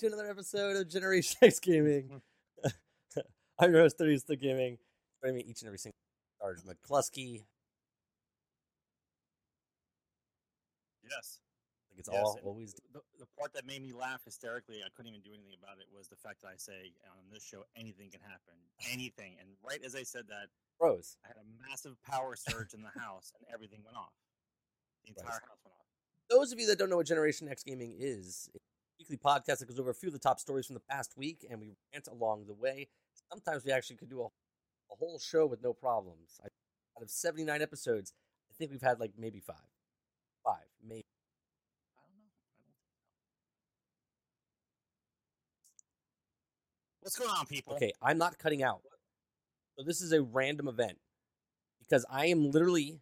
To another episode of Generation X Gaming. Mm-hmm. I'm your host, 30 Still Gaming. Joining me each and every single Sarge McCluskey. Yes. Like it's yes, all always. The, the part that made me laugh hysterically, I couldn't even do anything about it, was the fact that I say on this show anything can happen, anything. And right as I said that, Pros. I had a massive power surge in the house, and everything went off. The entire house went off. Those of you that don't know what Generation X Gaming is, weekly podcast that goes over a few of the top stories from the past week, and we rant along the way. Sometimes we actually could do a, a whole show with no problems. I, out of 79 episodes, I think we've had like maybe five. Five, maybe. I don't know. I don't think so. What's going on, people? Okay, I'm not cutting out. So this is a random event because I am literally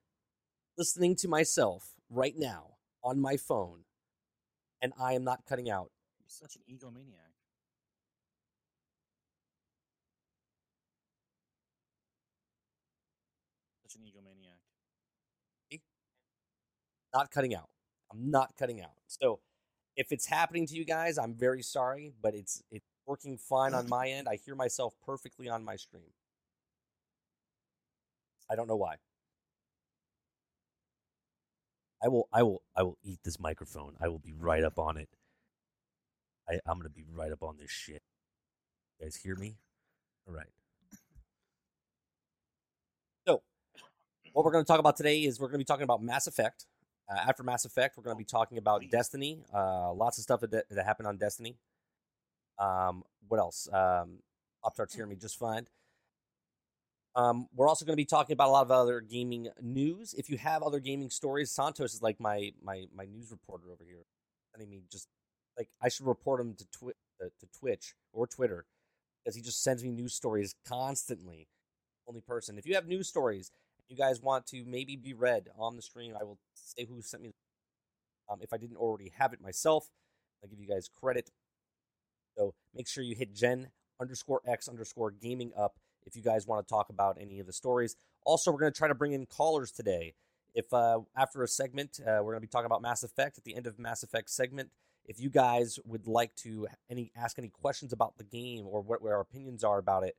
listening to myself right now on my phone, and I am not cutting out. You're such an egomaniac. Such an egomaniac. Not cutting out. I'm not cutting out. So if it's happening to you guys, I'm very sorry, but it's it's working fine on my end. I hear myself perfectly on my stream. I don't know why. I will I will I will eat this microphone. I will be right up on it. I, I'm gonna be right up on this shit. You guys hear me? All right. So, what we're going to talk about today is we're going to be talking about Mass Effect. Uh, after Mass Effect, we're going to be talking about. Destiny. Uh, lots of stuff that, that happened on Destiny. Um, what else? Um, Pop Tarts hear me just fine. Um, we're also going to be talking about a lot of other gaming news. If you have other gaming stories, Santos is like my my my news reporter over here, sending me just like I should report him to Twi- to, to Twitch or Twitter because he just sends me news stories constantly. Only person. If you have news stories, you guys want to maybe be read on the stream, I will say who sent me. Um, if I didn't already have it myself, I'll give you guys credit. So make sure you hit Gen underscore X underscore gaming up if you guys want to talk about any of the stories. Also, we're going to try to bring in callers today. If uh, after a segment, uh, we're going to be talking about Mass Effect at the end of Mass Effect segment. If you guys would like to any ask any questions about the game or what, what our opinions are about it,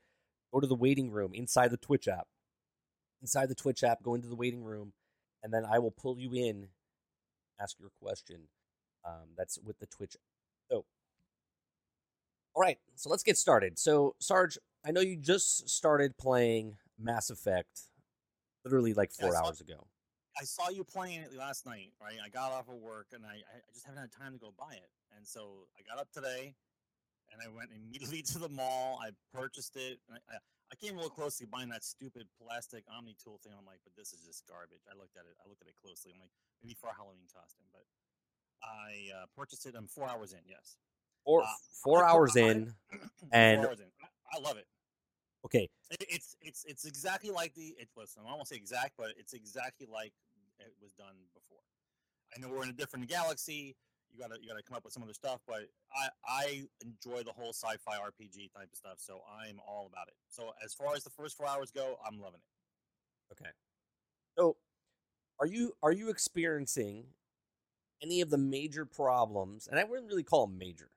go to the waiting room inside the Twitch app. Inside the Twitch app, go into the waiting room, and then I will pull you in, ask your question. Um, that's with the Twitch. All right, so let's get started. So, Sarge, I know you just started playing Mass Effect, literally like Yeah, four saw- hours ago. I saw you playing it last night, right? I got off of work and I, I just haven't had time to go buy it. And so I got up today and I went immediately to the mall. I purchased it. I, I, I came real close to buying that stupid plastic Omni tool thing. I'm like, but this is just garbage. I looked at it. I looked at it closely. I'm like, maybe for a Halloween costume. But I uh, purchased it. I'm four hours in, yes. Four, Uh, four hours in, Four and- hours in. I, I love it. okay, It- It's it's it's exactly like the it was. I won't say exact, but it's exactly like it was done before. I know we're in a different galaxy. You gotta you gotta come up with some other stuff, but I I enjoy the whole sci-fi RPG type of stuff, so I'm all about it. So as far as the first four hours go, I'm loving it. Okay. So, are you are you experiencing any of the major problems? And I wouldn't really call them major,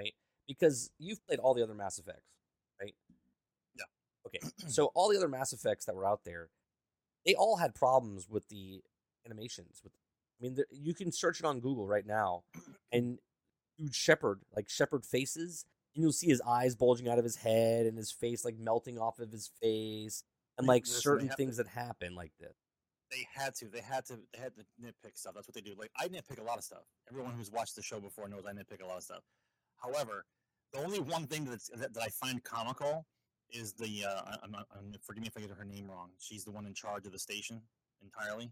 right? Because you've played all the other Mass Effects, right? Yeah. Okay. so all the other Mass Effects that were out there, they all had problems with the animations. With, I mean, you can search it on Google right now, and dude Shepard, like Shepard faces, and you'll see his eyes bulging out of his head and his face like melting off of his face, and Like, listen, certain things that happen like this. They had to. They had to. They had to nitpick stuff. That's what they do. Like I nitpick a lot of stuff. Everyone who's watched the show before knows I nitpick a lot of stuff. However, the only one thing that's, that that I find comical is the. Uh, I'm, I'm, forgive me if I get her name wrong. She's the one in charge of the station entirely,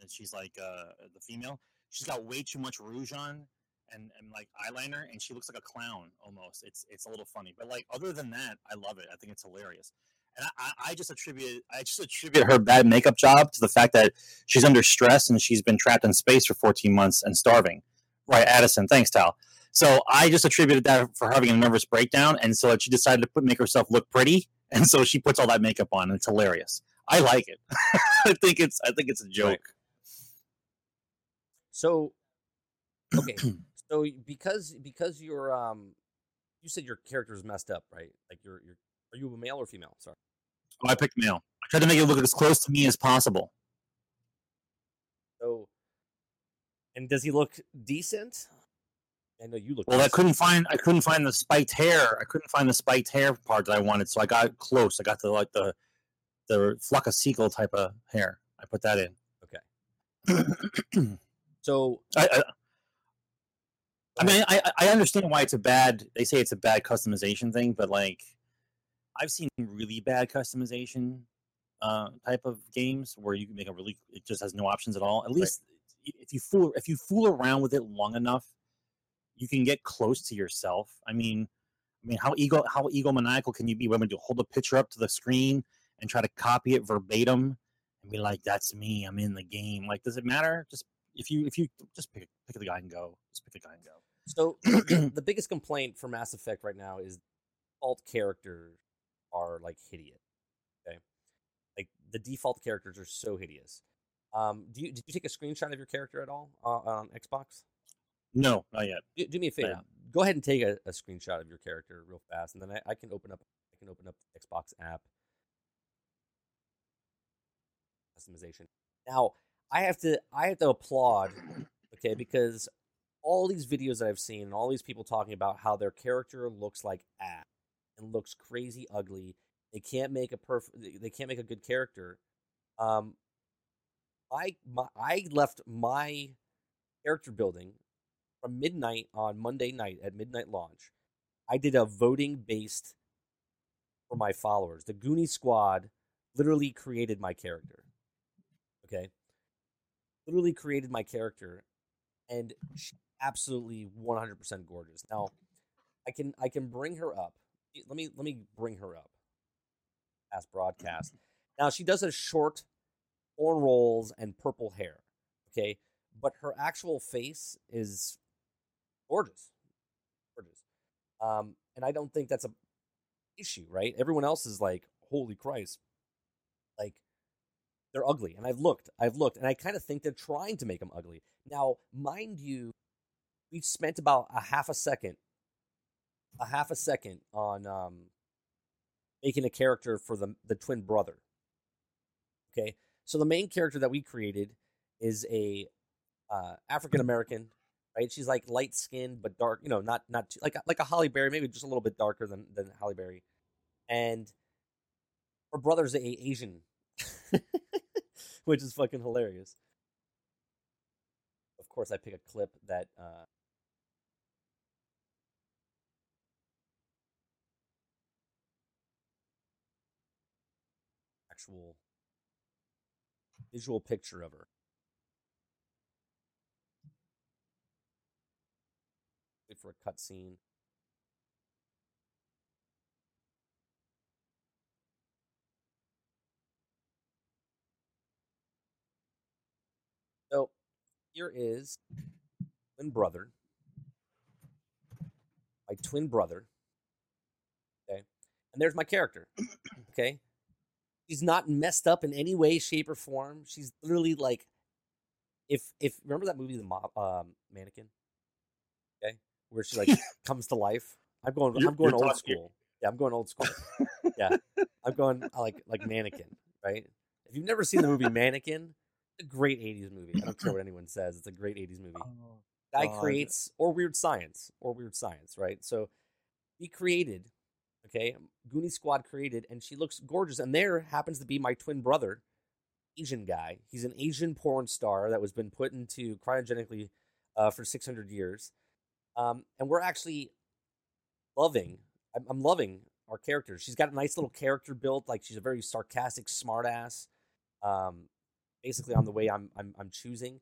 and she's like uh, the female. She's got way too much rouge on, and, and like eyeliner, and she looks like a clown almost. It's it's a little funny, but like other than that, I love it. I think it's hilarious. And I, I just attribute I just attribute her bad makeup job to the fact that she's under stress and she's been trapped in space for 14 months and starving. Right, Addison. Thanks, Tal. So I just attributed that for having a nervous breakdown, and so she decided to put make herself look pretty, and so she puts all that makeup on, and it's hilarious. I like it. I think it's I think it's a joke. Right. So, okay, so because because you're um, you said your character is messed up, right? Like you're you're are you a male or female? Sorry. Oh, I picked male. I tried to make it look as close to me as possible. So, and does he look decent? I know you look. Well, I couldn't find I couldn't find the spiked hair. I couldn't find the spiked hair part that I wanted, so I got close. I got the like the the Flock of Seagull type of hair. I put that in. Okay. So, I, I, I mean, I, I- I understand why it's a bad. They say it's a bad customization thing, but like, I've seen really bad customization uh, type of games where you can make a really it just has no options at all. At least if you fool if you fool around with it long enough, you can get close to yourself. I mean, I mean, how ego how egomaniacal can you be when you hold a picture up to the screen and try to copy it verbatim and be like, "That's me. I'm in the game." Like, does it matter? Just if you if you just pick pick the guy and go. Just pick a guy and go. so the, the biggest complaint for Mass Effect right now is alt characters are like hideous. Okay, like the default characters are so hideous. Um, do you did you take a screenshot of your character at all uh, on Xbox? No, not yet. Do, do me a favor. Go ahead and take a, a screenshot of your character real fast, and then I, I can open up I can open up the Xbox app customization. Now I have to I have to applaud, okay, because all these videos that I've seen and all these people talking about how their character looks like ass and looks crazy ugly. They can't make a perfect. They can't make a good character. Um, I my, I left my character building from midnight on Monday night at midnight launch. I did a voting based for my followers. The Goonie Squad literally created my character. Okay, literally created my character, and she's absolutely one hundred percent gorgeous. Now, I can I can bring her up. Let me let me bring her up. As broadcast. Now she does a short rolls and purple hair. Okay, but her actual face is gorgeous, gorgeous. Um, and I don't think that's a issue, right? Everyone else is like, holy Christ, like they're ugly. And I've looked, I've looked, and I kind of think they're trying to make them ugly. Now, mind you, we spent about a half a second, a half a second on um, making a character for the the twin brother. Okay, so the main character that we created is a uh, African American, right? She's like light skinned but dark, you know, not not too, like like a Halle Berry, maybe just a little bit darker than than Halle Berry, and her brother's a Asian, which is fucking hilarious. Of course, I pick a clip that uh, actual visual picture of her. Wait for a cutscene. So here is twin brother, my twin brother. Okay, and there's my character. Okay, she's not messed up in any way, shape, or form. She's literally like, if if remember that movie, the Mo- um, mannequin, okay, where she like comes to life. I'm going. You're- I'm going old talking- school. Yeah, I'm going old school. yeah, I'm going uh, like like mannequin. Right. If you've never seen the movie Mannequin, it's a great '80s movie. I don't care what anyone says. It's a great '80s movie guy God. creates or weird science or weird science, right? So he created, okay, Goonie Squad created, and she looks gorgeous. And there happens to be my twin brother, Asian guy. He's an Asian porn star that was been put into cryogenically uh, for 600 years. Um, and we're actually loving, I'm, I'm loving our character. She's got a nice little character built, like she's a very sarcastic, smartass. Um, basically, on the way I'm I'm I'm choosing.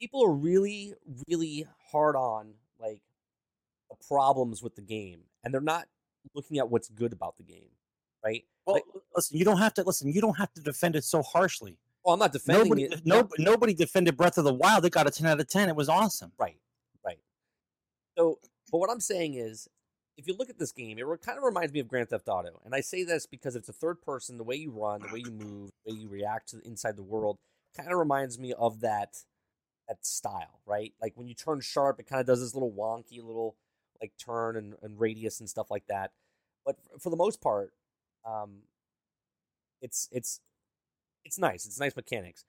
people are really, really hard on like problems with the game, and they're not looking at what's good about the game, right? Well, Like- listen, you don't have to listen. You don't have to defend it so harshly. Well, I'm not defending Nobody, it. no, nobody defended Breath of the Wild. It got a ten out of ten. It was awesome. Right, right. So, but what I'm saying is, if you look at this game, it kind of reminds me of Grand Theft Auto, and I say this because it's a third person. The way you run, the way you move, the way you react to the, inside the world, kind of reminds me of that that style, right? Like when you turn sharp, it kind of does this little wonky little like turn and, and radius and stuff like that. But for the most part, um, it's it's it's nice. It's nice mechanics.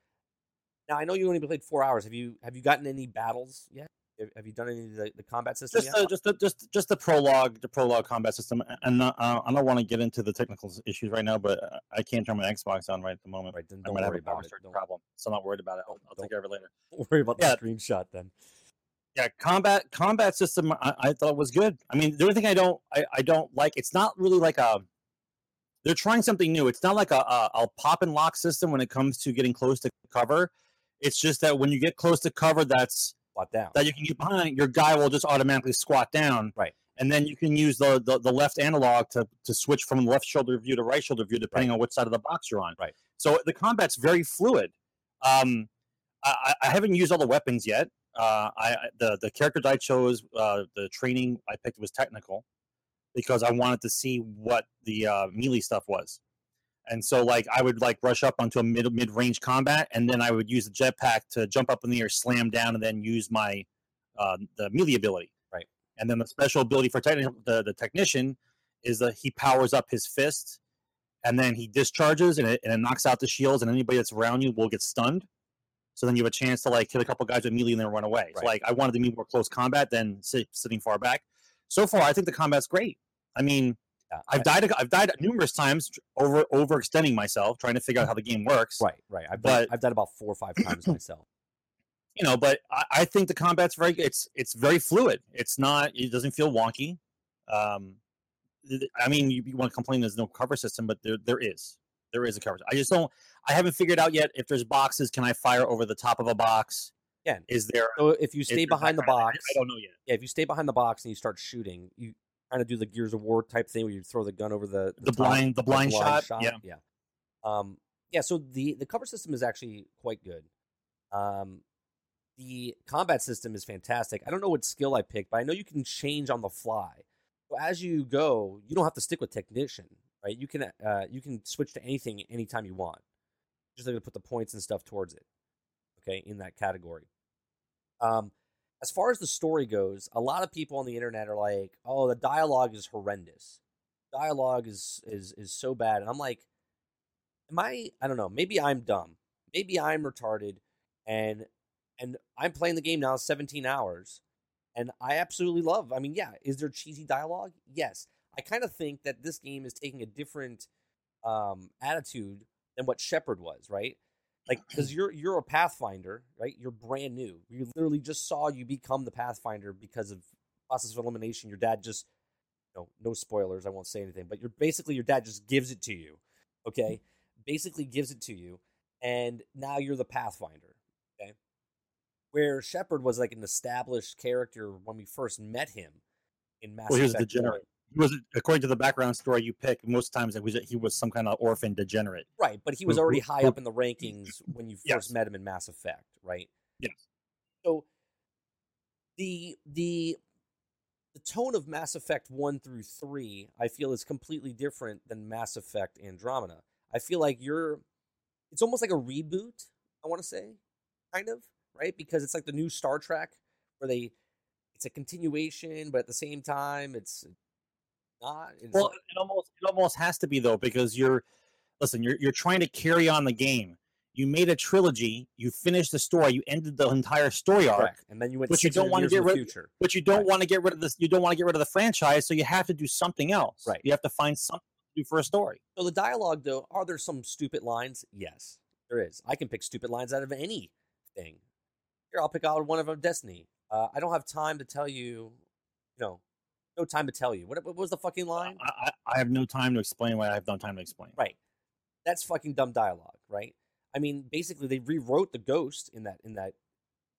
Now I know you only played four hours. Have you have you gotten any battles yet? Have- Have you done any of the, the combat system Just yet? the, just the, just just the prologue, the prologue combat system. And not, uh, I don't want to get into the technical issues right now, but uh, I can't turn my Xbox on right at the moment. right, then I don't might have worry a power about it. Don't, problem, so I'm not worried about it. I'll, I'll take care of it later. don't worry about the screenshot then. Yeah combat combat system I, I thought was good. I mean the only thing i don't I, I don't like it's not really like a they're trying something new. It's not like a, a, a pop and lock system when it comes to getting close to cover. It's just that when you get close to cover that's Squat down. that you can get behind your guy will just automatically squat down. Right. and then you can use the the, the left analog to to switch from left shoulder view to right shoulder view depending on which side of the box you're on. Right. so the combat's very fluid. Um I- i haven't used all the weapons yet uh, I the the characters I chose, uh, the training I picked was technical because I wanted to see what the uh, melee stuff was, and so like I would like rush up onto a mid mid range combat, and then I would use the jetpack to jump up in the air, slam down, and then use my uh, the melee ability. Right. and then the special ability for techni- the the technician is that he powers up his fist, and then he discharges, and it, and it knocks out the shields, and anybody that's around you will get stunned. So then you have a chance to like hit a couple guys immediately and then run away. So like I wanted to be more close combat than sit, sitting far back. So far, I think the combat's great. I mean, Yeah, I've I- died. I've died numerous times over overextending myself trying to figure out how the game works. Right, right. I've done, But- I've done about four or five times myself. You know, but I, I think the combat's very. It's it's very fluid. It's not. It doesn't feel wonky. Um, I mean, you, you want to complain there's no cover system, but there there is. There is a cover. I just don't. I haven't figured out yet if there's boxes. Can I fire over the top of a box? Yeah. Is there? So if you stay behind the that kind of- I- box, I don't know yet. yeah, if you stay behind the box and you start shooting, you kind of do the Gears of War type thing where you throw the gun over the The top, blind- the like blind shot, yeah. yeah. Um, yeah. So the the cover system is actually quite good. Um, the combat system is fantastic. I don't know what skill I picked, but I know you can change on the fly. So as you go, you don't have to stick with technician, right? You can uh, you can switch to anything anytime you want. Just going to put the points and stuff towards it. Okay, in that category. Um, as far as the story goes, a lot of people on the internet are like, "Oh, the dialogue is horrendous. Dialogue is is is so bad." And I'm like, "Am I? I don't know. Maybe I'm dumb. Maybe I'm retarded." And and I'm playing the game now 17 hours, and I absolutely love. I mean, yeah, is there cheesy dialogue? Yes. I kind of think that this game is taking a different um, attitude than what Shepard was, right? Like, because you're you're a Pathfinder, right? You're brand new. We literally just saw you become the Pathfinder because of process of elimination. Your dad just, no, no spoilers. I won't say anything, but you're basically your dad just gives it to you, okay? Basically gives it to you, and now you're the Pathfinder, okay? Where Shepard was like an established character when we first met him in Mass Well, he was a Effect degenerate. 1. He was, according to the background story you pick, most times it was he was some kind of orphan degenerate. Right, but he was already high up in the rankings when you first Yes. met him in Mass Effect, right? Yes. So the the the tone of Mass Effect 1 through 3 I feel is completely different than Mass Effect Andromeda. I feel like you're it's almost like a reboot, I want to say, kind of, right? Because it's like the new Star Trek where they it's a continuation, but at the same time it's not. It's Well, it almost it almost has to be though because you're listen, you're you're trying to carry on the game. You made a trilogy, you finished the story, you ended the entire story arc, correct. And then you went but you don't wanna get rid- future. but you don't Right. want to get rid of this. You don't want to get rid of the franchise, so you have to do something else. Right. You have to find something to do for a story. So the dialogue, though, are there some stupid lines? Yes, there is. I can pick stupid lines out of anything. Here, I'll pick out one of them. Destiny. Uh, I don't have time to tell you. You know, no time to tell you. What, what was the fucking line? I, I, I have no time to explain what I have no time to explain. Right. That's fucking dumb dialogue, right? I mean, basically, they rewrote the ghost in that in that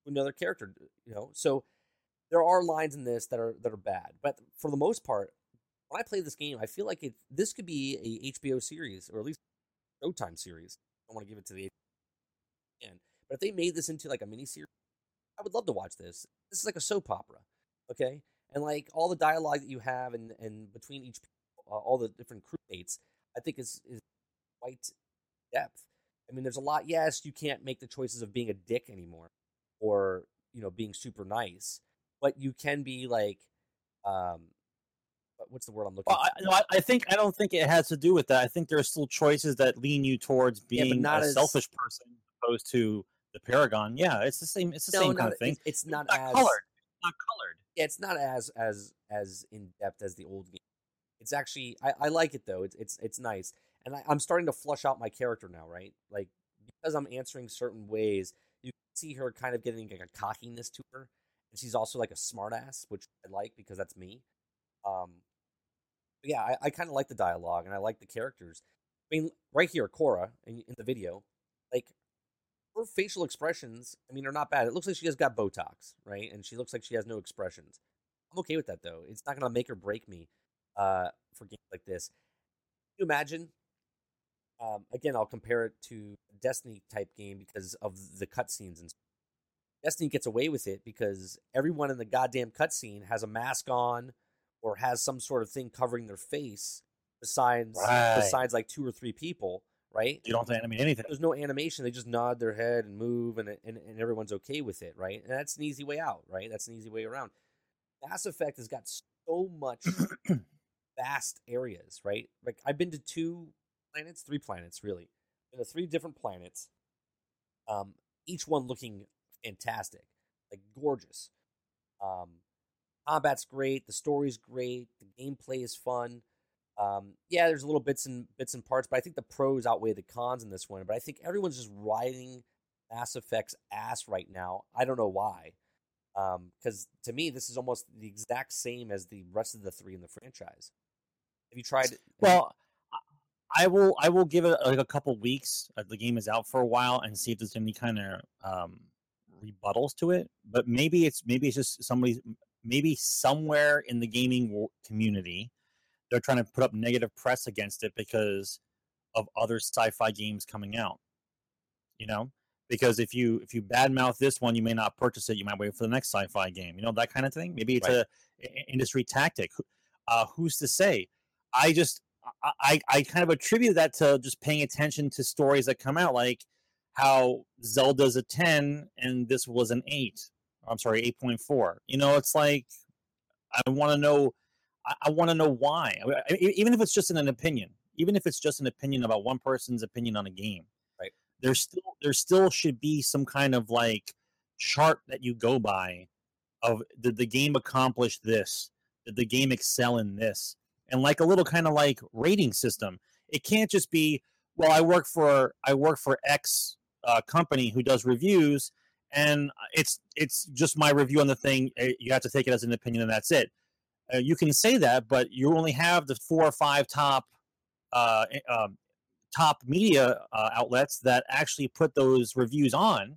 another character. You know, so there are lines in this that are that are bad, but for the most part, when I play this game, I feel like it this could be a HBO series or at least Showtime series. I don't want to give it to the end, but if they made this into like a mini series, I would love to watch this. This is like a soap opera, okay? And like all the dialogue that you have and and between each uh, all the different crewmates, I think is is quite depth. I mean, there's a lot. Yes, you can't make the choices of being a dick anymore, or you know, being super nice, but you can be like, um, what's the word I'm looking? Well, I, no, I, I think I don't think it has to do with that. I think there are still choices that lean you towards Yeah, being not a as- selfish person opposed to the Paragon. Yeah, it's the same. It's the No, same kind of thing. It's, it's not, not as colored. It's not colored. Yeah, it's not as as as in depth as the old game. It's actually I, I like it though. It's it's it's nice, and I, I'm starting to flush out my character now. Right, like because I'm answering certain ways, you can see her kind of getting like a cockiness to her, and she's also like a smartass, which I like because that's me. Um, yeah, I, I kind of like the dialogue and I like the characters. I mean, right here, Cora in, in the video, like her facial expressions, I mean, are not bad. It looks like she has got Botox, right? And she looks like she has no expressions. I'm okay with that though. It's not gonna make or break me uh, for games like this. Can you imagine? Um, again, I'll compare it to a Destiny type game because of the cutscenes and. stuff. Destiny gets away with it because everyone in the goddamn cutscene has a mask on or has some sort of thing covering their face besides Right. besides like two or three people, right? You don't have to animate anything. there's no animation. They just nod their head and move, and, and and everyone's okay with it, right? And that's an easy way out, right? That's an easy way around. Mass Effect has got so much vast areas, right? Like I've been to two planets, three planets, really. Been to three different planets. Um, each one looking fantastic, like gorgeous. Um, combat's great. The story's great. The gameplay is fun. Um, yeah, there's little bits and bits and parts, but I think the pros outweigh the cons in this one. But I think everyone's just riding Mass Effect's ass right now. I don't know why, because to me, this is almost the exact same as the rest of the three in the franchise. Have you tried? Well, I- I will. I will give it like a couple weeks. Uh, the game is out for a while, and see if there's any kind of um, rebuttals to it. But maybe it's maybe it's just somebody. Maybe somewhere in the gaming community, they're trying to put up negative press against it because of other sci-fi games coming out. You know, because if you if you badmouth this one, you may not purchase it. You might wait for the next sci-fi game. You know that kind of thing. Maybe it's Right. a, i- industry tactic. Uh, who's to say? I just I, I I kind of attribute that to just paying attention to stories that come out, like how Zelda's a ten and this was an eight. I'm sorry, eight point four. You know, it's like I want to know. I, I want to know why, I- even if it's just an opinion, even if it's just an opinion about one person's opinion on a game. Right. There still there still should be some kind of like chart that you go by of did the game accomplish this? Did the game excel in this? And like a little kind of like rating system. It can't just be, well, I work for I work for X uh, company who does reviews, and it's it's just my review on the thing. eh, You have to take it as an opinion, and that's it. Uh, you can say that, but you only have the four or five top uh, um, top media uh, outlets that actually put those reviews on.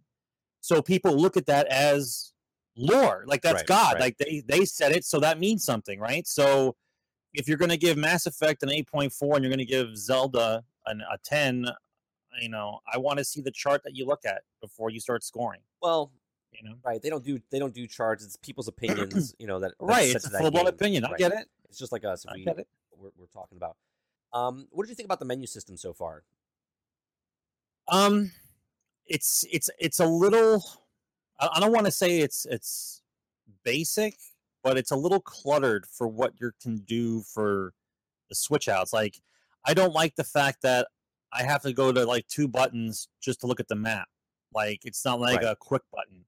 So people look at that as lore, like that's Right, God, right. like they they said it, so that means something, right? So if you're going to give Mass Effect an 8.4 and you're going to give Zelda an, a 10, you know, I want to see the chart that you look at before you start scoring. well, You know, right? They don't do they don't do charts. It's people's opinions, you know that that right? It's a full blown opinion. I Right. get it. It's just like us. I we, get it. We're, we're talking about. Um, what did you think about the menu system so far? Um, it's it's it's a little. I, I don't want to say it's it's basic, but it's a little cluttered for what you can do for the switch outs. Like, I don't like the fact that I have to go to like two buttons just to look at the map. Like, it's not like Right. a quick button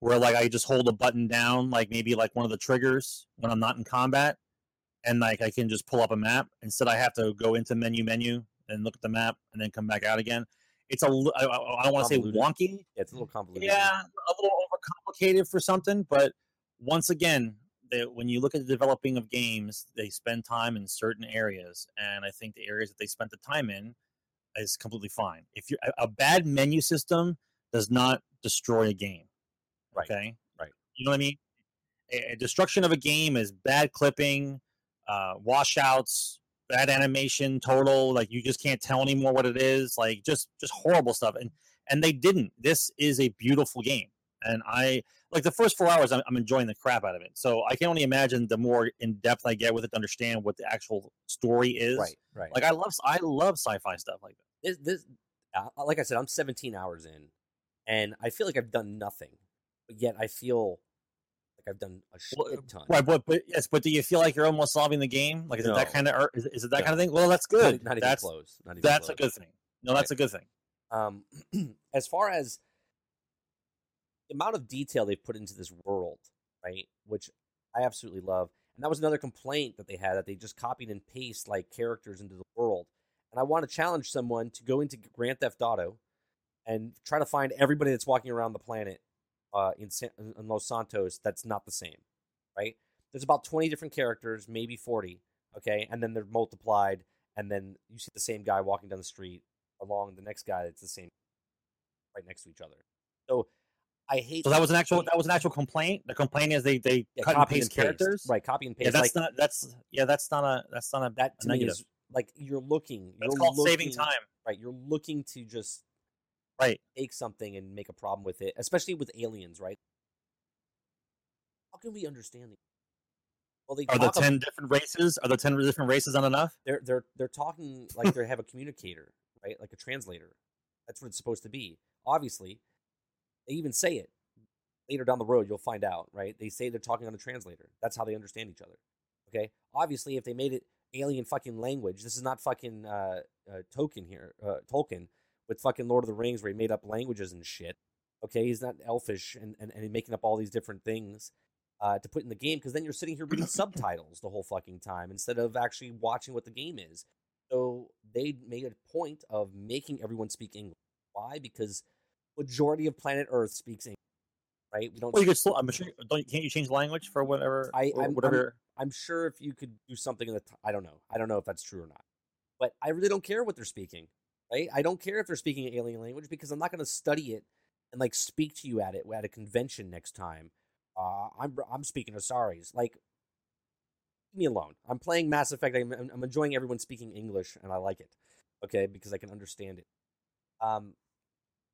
where like I just hold a button down, like maybe like one of the triggers when I'm not in combat, and like I can just pull up a map. Instead, I have to go into menu menu and look at the map and then come back out again. It's a I, I don't want to say wonky, Yeah, it's a little complicated. yeah, a little overcomplicated for something, but once again, they, when you look at the developing of games, they spend time in certain areas, and I think the areas that they spent the time in is completely fine. If you a bad menu system does not destroy a game. Right, Okay. right. You know what I mean? A, a destruction of a game is bad clipping, uh, washouts, bad animation, total. Like you just can't tell anymore what it is. Like just just horrible stuff. And and they didn't. This is a beautiful game, and I like the first four hours. I'm, I'm enjoying the crap out of it. So I can only imagine the more in depth I get with it to understand what the actual story is. Right, right. Like I love I love sci-fi stuff like that. this, this uh, like I said, I'm 17 hours in, and I feel like I've done nothing, but yet I feel like I've done a shit Well, ton. Right, but, but yes, but do you feel like you're almost solving the game? Like is it that kind of is, it- is it that No. kind of thing? Well, that's good. Not, even that's close. Not even that's close. a good thing. No, that's a good thing. Um, as far as the amount of detail they've put into this world, right, which I absolutely love, and that was another complaint that they had that they just copied and pasted like characters into the world. And I want to challenge someone to go into Grand Theft Auto and try to find everybody that's walking around the planet uh, in, San- in Los Santos that's not the same, right? There's about 20 different characters, maybe 40, okay, and then they're multiplied, and then you see the same guy walking down the street along the next guy that's the same right next to each other. So I hate So that was an actual that was an actual complaint. The complaint is they they yeah, cut and copy paste characters. right? Copy and paste. Yeah, that's like, not that's yeah that's not a that's not a that a to me negative. is like you're looking. That's you're called looking, saving time. Right, you're looking to just Right. take something and make a problem with it, especially with aliens, right? How can we understand? The- well, they Are the talk ab- ten different races? Are the ten different races not enough? they're they're they're talking like they have a communicator, right? Like a translator. That's what it's supposed to be. Obviously, they even say it later down the road. You'll find out, right? They say they're talking on a translator. That's how they understand each other. Okay. Obviously, if they made it alien fucking language, this is not fucking uh, uh Tolkien here, uh, Tolkien with fucking Lord of the Rings where he made up languages and shit. Okay, he's not elfish and and, and making up all these different things uh, to put in the game because then you're sitting here reading subtitles the whole fucking time instead of actually watching what the game is. So they made a point of making everyone speak English. Why? Because majority of planet Earth speaks English, right? We don't. Well, you could still. I'm sure. Don't can't you change language for whatever? I I'm, whatever. I'm sure if you could do something in the, t- I don't know. I don't know if that's true or not. But I really don't care what they're speaking, right? I don't care if they're speaking an alien language because I'm not going to study it and like speak to you at it at a convention next time. Uh, I'm I'm speaking Asaris. Like, leave me alone. I'm playing Mass Effect. I'm, I'm enjoying everyone speaking English, and I like it. Okay, because I can understand it. Um,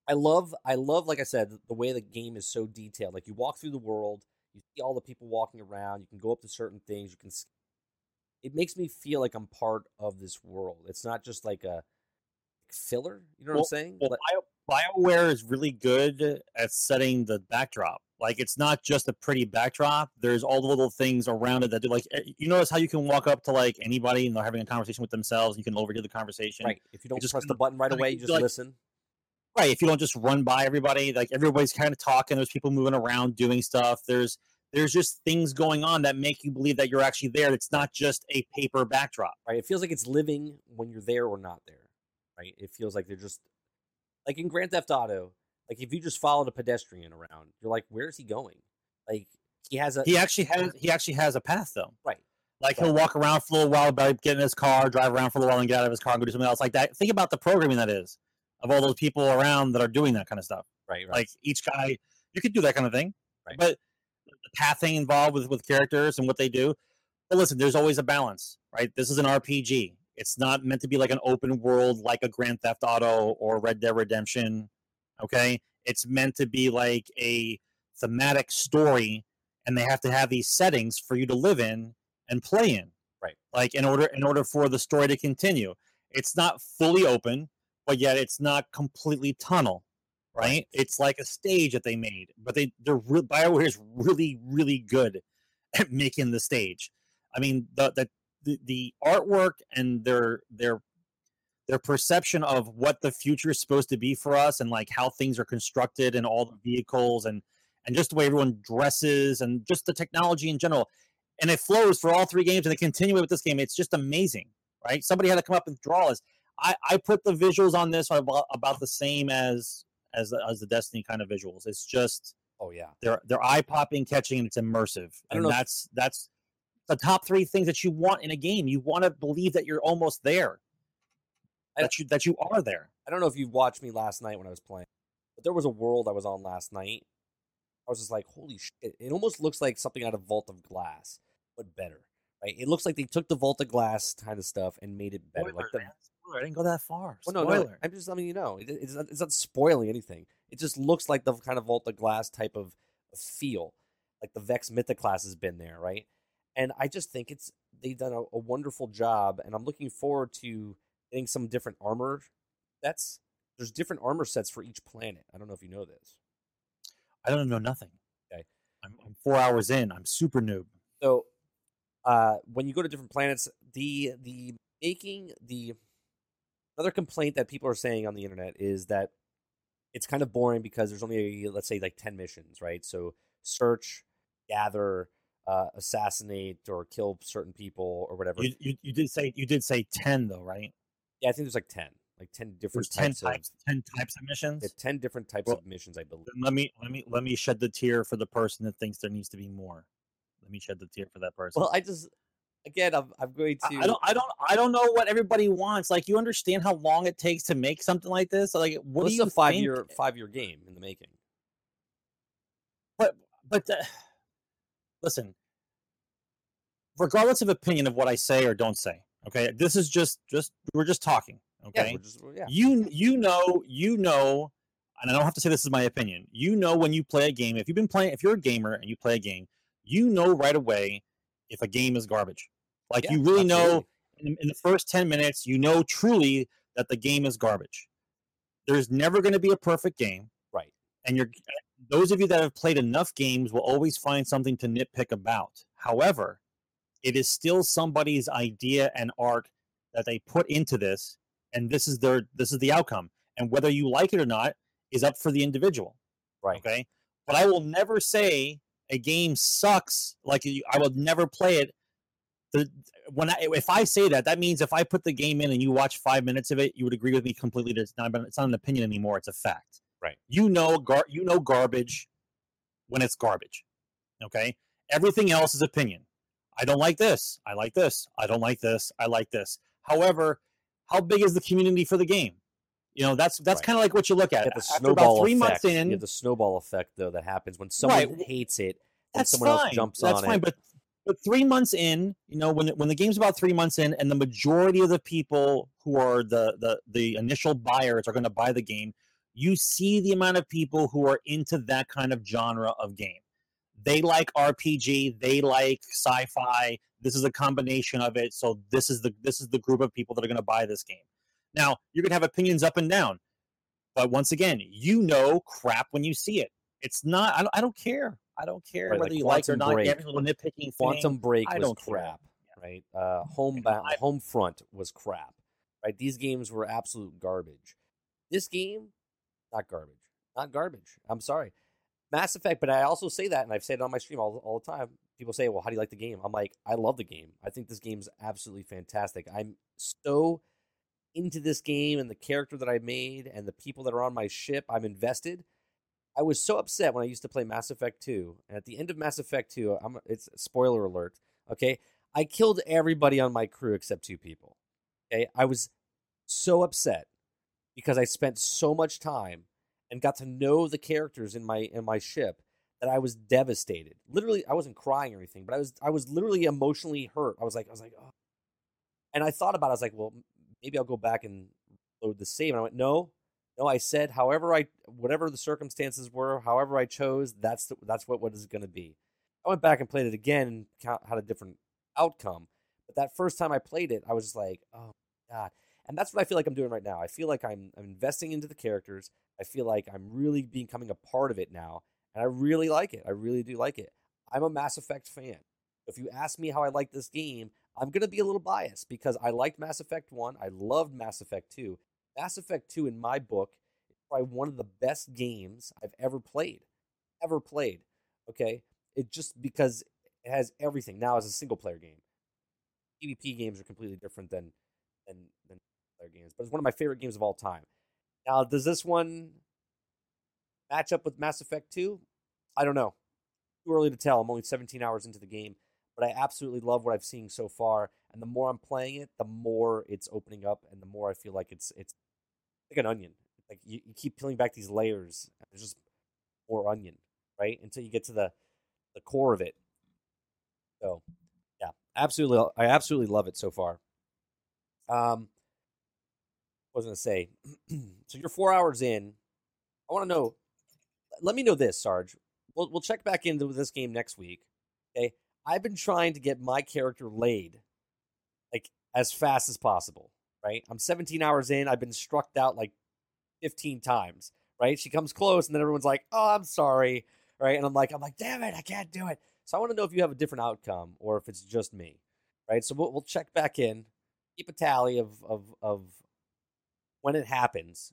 I love I love like I said the way the game is so detailed. Like you walk through the world, you see all the people walking around. You can go up to certain things. You can. It makes me feel like I'm part of this world. It's not just like a filler. You know what I'm saying? Well, Bio, BioWare is really good at setting the backdrop. Like it's not just a pretty backdrop. There's all the little things around it that do like eh, you notice how you can walk up to like anybody and they're having a conversation with themselves. And you can overhear the conversation. right. If you don't just press the button right away, you you, just like- listen. Right. If you don't just run by everybody, like everybody's kind of talking. There's people moving around doing stuff. There's there's just things going on that make you believe that you're actually there. It's not just a paper backdrop. right? It feels like it's living when you're there or not there, right? It feels like they're just like in Grand Theft Auto. Like if you just followed a pedestrian around, you're like, where's he going? Like he has a He actually has he actually has a path though. right, Like Right. he'll walk around for a little while, but get in his car, drive around for a little while, and get out of his car and go do something else like that. Think about the programming that is of all those people around that are doing that kind of stuff. right, right. Like each guy, you could do that kind of thing, Right. but the pathing involved with with characters and what they do. But listen, there's always a balance, right? This is an RPG. It's not meant to be like an open world, like a Grand Theft Auto or Red Dead Redemption. Okay, it's meant to be like a thematic story, and they have to have these settings for you to live in and play in. Right. Like in order in order for the story to continue, it's not fully open, but yet it's not completely tunnel right? It's like a stage that they made, but they they're re- Bioware is really really good at making the stage. I mean, the the the, the artwork and their their their perception of what the future is supposed to be for us and like how things are constructed and all the vehicles and and just the way everyone dresses and just the technology in general. And it flows for all three games and they continue with this game. It's just amazing right? Somebody had to come up and draw us. I i put the visuals on this about, about the same as as the, as the destiny kind of visuals. It's just oh yeah, they're they're eye popping catching and it's immersive. And that's that's the top three things that you want in a game you want to believe that you're almost there that you that you are there I don't know if you watched me last night when I was playing, but there was a world I was on last night I was just like, holy shit! It almost looks like something out of Vault of Glass, but better. Right? It looks like they took the Vault of Glass kind of stuff and made it better. Spoiler, like the I didn't go that far. well, no, Spoiler. no. I'm just letting you know. It, it's, not, it's not spoiling anything. It just looks like the kind of Vault of Glass type of feel, like the Vex Mythoclast has been there, right? And I just think it's they've done a, a wonderful job, and I'm looking forward to getting some different armor sets. There's different armor sets for each planet. I don't know if you know this. I don't know nothing. Okay. I'm, I'm four hours in. I'm super noob. So, uh, when you go to different planets, the the making the another complaint that people are saying on the internet is that it's kind of boring because there's only let's say like 10 missions right so search gather uh, assassinate or kill certain people or whatever You, you you did say you did say ten though, right? yeah i think there's like 10 like 10 different There's ten types, types, ten types of missions. yeah, 10 different types Well, of missions i believe let me let me let me shed the tear for the person that thinks there needs to be more. Let me shed the tear for that person. well i just again i'm, I'm going to I don't I don't I don't know what everybody wants. Like you understand how long it takes to make something like this? Like what this do you is a five think? year five year game in the making but but uh, listen regardless of opinion of what i say or don't say okay? This is just just we're just talking okay? we're just, yeah. You you know you know and i don't have to say this is my opinion you know when you play a game if you've been playing if you're a gamer and you play a game you know right away if a game is garbage. Like Yeah, you really know in, in the first 10 minutes you know truly that the game is garbage. There's never going to be a perfect game right? And you're those of you that have played enough games will always find something to nitpick about. However, it is still somebody's idea and art that they put into this, and this is their this is the outcome. And whether you like it or not is up for the individual. right Okay, but I will never say a game sucks. Like you- I will never play it. The when I if I say that, that means if I put the game in and you watch five minutes of it, you would agree with me completely. That it's not it's not an opinion anymore; it's a fact. Right. You know, gar- you know garbage when it's garbage. Okay. Everything else is opinion. I don't like this. I like this. I don't like this. I like this. However, how big is the community for the game? You know, that's that's Right. kind of like what you look at. You the After about snowball three effect. months in, you have the snowball effect though that happens when someone Right. hates it and someone fine. else jumps that's on fine. it. But but three months in, you know, when when the game's about three months in, and the majority of the people who are the the the initial buyers are going to buy the game, you see the amount of people who are into that kind of genre of game. They like RPG. They like sci-fi. This is a combination of it. So this is the this is the group of people that are going to buy this game. Now you're going to have opinions up and down, but once again, you know crap when you see it. It's not. I don't, I don't care. I don't care Right, whether like you like or not. Break. Every little nitpicking thing. Quantum Break I was don't care. crap, right? Uh, Homebound, I- Homefront was crap, right? These games were absolute garbage. This game, not garbage, not garbage. I'm sorry, Mass Effect. But I also say that, and I've said it on my stream all all the time. People say, "Well, how do you like the game?" I'm like, I love the game. I think this game's absolutely fantastic. I'm so into this game and the character that I made and the people that are on my ship. I'm invested. I was so upset when I used to play Mass Effect 2. And at the end of Mass Effect 2, I'm it's spoiler alert, okay? I killed everybody on my crew except two people. Okay? I was so upset because I spent so much time and got to know the characters in my in my ship that I was devastated. Literally, I wasn't crying or anything, but I was I was literally emotionally hurt. I was like I was like, oh. And I thought about it, I was like, well, maybe I'll go back and load the save. And I went, no, no, I said, however I, whatever the circumstances were, however I chose, that's the, that's what what is going to be. I went back and played it again and had a different outcome. But that first time I played it, I was just like, oh god. And that's what I feel like I'm doing right now. I feel like I'm, I'm investing into the characters. I feel like I'm really becoming a part of it now, and I really like it. I really do like it. I'm a Mass Effect fan. If you ask me how I like this game, I'm going to be a little biased because I liked Mass Effect 1. I loved Mass Effect 2. Mass Effect 2, in my book, is probably one of the best games I've ever played. Ever played. Okay? It just because it has everything. Now, as a single player game, PvP games are completely different than, than, than player games, but it's one of my favorite games of all time. Now, does this one match up with Mass Effect 2? I don't know. Too early to tell. I'm only 17 hours into the game, but I absolutely love what I've seen so far. And the more I'm playing it, the more it's opening up, and the more I feel like it's it's like an onion. Like you, you keep peeling back these layers. There's just more onion. right? Until you get to the the core of it. So, yeah, absolutely, I absolutely love it so far. Um, what was I gonna say? so you're four hours in. I want to know. Let me know this, Sarge. We'll we'll check back into this game next week. Okay, I've been trying to get my character laid, like as fast as possible. Right, I'm 17 hours in. I've been struck out like 15 times. Right, she comes close, and then everyone's like, "Oh, I'm sorry." Right, and I'm like, I'm like, "Damn it, I can't do it." So I want to know if you have a different outcome or if it's just me. Right, so we'll, we'll check back in, keep a tally of of of when it happens.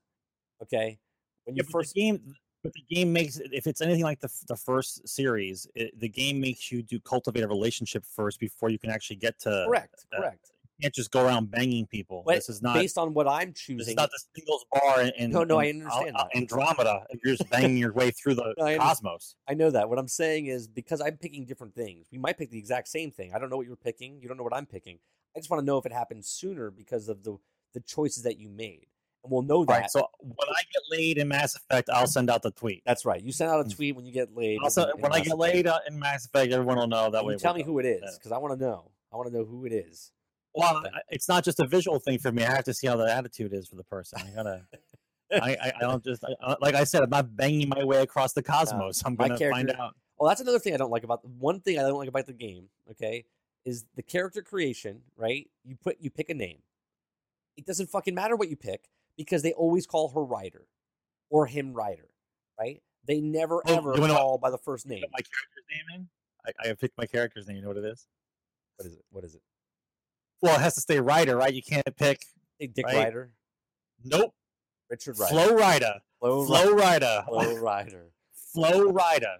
Okay, when you Yeah, first game, but the game makes if it's anything like the the first series, it, the game makes you do cultivate a relationship first before you can actually get to. correct, uh, correct. You can't just go around banging people. But this is not. based on what I'm This choosing. is not the singles bar in, in No, no, I understand Al- that. Andromeda. You're just banging your way through the No, I cosmos. I know that. What I'm saying is because I'm picking different things. We might pick the exact same thing. I don't know what you're picking. You don't know what I'm picking. I just want to know if it happens sooner because of the the choices that you made, and we'll know that. Right. So when I get laid in Mass Effect, I'll send out the tweet. That's right. You send out a tweet when you get laid. Mm. Also, in- in when I get laid uh, in Mass Effect, everyone will know that You way. tell we'll me go. who it is because I want to know. I want to know who it is. Well, it's not just a visual thing for me. I have to see how the attitude is for the person. I gotta. I, I, I don't just I, like I said. I'm not banging my way across the cosmos. I'm gonna find out. Well, that's another thing I don't like about the one thing I don't like about the game. Okay, is the character creation. Right? You put you pick a name. It doesn't fucking matter what you pick because they always call her Ryder or him Ryder. Right? They never Oh, ever you wanna know- call by the first name. my character's name in. I, I have picked my character's name. You know what it is? What is it? What is it? Well, it has to stay Ryder, right? You can't pick. Hey, Dick Right? Ryder, Nope. Richard Ryder, Flow Rider. Flo, Flow Rider. Flo Ryder. Flow Rider.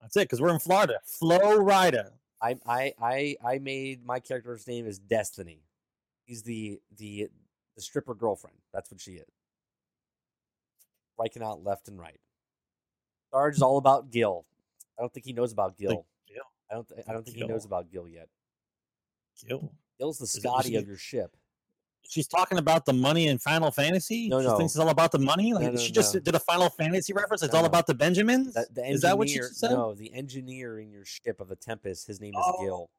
That's it, because we're in Florida. Flow Rider. I I I I made my character's name is Destiny. He's the the the stripper girlfriend. That's what she is. Striking out left and right. Sarge is all about Gil. I don't think he knows about Gil. Gil. I don't. Th- I don't think he knows about Gil yet. Gil. Gil's the Scotty of your ship. She's talking about the money in Final Fantasy. No, she no. thinks it's all about the money. Like No, no, she just no. did a Final Fantasy reference. It's all about the Benjamins. That, the is that what she just said? No, the engineer in your ship of the Tempest. His name is Oh. Gil.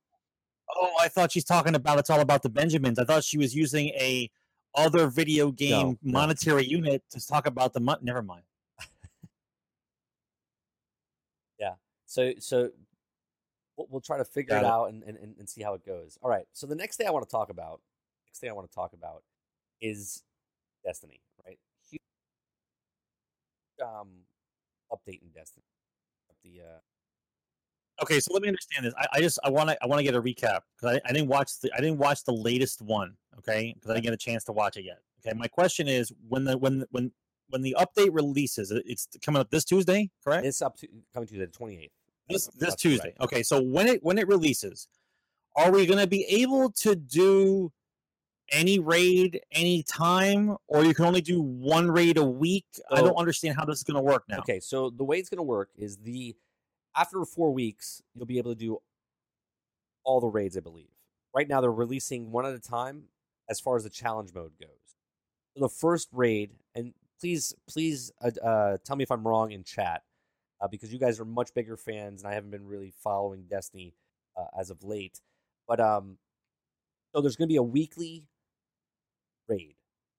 Oh, I thought she's talking about it's all about the Benjamins. I thought she was using a other video game no. monetary unit to talk about the money. Never mind. Yeah. So so we'll, we'll try to figure Got it out and, and, and and see how it goes. All right. So the next thing I want to talk about, next thing I want to talk about is Destiny, right? Huge um update in Destiny. The uh Okay, so let me understand this. I, I just I want to I want to get a recap because I, I didn't watch the I didn't watch the latest one. Okay, because I didn't get a chance to watch it yet. Okay, my question is when the when when when the update releases, it's coming up this Tuesday, correct? it's up to coming to the twenty eighth. this this Tuesday. correct. Okay, so when it when it releases, are we going to be able to do any raid any time, or you can only do one raid a week? I don't understand how this is going to work now. Okay, so the way it's going to work is the after four weeks you'll be able to do all the raids. I believe right now they're releasing one at a time as far as the challenge mode goes. The first raid, and please, please uh, uh, tell me if I'm wrong in chat uh, because you guys are much bigger fans, and I haven't been really following Destiny uh, as of late. But um, so there's going to be a weekly raid.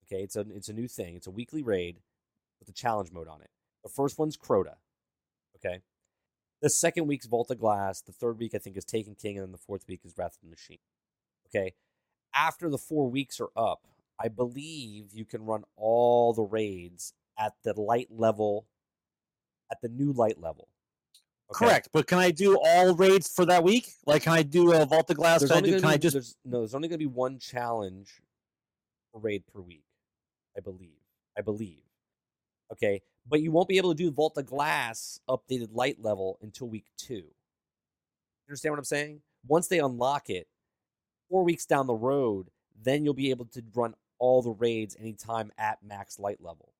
Okay, it's a it's a new thing. It's a weekly raid with a challenge mode on it. The first one's Crota. Okay. The second week's Vault of Glass. The third week, I think, is Taken King. And then the fourth week is Wrath of the Machine. Okay. After the four weeks are up, I believe you can run all the raids at the light level, at the new light level. Okay? Correct, but can I do all raids for that week? Like, can I do a Vault of Glass? There's Can I, do, can I just there's, no, there's only going to be one challenge raid per week, I believe. I believe. Okay, but you won't be able to do Vault of Glass updated light level until week two. You understand what I'm saying? Once they unlock it, four weeks down the road, then you'll be able to run all the raids anytime at max light level.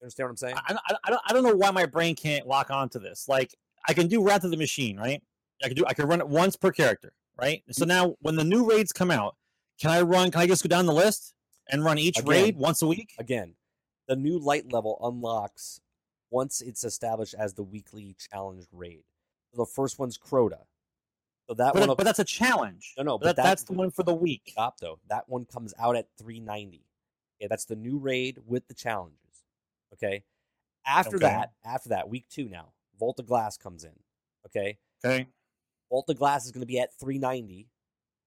You understand what I'm saying? I, I, I, don't, I don't know why my brain can't lock onto this. Like, I can do Wrath of the Machine, right? I can do I can run it once per character, right? So Mm-hmm. now when the new raids come out, can I run? Can I just go down the list and run each Again. raid once a week? Again, the new light level unlocks once it's established as the weekly challenge raid. The first one's Crota. So that But, one, but that's a challenge. No, no, But but that, that- that's the one for the week. stop though. That one comes out at 390. Okay, that's the new raid with the challenges. Okay. After Okay. that, after that, week two now, Vault of Glass comes in. Okay. Okay. Vault of Glass is going to be at 390.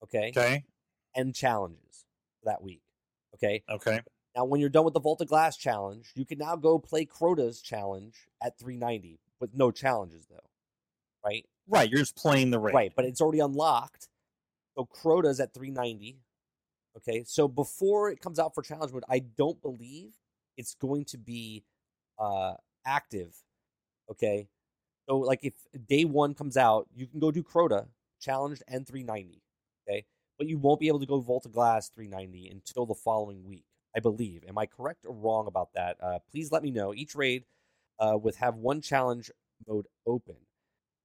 Okay. Okay. And challenges for that week. Okay. Okay. Now, when you're done with the Vault of Glass challenge, you can now go play Crota's challenge at 390 with no challenges, though. Right? Right. You're just playing the raid. Right, but it's already unlocked. So Crota's at 390. Okay, so before it comes out for challenge mode, I don't believe it's going to be uh active. Okay. So like if day one comes out, you can go do Crota, challenged and 390. Okay. But you won't be able to go Vault of Glass 390 until the following week, I believe. Am I correct or wrong about that? Uh, please let me know. Each raid uh, with have one challenge mode open.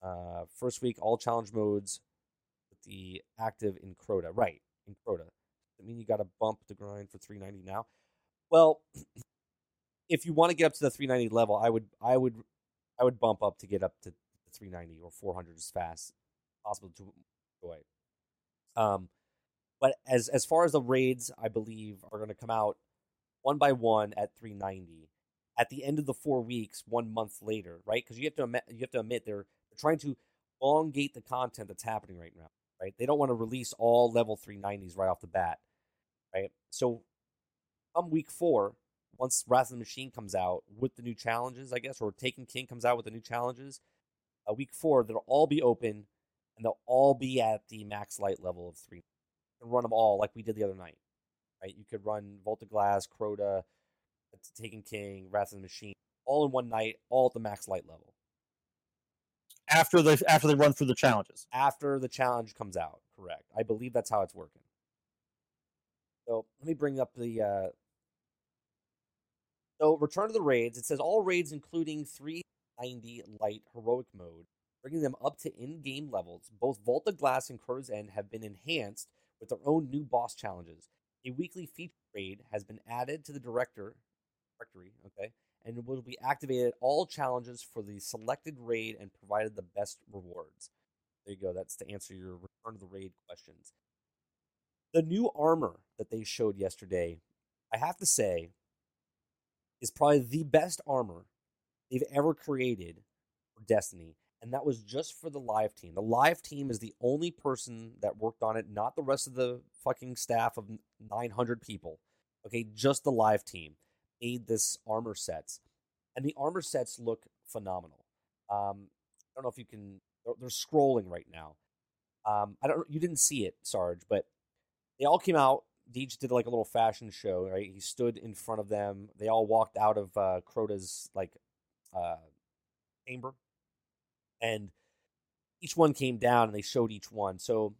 Uh, first week, all challenge modes with the active in Crota. Right, in Crota. I mean, you got to bump the grind for 390 now. Well, if you want to get up to the 390 level, I would, I would, I would bump up to get up to 390 or 400 as fast as possible to enjoy. Um, but as as far as the raids, I believe are going to come out one by one at 390 at the end of the four weeks, one month later, right? Because you have to admit, you have to admit they're, they're trying to elongate the content that's happening right now, right? They don't want to release all level 390s right off the bat, right? So, come week four, once Wrath of the Machine comes out with the new challenges, I guess, or Taken King comes out with the new challenges, uh, week four, they'll all be open and they'll all be at the max light level of three. Can run them all like we did the other night, right? You could run Vault of Glass, Crota, Taken King, Wrath of the Machine, all in one night, all at the max light level. After they after they run through the challenges. After the challenge comes out, correct. I believe that's how it's working. So let me bring up the uh so return to the raids. It says all raids including 390 light heroic mode, bringing them up to in-game levels. Both Vault of Glass and Crota's End have been enhanced with their own new boss challenges. A weekly feature raid has been added to the director directory, okay, and will be activated all challenges for the selected raid and provided the best rewards. There you go. That's to answer your return to the raid questions. The new armor that they showed yesterday, I have to say, is probably the best armor they've ever created for Destiny. And that was just for the live team. The live team is the only person that worked on it, not the rest of the fucking staff of 900 people. Okay, just the live team made this armor sets. And the armor sets look phenomenal. Um, I don't know if you can, they're, they're scrolling right now. Um, I don't, you didn't see it, Sarge, but they all came out. Deej did like a little fashion show, right? He stood in front of them. They all walked out of uh, Crota's like uh, chamber, and each one came down and they showed each one. So,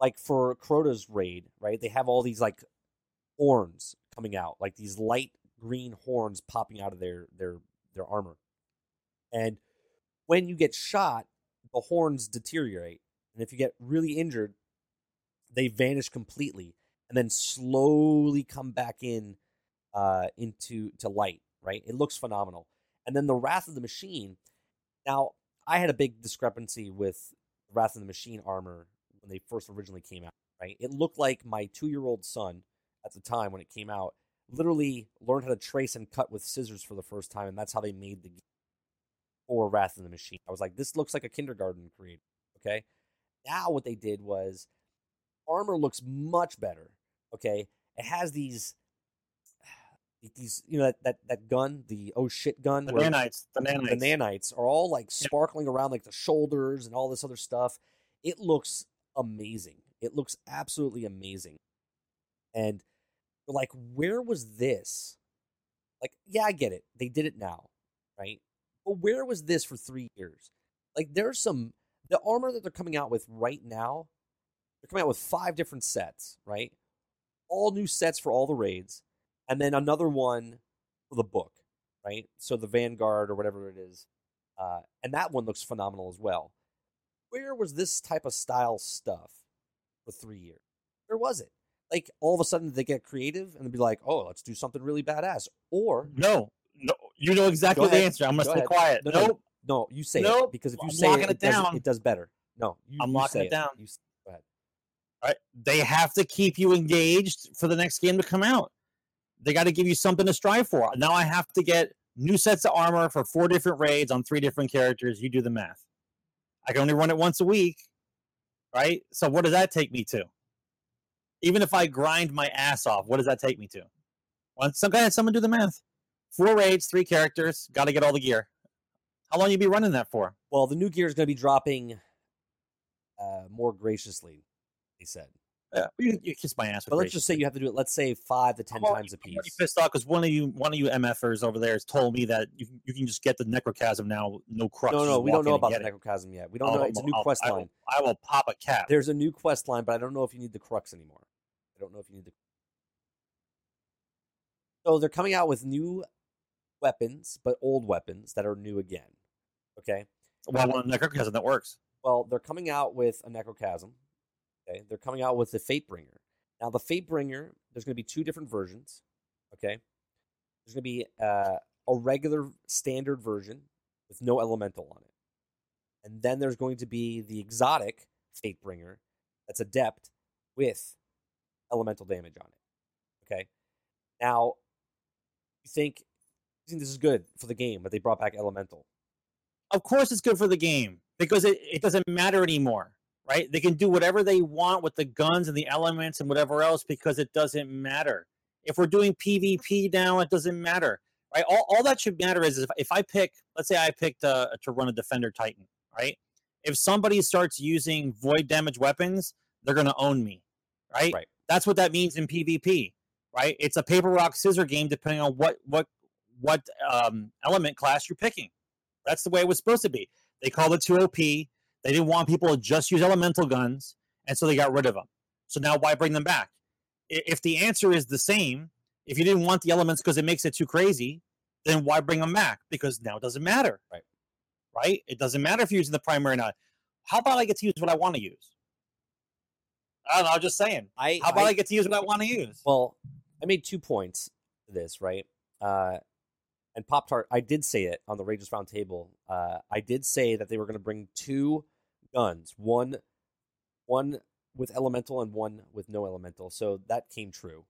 like for Crota's raid, right? They have all these like horns coming out, like these light green horns popping out of their their their armor. And when you get shot, the horns deteriorate, and if you get really injured, they vanish completely and then slowly come back in uh, into to light. Right? It looks phenomenal. And then the Wrath of the Machine. Now, I had a big discrepancy with Wrath of the Machine armor when they first originally came out. Right? It looked like my two-year-old son at the time when it came out literally learned how to trace and cut with scissors for the first time, and that's how they made the game for Wrath of the Machine. I was like, this looks like a kindergarten creator. Okay. Now what they did was armor looks much better. Okay. It has these these you know that that, that gun, the oh shit gun, The nanites. The nanites. the nanites are all like sparkling around like the shoulders and all this other stuff. It looks amazing. It looks absolutely amazing. And you're like, where was this? Like, yeah, I get it. They did it now, right? But where was this for three years? Like, there's some the armor that they're coming out with right now. They're coming out with five different sets, right? All new sets for all the raids, and then another one for the book, right? So the Vanguard or whatever it is, uh, and that one looks phenomenal as well. Where was this type of style stuff for three years? Where was it? Like all of a sudden they get creative and they be like, "Oh, let's do something really badass," or No, no. You know exactly the answer. I'm gonna Go stay ahead. quiet. No, no, nope. No, you say it because if you I'm say it, it it, does, down. it does better. No, you, I'm you locking say it down. You, go ahead. right? They have to keep you engaged for the next game to come out. They got to give you something to strive for. Now I have to get new sets of armor for four different raids on three different characters. You do the math. I can only run it once a week, right? So what does that take me to? Even if I grind my ass off, what does that take me to? Once some guy, someone do the math. Four raids, three characters, got to get all the gear. How long you be running that for? Well, the new gear is going to be dropping uh, more graciously. He said, Yeah, you, you kiss my ass. but let's just say you have to do it. Let's say five to 10 I'm already- times a I'm piece. pissed off because one of you, one of you MFers over there has told me that you, can- you can just get the necrochasm now, no crux. No, no, we don't know about the it. necrochasm yet. We don't I'll- know. It's a new I'll- quest I line. will, I will pop a cap. There's a new quest line, but I don't know if you need the crux anymore. I don't know if you need the. So they're coming out with new weapons, but old weapons that are new again. Okay. well, one necrochasm that works. Well, they're coming out with a necrochasm. Okay. They're coming out with the Fatebringer. Now, the Fatebringer, there's going to be two different versions. Okay. There's going to be uh, a regular standard version with no elemental on it. And then there's going to be the exotic Fatebringer that's adept with elemental damage on it. Okay. Now, you think, you think this is good for the game but they brought back elemental? Of course, it's good for the game because it, it doesn't matter anymore, right? They can do whatever they want with the guns and the elements and whatever else because it doesn't matter. If we're doing PvP now, it doesn't matter, right? All, all that should matter is if, if I pick, let's say I picked uh, to run a Defender Titan, right? If somebody starts using void damage weapons, they're going to own me, right? Right. That's what that means in PvP, right? It's a paper rock scissor game depending on what what what um, element class you're picking. That's the way it was supposed to be. They called it 2OP. They didn't want people to just use elemental guns, and so they got rid of them. So now why bring them back? If the answer is the same, if you didn't want the elements because it makes it too crazy, then why bring them back? Because now it doesn't matter. Right. Right? It doesn't matter if you're using the primary or not. How about I get to use what I want to use? I don't know. I'm just saying. I, How about I, I get to use what I want to use? Well, I made two points to this, right? Uh, and Pop Tart, I did say it on the Rages Roundtable. Uh, I did say that they were going to bring two guns, one, one with elemental and one with no elemental. So that came true.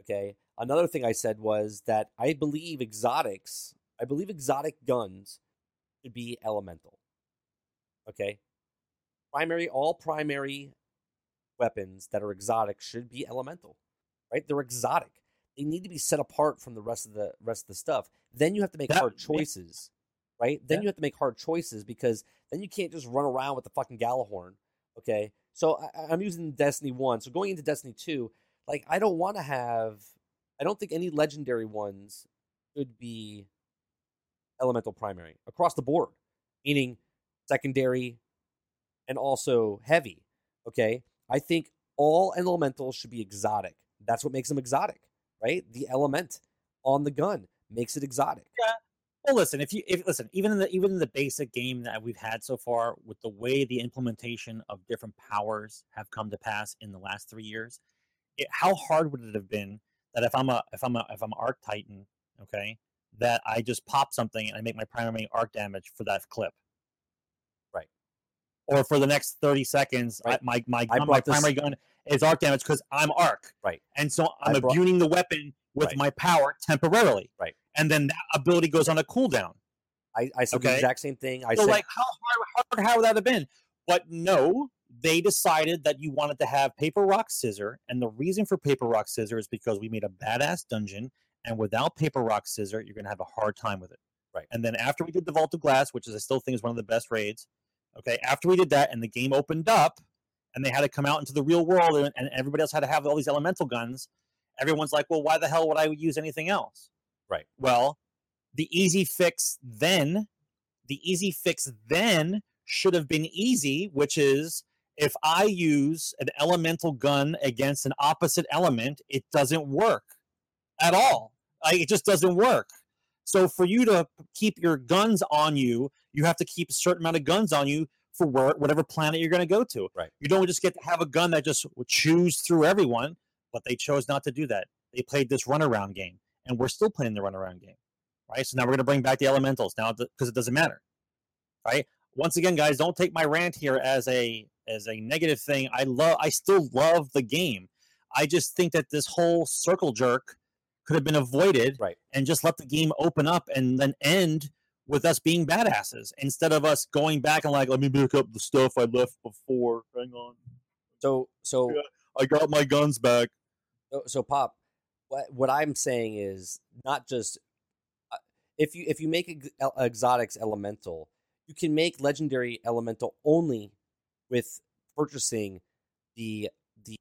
Okay. Another thing I said was that I believe exotics, I believe exotic guns should be elemental. Okay. Primary, all primary weapons that are exotic should be elemental right? They're exotic. They need to be set apart from the rest of the rest of the stuff. Then you have to make That- hard yeah. choices, right? Then Yeah. you have to make hard choices because then you can't just run around with the fucking Gjallarhorn. Okay, so I, I'm using Destiny one. So going into Destiny two, like I don't want to have. I don't think any legendary ones should be elemental primary across the board, meaning secondary and also heavy. Okay, I think all elementals should be exotic. That's what makes them exotic, right? The element on the gun makes it exotic. Well, listen, if you if listen, even in the even in the basic game that we've had so far, with the way the implementation of different powers have come to pass in the last three years, it, how hard would it have been that if I'm a if I'm a if I'm an Arc Titan, okay, that I just pop something and I make my primary arc damage for that clip. Or for the next thirty seconds, I- Right. my my gun, my this- primary gun is arc damage because I'm arc, Right. and so I'm I brought- imbuing the weapon with Right. my power temporarily, Right. and then that ability goes on a cooldown. I, I said the exact same thing. I so said like how hard, hard how would that have been? But no, they decided that you wanted to have paper rock scissor, and the reason for paper rock scissor is because we made a badass dungeon, and without paper rock scissor, you're gonna have a hard time with it. Right. And then after we did the Vault of Glass, which is I still think is one of the best raids, okay, after we did that and the game opened up and they had to come out into the real world and, and everybody else had to have all these elemental guns, everyone's like, well, why the hell would I use anything else? Right. Well, the easy fix then, the easy fix then should have been easy, which is if I use an elemental gun against an opposite element, it doesn't work at all. Like, it just doesn't work. So for you to keep your guns on you, you have to keep a certain amount of guns on you for where, whatever planet you're going to go to. Right. You don't just get to have a gun that just chews through everyone, but they chose not to do that. They played this runaround game, and we're still playing the runaround game. right? So now we're going to bring back the elementals now because it doesn't matter, right? Once again, guys, don't take my rant here as a as a negative thing. I love, I still love the game. I just think that this whole circle jerk could have been avoided, Right. and just let the game open up and then end with us being badasses instead of us going back and like, let me pick up the stuff I left before. Hang on, So so Yeah. I got my guns back. So, so pop, what what I'm saying is not just uh, if you if you make ex- exotics elemental, you can make legendary elemental only with purchasing the the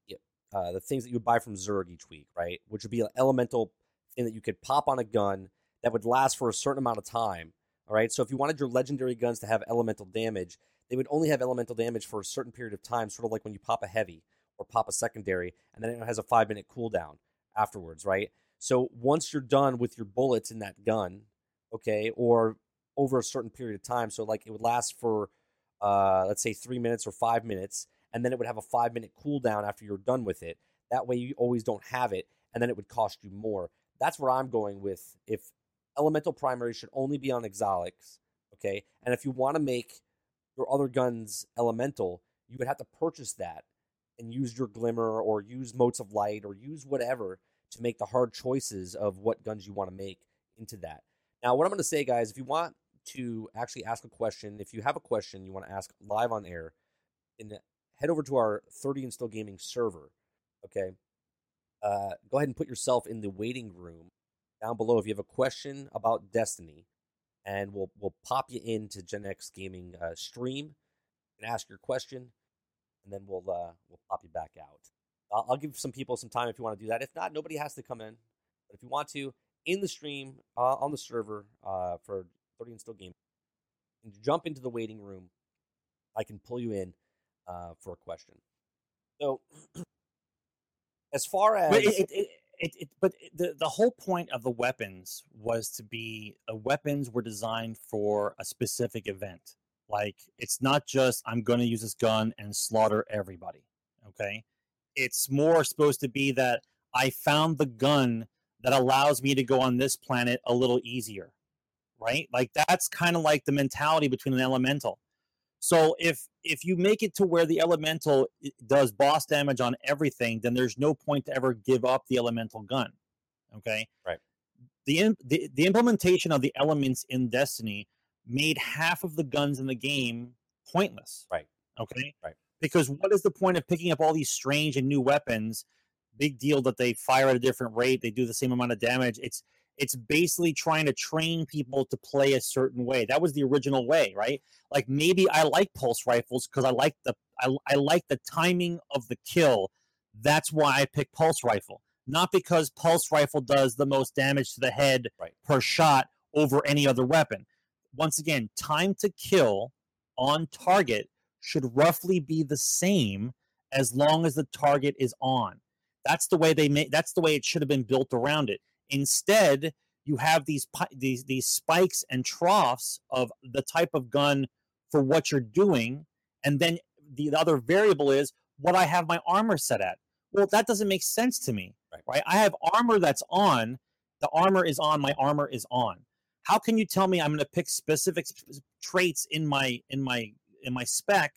uh, the things that you would buy from Xur each week, right? Which would be an elemental thing that you could pop on a gun that would last for a certain amount of time. All right. So if you wanted your legendary guns to have elemental damage, they would only have elemental damage for a certain period of time, sort of like when you pop a heavy or pop a secondary, and then it has a five minute cooldown afterwards, right? So once you're done with your bullets in that gun, okay, or over a certain period of time, so like it would last for, uh, let's say three minutes or five minutes, and then it would have a five minute cooldown after you're done with it. That way you always don't have it, and then it would cost you more. That's where I'm going with if elemental primary should only be on exotics, okay, and if you want to make your other guns elemental, you would have to purchase that and use your glimmer or use motes of light or use whatever to make the hard choices of what guns you want to make into that. Now, what I'm going to say, guys, if you want to actually ask a question, if you have a question you want to ask live on air, and head over to our 30 and Still Gaming server. Okay, uh, go ahead and put yourself in the waiting room down below if you have a question about Destiny, and we'll we'll pop you into Gen X Gaming uh, stream and ask your question and then we'll uh, we'll pop you back out. I'll, I'll give some people some time if you want to do that. If not, nobody has to come in. But if you want to, in the stream uh, on the server uh, for 30 and Still Game, and jump into the waiting room. I can pull you in uh, for a question. So, as far as But it, it, it, it, but the the whole point of the weapons was to be uh, weapons were designed for a specific event. Like it's not just I'm going to use this gun and slaughter everybody. Okay, it's more supposed to be that I found the gun that allows me to go on this planet a little easier. Right? Like that's kind of like the mentality between an elemental. So if if you make it to where the elemental does boss damage on everything, then there's no point to ever give up the elemental gun. Okay. Right. The the, the implementation of the elements in Destiny made half of the guns in the game pointless. Right. Okay. Right. Because what is the point of picking up all these strange and new weapons? Big deal that they fire at a different rate, they do the same amount of damage. It's it's basically trying to train people to play a certain way. That was the original way, right? Like maybe I like pulse rifles because I like the I, I like the timing of the kill. That's why I pick pulse rifle, not because pulse rifle does the most damage to the head Right. per shot over any other weapon. Once again, time to kill on target should roughly be the same as long as the target is on. That's the way they made. That's the way it should have been built around it. Instead, you have these these these spikes and troughs of the type of gun for what you're doing, and then the other variable is what I have my armor set at. Well, that doesn't make sense to me, Right. right? I have armor that's on. The armor is on. My armor is on. How can you tell me I'm going to pick specific traits in my in my in my spec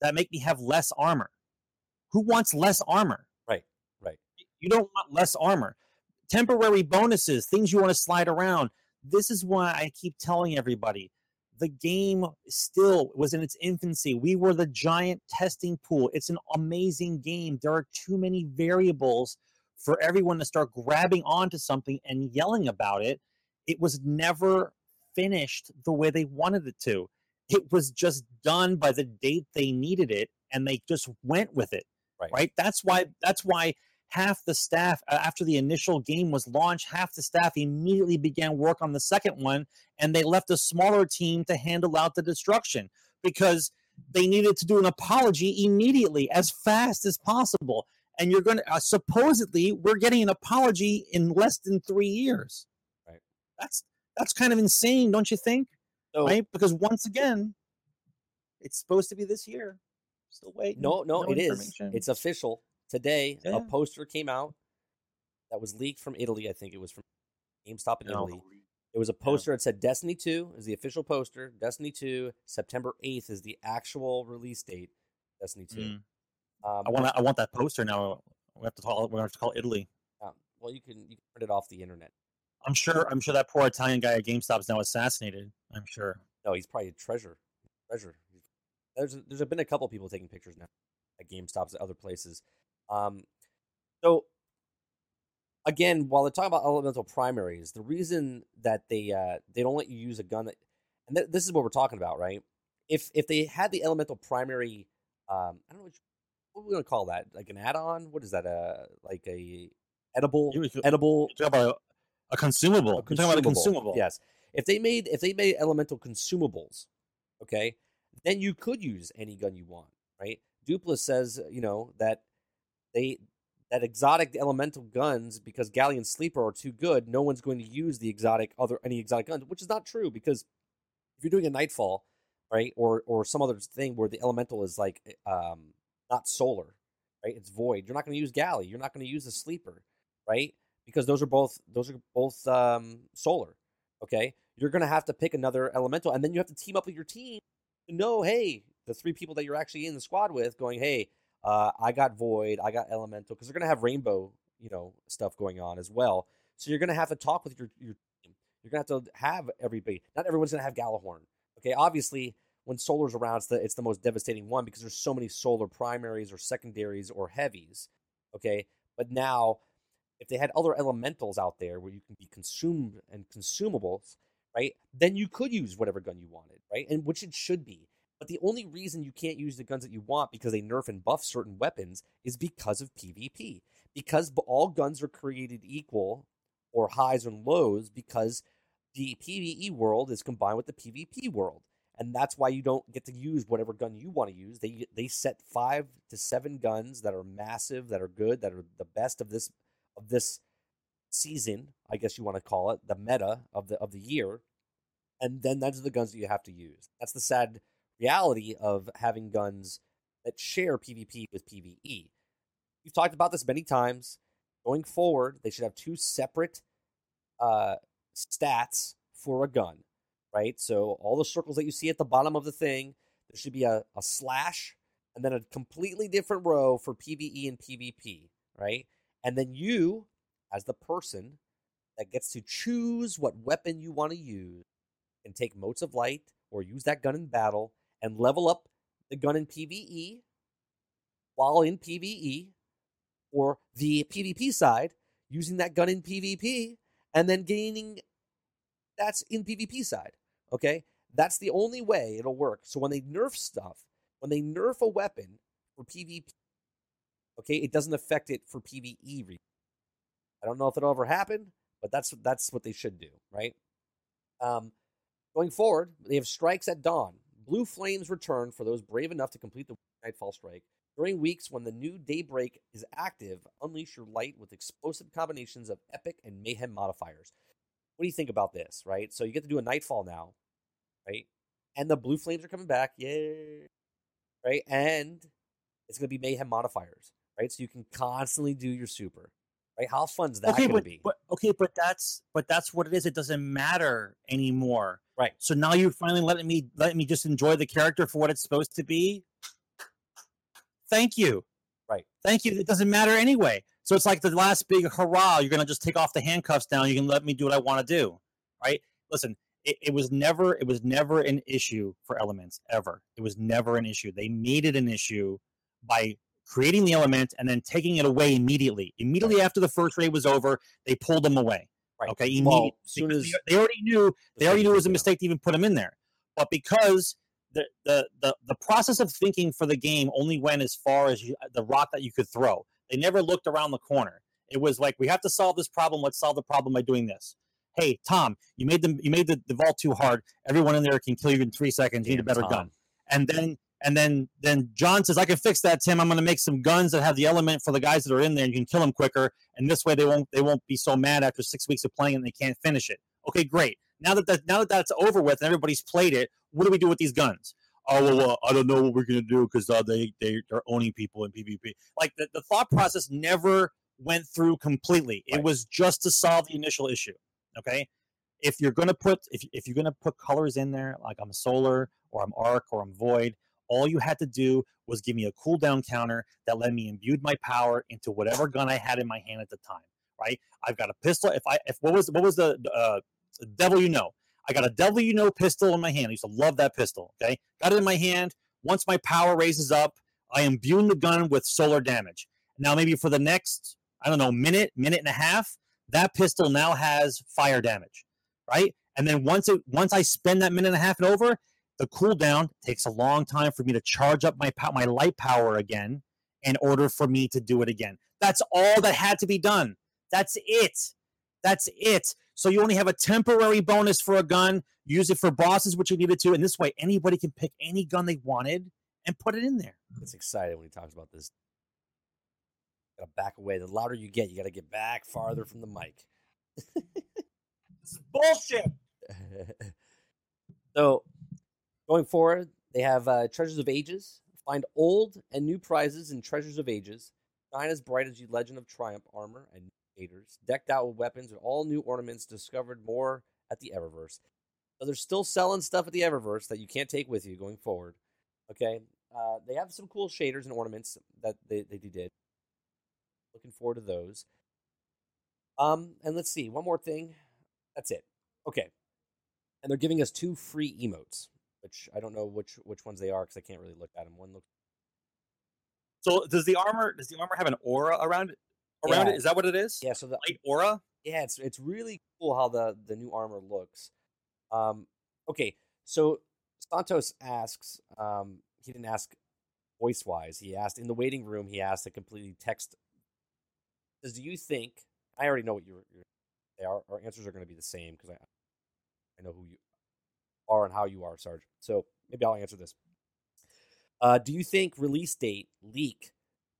that make me have less armor? Who wants less armor? Right, right. You don't want less armor. Temporary bonuses, things you want to slide around. This is why I keep telling everybody the game still was in its infancy. We were the giant testing pool. It's an amazing game. There are too many variables for everyone to start grabbing onto something and yelling about it. It was never finished the way they wanted it to. It was just done by the date they needed it and they just went with it. Right. Right? That's why that's why half the staff uh, after the initial game was launched, half the staff immediately began work on the second one and they left a smaller team to handle out the destruction because they needed to do an apology immediately as fast as possible. And you're going to uh, supposedly we're getting an apology in less than 3 years. Right. that's that's kind of insane don't you think? So right? Because once again it's supposed to be this year. Still waiting. No, no, it is. It's official today. Yeah. A poster came out that was leaked from Italy. I think it was from GameStop in No. Italy. It was a poster that said Destiny 2 is the official poster. Destiny 2, September 8th is the actual release date. Destiny 2. Mm. Um, I want I want that poster now. We have to call. We're going to have to call Italy. um, well, you can you can print it off the internet. I'm sure. I'm sure that poor Italian guy at GameStop is now assassinated. I'm sure. No, he's probably a treasure. Treasure. There's there's been a couple people taking pictures now at GameStops at other places. Um, so again, while they're talking about elemental primaries, the reason that they uh, they don't let you use a gun that, and th- this is what we're talking about, right? If if they had the elemental primary, um, I don't know what, you, what are we gonna call that, like an add-on. What is that? Uh, like a edible You- you- edible You're talking about a, a consumable. a talking about a consumable. Yes. If they made if they made elemental consumables, okay, then you could use any gun you want, right? Dupla says, you know, that they that exotic elemental guns because Galleon Sleeper are too good, no one's going to use the exotic other any exotic guns, which is not true because if you're doing a nightfall, right, or or some other thing where the elemental is like um not solar, right? It's void. You're not going to use Galley. You're not going to use the sleeper, right? Because those are both those are both um solar. Okay? You're going to have to pick another elemental and then you have to team up with your team to know, hey, the three people that you're actually in the squad with going, hey, uh, I got void, I got elemental, because they're gonna have rainbow, you know, stuff going on as well. So you're gonna have to talk with your your team. You're gonna have to have everybody. Not everyone's gonna have Gjallarhorn. Okay, obviously, when solar's around, it's the it's the most devastating one because there's so many solar primaries or secondaries or heavies. Okay, but now if they had other elementals out there where you can be consumed and consumables, right? Then you could use whatever gun you wanted, right? And which it should be. But the only reason you can't use the guns that you want because they nerf and buff certain weapons is because of PvP. Because all guns are created equal or highs and lows because the PvE world is combined with the PvP world. And that's why you don't get to use whatever gun you want to use. They they set 5 to 7 guns that are massive, that are good, that are the best of this of this season, I guess you want to call it, the meta of the of the year. And then those are the guns that you have to use. That's the sad reality of having guns that share PvP with PvE. We've talked about this many times. Going forward, they should have two separate uh, stats for a gun, right? So all the circles that you see at the bottom of the thing, there should be a, a slash and then a completely different row for PvE and PvP, right? And then you, as the person that gets to choose what weapon you want to use, can take motes of light or use that gun in battle and level up the gun in PvE while in PvE, or the PvP side using that gun in PvP and then gaining that's in PvP side. Okay, that's the only way it'll work. So when they nerf stuff, when they nerf a weapon for PvP, okay, it doesn't affect it for PvE. I don't know if it'll ever happen, but that's that's what they should do, right? Um, going forward, they have strikes at dawn. Blue flames return for those brave enough to complete the nightfall strike. During weeks when the new daybreak is active, unleash your light with explosive combinations of epic and mayhem modifiers. What do you think about this, right? So you get to do a nightfall now, right? And the blue flames are coming back, yay! Right? And it's going to be mayhem modifiers, right? So you can constantly do your super, right? How fun is that okay, going to but, be? but okay, but that's but that's what it is. It doesn't matter anymore. Right. So now you're finally letting me letting me just enjoy the character for what it's supposed to be. Thank you. Right. Thank you. It doesn't matter anyway. So it's like the last big hurrah. You're gonna just take off the handcuffs now. You can let me do what I want to do. Right. Listen. It, it was never it was never an issue for elements ever. It was never an issue. They made it an issue by creating the element and then taking it away immediately. Immediately after the first raid was over, they pulled them away. Right. Okay, Well, immediately. soon as they, already knew they already knew it was a mistake to even put them in there. But because the the the, the process of thinking for the game only went as far as you, the rock that you could throw. They never looked around the corner. It was like we have to solve this problem. Let's solve the problem by doing this. Hey, Tom, you made them you made the, the vault too hard. Everyone in there can kill you in three seconds. You need a better Tom. gun. And then and then then John says, I can fix that, Tim. I'm gonna make some guns that have the element for the guys that are in there. And you can kill them quicker, and this way they won't they won't be so mad after six weeks of playing and they can't finish it. Okay, great. Now that, that now that that's over with and everybody's played it, what do we do with these guns? Oh well, uh, I don't know what we're gonna do because uh, they they they're owning people in PvP. Like the, the thought process never went through completely. It was just to solve the initial issue. Okay, if you're gonna put if if you're gonna put colors in there, like I'm solar or I'm arc or I'm void, all you had to do was give me a cooldown counter that let me imbue my power into whatever gun I had in my hand at the time. Right? I've got a pistol. If I if what was what was the uh, devil you know? I got a devil you know pistol in my hand. I used to love that pistol. Okay, got it in my hand. Once my power raises up, I imbuing the gun with solar damage. Now maybe for the next I don't know minute minute and a half, that pistol now has fire damage, right? And then once it once I spend that minute and a half and over, the cooldown takes a long time for me to charge up my my light power again in order for me to do it again. That's all that had to be done. That's it. That's it. So you only have a temporary bonus for a gun. Use it for bosses, which you needed to, and this way anybody can pick any gun they wanted and put it in there. It's exciting when he talks about this. Gotta back away. The louder you get, you gotta get back farther from the mic. this is bullshit. so Going forward, they have uh, Treasures of Ages. Find old and new prizes in Treasures of Ages. Shine as bright as you Legend of Triumph armor and haters. Decked out with weapons and all new ornaments discovered more at the Eververse. So they're still selling stuff at the Eververse that you can't take with you going forward. Okay. Uh, they have some cool shaders and ornaments that they, they did. Looking forward to those. Um, and let's see, one more thing. That's it. Okay. And they're giving us two free emotes which I don't know which which ones they are because I can't really look at them. One looks. So does the armor does the armor have an aura around it? Around yeah. it is that what it is? Yeah. So the light aura. Yeah, it's it's really cool how the the new armor looks. Um. Okay. So Santos asks. Um. He didn't ask voice wise. He asked in the waiting room. He asked a completely text. Says, do you think? I already know what your your they are. Our answers are going to be the same because I I know who you are and how you are, Sarge. So maybe I'll answer this. Uh, do you think release date leak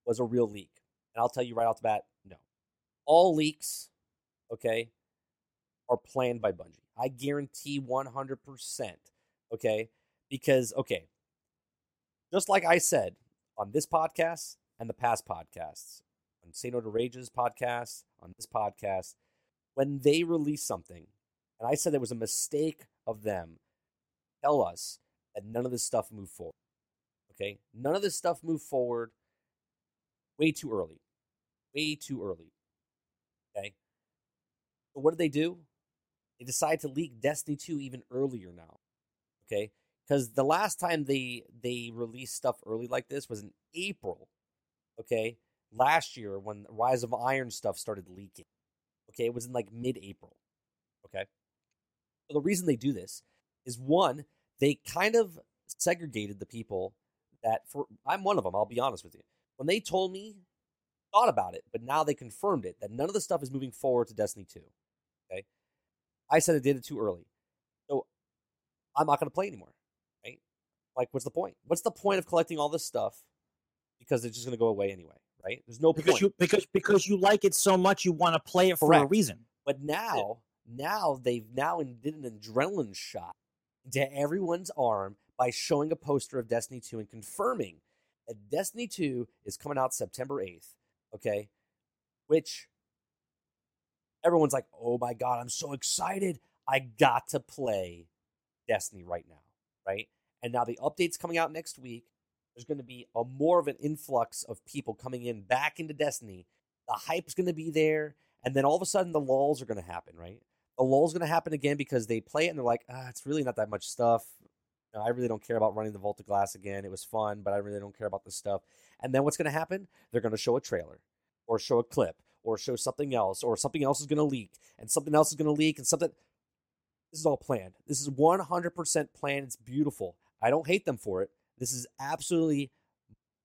was a real leak? And I'll tell you right off the bat, no. All leaks, okay, are planned by Bungie. I guarantee 100%, okay? Because, okay, just like I said on this podcast and the past podcasts, on Say No to Rage's podcast, on this podcast, when they release something, and I said it was a mistake of them tell us that none of this stuff moved forward. Okay? None of this stuff moved forward way too early. Way too early. Okay? So what did they do? They decided to leak Destiny 2 even earlier now. Okay? Because the last time they they released stuff early like this was in April. Okay? Last year when Rise of Iron stuff started leaking. Okay, it was in like mid-April. Okay? So the reason they do this is one, they kind of segregated the people that for I'm one of them, I'll be honest with you. When they told me, thought about it, but now they confirmed it that none of the stuff is moving forward to Destiny 2. Okay. I said I did it too early. So I'm not gonna play anymore. Right? Like what's the point? What's the point of collecting all this stuff? Because it's just gonna go away anyway, right? There's no because point. you because because you like it so much you want to play it Correct. for a reason. But now, now they've now did an adrenaline shot into everyone's arm by showing a poster of Destiny 2 and confirming that Destiny 2 is coming out September 8th. Okay. Which everyone's like, oh my God, I'm so excited. I got to play Destiny right now. Right. And now the update's coming out next week. There's going to be a more of an influx of people coming in back into Destiny. The hype's going to be there. And then all of a sudden, the lulls are going to happen, right? A lull is going to happen again because they play it and they're like, ah, it's really not that much stuff. No, I really don't care about running the of Glass again. It was fun, but I really don't care about this stuff. And then what's going to happen? They're going to show a trailer or show a clip or show something else or something else is going to leak and something else is going to leak and something. This is all planned. This is 100% planned. It's beautiful. I don't hate them for it. This is absolutely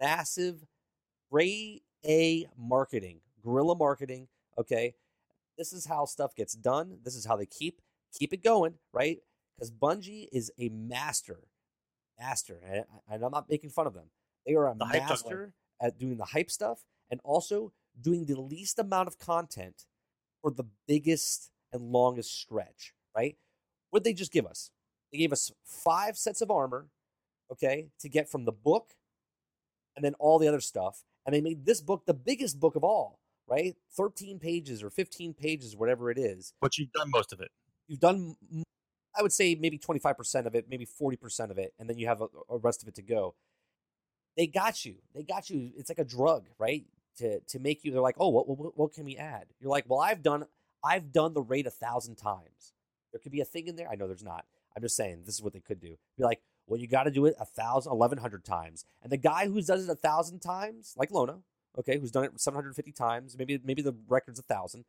massive, ray A marketing, guerrilla marketing. Okay. This is how stuff gets done. This is how they keep keep it going, right? Because Bungie is a master, master, and, and I'm not making fun of them. They are a The master at doing the hype stuff and also doing the least amount of content for the biggest and longest stretch, right? What did they just give us? They gave us five sets of armor, okay, to get from the book and then all the other stuff. And they made this book the biggest book of all, right? 13 pages or 15 pages, whatever it is. But you've done most of it. you've done, I would say maybe 25% of it, maybe 40% of it, and then you have a, a rest of it to go. They got you. They got you. It's like a drug, right? To to make you. They're like, oh, what what, what can we add? You're like, well, I've done I've done the rate a thousand times. There could be a thing in there. I know there's not. I'm just saying this is what they could do. Be like, well, you got to do it a thousand, eleven hundred times. And the guy who does it a thousand times, like Lono, okay, who's done it 750 times, maybe maybe the record's a thousand,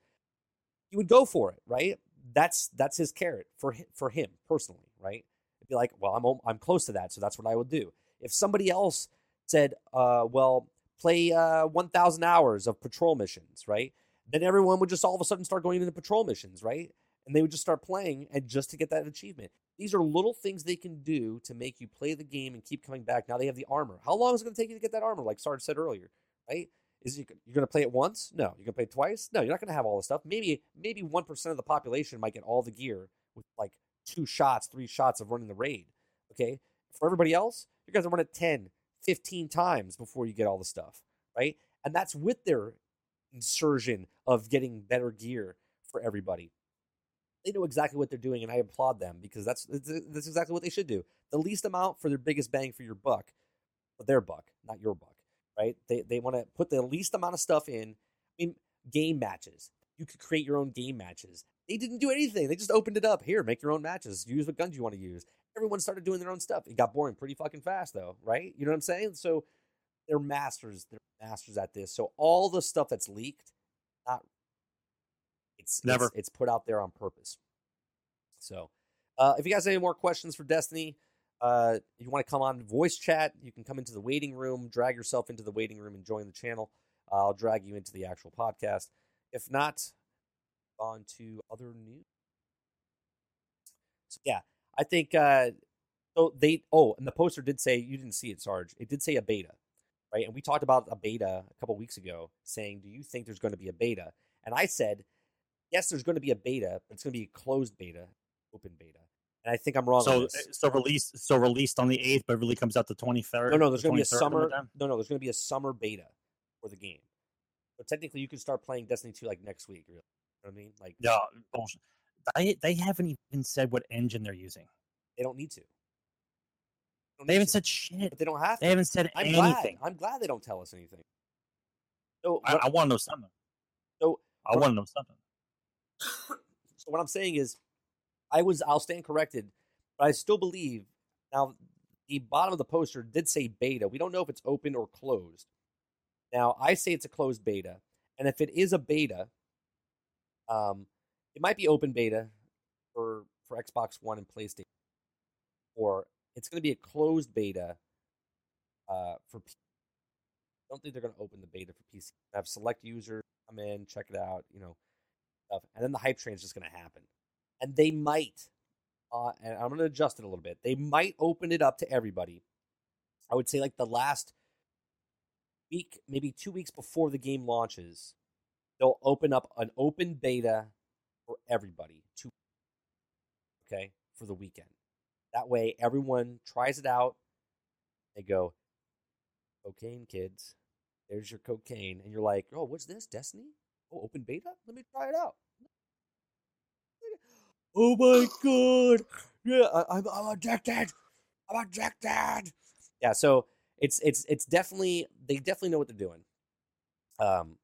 he would go for it, right? That's that's his carrot for him, for him personally, right? It'd be like, well, I'm I'm close to that, so that's what I would do. If somebody else said, uh, well, play uh, 1,000 hours of patrol missions, right? Then everyone would just all of a sudden start going into patrol missions, right? And they would just start playing and just to get that achievement. These are little things they can do to make you play the game and keep coming back. Now they have the armor. How long is it going to take you to get that armor? Like Sarge said earlier, right? Is you you're going to play it once? No. You're going to play it twice? No. You're not going to have all the stuff. Maybe maybe one percent of the population might get all the gear with like two shots, three shots of running the raid. Okay. For everybody else, you guys are running 10, 15 times before you get all the stuff, right? And that's with their insertion of getting better gear for everybody. They know exactly what they're doing, and I applaud them because that's that's exactly what they should do. The least amount for their biggest bang for your buck, for their buck, not your buck, right? They they want to put the least amount of stuff in. I mean, game matches. You could create your own game matches. They didn't do anything. They just opened it up. Here, make your own matches. Use what guns you want to use. Everyone started doing their own stuff. It got boring pretty fucking fast, though, right? You know what I'm saying? So they're masters. They're masters at this. So all the stuff that's leaked, not it's Never. It's, it's put out there on purpose. So, uh, if you guys have any more questions for Destiny, uh, you want to come on voice chat, you can come into the waiting room, drag yourself into the waiting room, and join the channel. I'll drag you into the actual podcast. If not, on to other news. So yeah, I think uh, so. They oh, and the poster did say you didn't see it, Sarge. It did say a beta, right? And we talked about a beta a couple weeks ago, saying, "Do you think there's going to be a beta?" And I said, "Yes, there's going to be a beta, but it's going to be a closed beta, open beta." And I think I'm wrong. on So so released so released on the eighth, but really comes out the twenty third. No, no, there's going to be a summer. No, no, there's going to be a summer beta for the game. So technically, you can start playing Destiny 2 like next week. Really. You know what I mean? Like, Yeah. They they haven't even said what engine they're using. they don't need to. don't They haven't to, said shit. but they don't have to. They haven't said I'm anything. glad. I'm glad they don't tell us anything. So, I, I want to know something. so, I want to know something. so what I'm saying is, I was. I'll stand corrected, but I still believe. Now, the bottom of the poster did say beta. We don't know if it's open or closed. Now, I say it's a closed beta, and if it is a beta, um, it might be open beta for for Xbox One and PlayStation, or it's going to be a closed beta uh, for. P- I don't think they're going to open the beta for PC. Have select users come in, check it out, you know, stuff, and then the hype train is just going to happen, and they might. Uh, and I'm going to adjust it a little bit. They might open it up to everybody. I would say like the last week, maybe two weeks before the game launches, they'll open up an open beta for everybody. to okay, for the weekend. That way, everyone tries it out. They go, cocaine kids. There's your cocaine, and you're like, oh, what's this? Destiny? Oh, open beta? Let me try it out. Oh my god! Yeah, I, I'm, I'm addicted. I'm addicted. Yeah, so it's it's it's definitely they definitely know what they're doing. Um,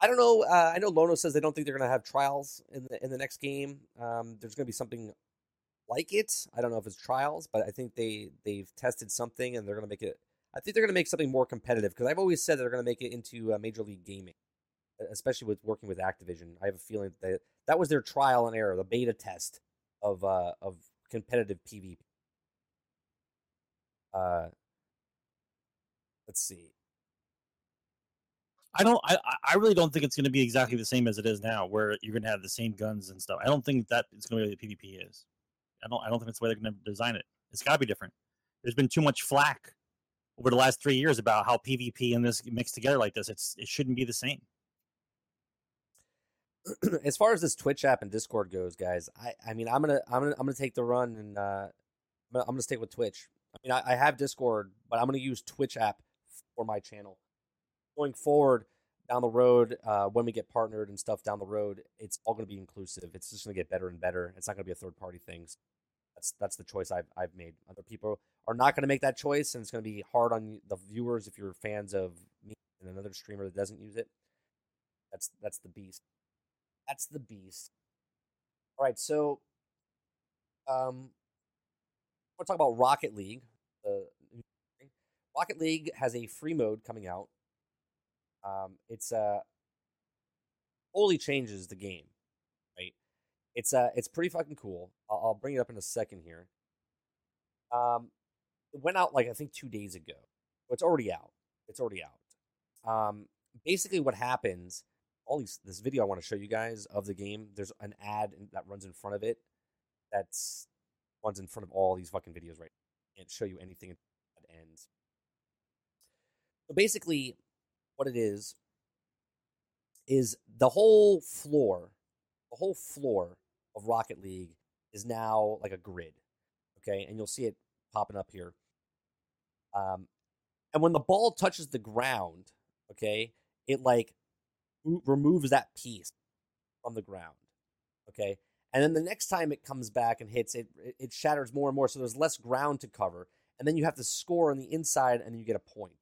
I don't know. Uh, I know Lono says they don't think they're going to have trials in the in the next game. Um, there's going to be something like it. I don't know if it's trials, but I think they they've tested something and they're going to make it. I think they're going to make something more competitive because I've always said they're going to make it into uh, Major League Gaming, especially with working with Activision. I have a feeling that that was their trial and error, the beta test of uh, of competitive PvP. Uh, let's see. I don't. I I- really don't think it's going to be exactly the same as it is now, where you're going to have the same guns and stuff. I don't think that it's going to be the the PvP is. I don't. I don't think that's the way they're going to design it. It's got to be different. There's been too much flack over the last three years about how PvP and this mixed together like this. It's it shouldn't be the same. as far as this Twitch app and Discord goes, guys, I, I mean, I'm gonna, I'm gonna, I'm gonna take the run and uh, I'm gonna, stick with Twitch. I mean, I, I have Discord, but I'm gonna use Twitch app for my channel going forward. down the road, uh, when we get partnered and stuff down the road, it's all to be inclusive. It's just to get better and better. It's not to be a third party thing. So that's that's the choice I've I've made. Other people are not to make that choice, and it's to be hard on the viewers if you're fans of me and another streamer that doesn't use it. That's that's the beast. That's the beast. All right, so um, to talk about Rocket League. The Rocket League has a free mode coming out. Um, it's uh wholly changes the game, right? It's uh it's pretty fucking cool. I'll, I'll bring it up in a second here. Um, it went out like I think two days ago. it's already out. It's already out. Um, basically, what happens? All these this video I want to show you guys of the game. There's an ad that runs in front of it. That's runs in front of all these fucking videos right. Now. Can't show you anything at ends. So basically, what it is is the whole floor, the whole floor of Rocket League is now like a grid. Okay, and you'll see it popping up here. Um, and when the ball touches the ground, okay, it like removes that piece from the ground. Okay, and then the next time it comes back and hits, it it shatters more and more, so there's less ground to cover, and then you have to score on the inside, and you get a point.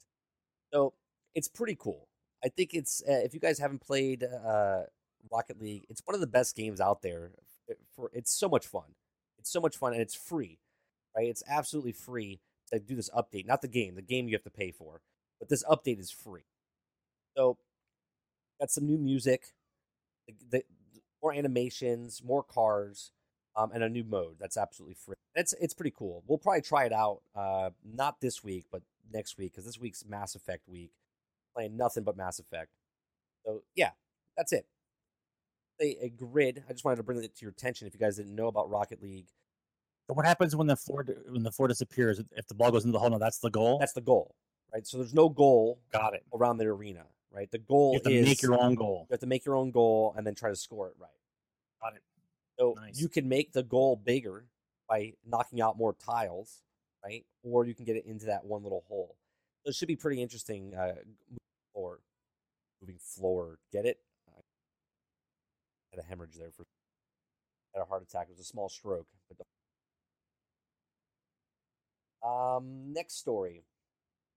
So it's pretty cool. I think it's uh, if you guys haven't played uh, Rocket League, it's one of the best games out there. For it's so much fun. It's so much fun and it's free, right? It's absolutely free to do this update. Not the game. The game you have to pay for, but this update is free. So got some new music, the, the, more animations, more cars, um, and a new mode that's absolutely free. It's it's pretty cool. We'll probably try it out. Uh, not this week, but next week because this week's Mass Effect week playing nothing but Mass Effect. So yeah, that's it. A, a grid. I just wanted to bring it to your attention if you guys didn't know about Rocket League. So what happens when the floor when the floor disappears? If the ball goes into the hole, no, that's the goal. That's the goal, right? So there's no goal. Got it. Around the arena, right? The goal you have to is make your own goal. You have to make your own goal and then try to score it right. Got it. So nice. you can make the goal bigger by knocking out more tiles, right? Or you can get it into that one little hole. So it should be pretty interesting. Uh, floor, moving floor. Get it? I had a hemorrhage there for. Had a heart attack. It was a small stroke. but. Um, next story,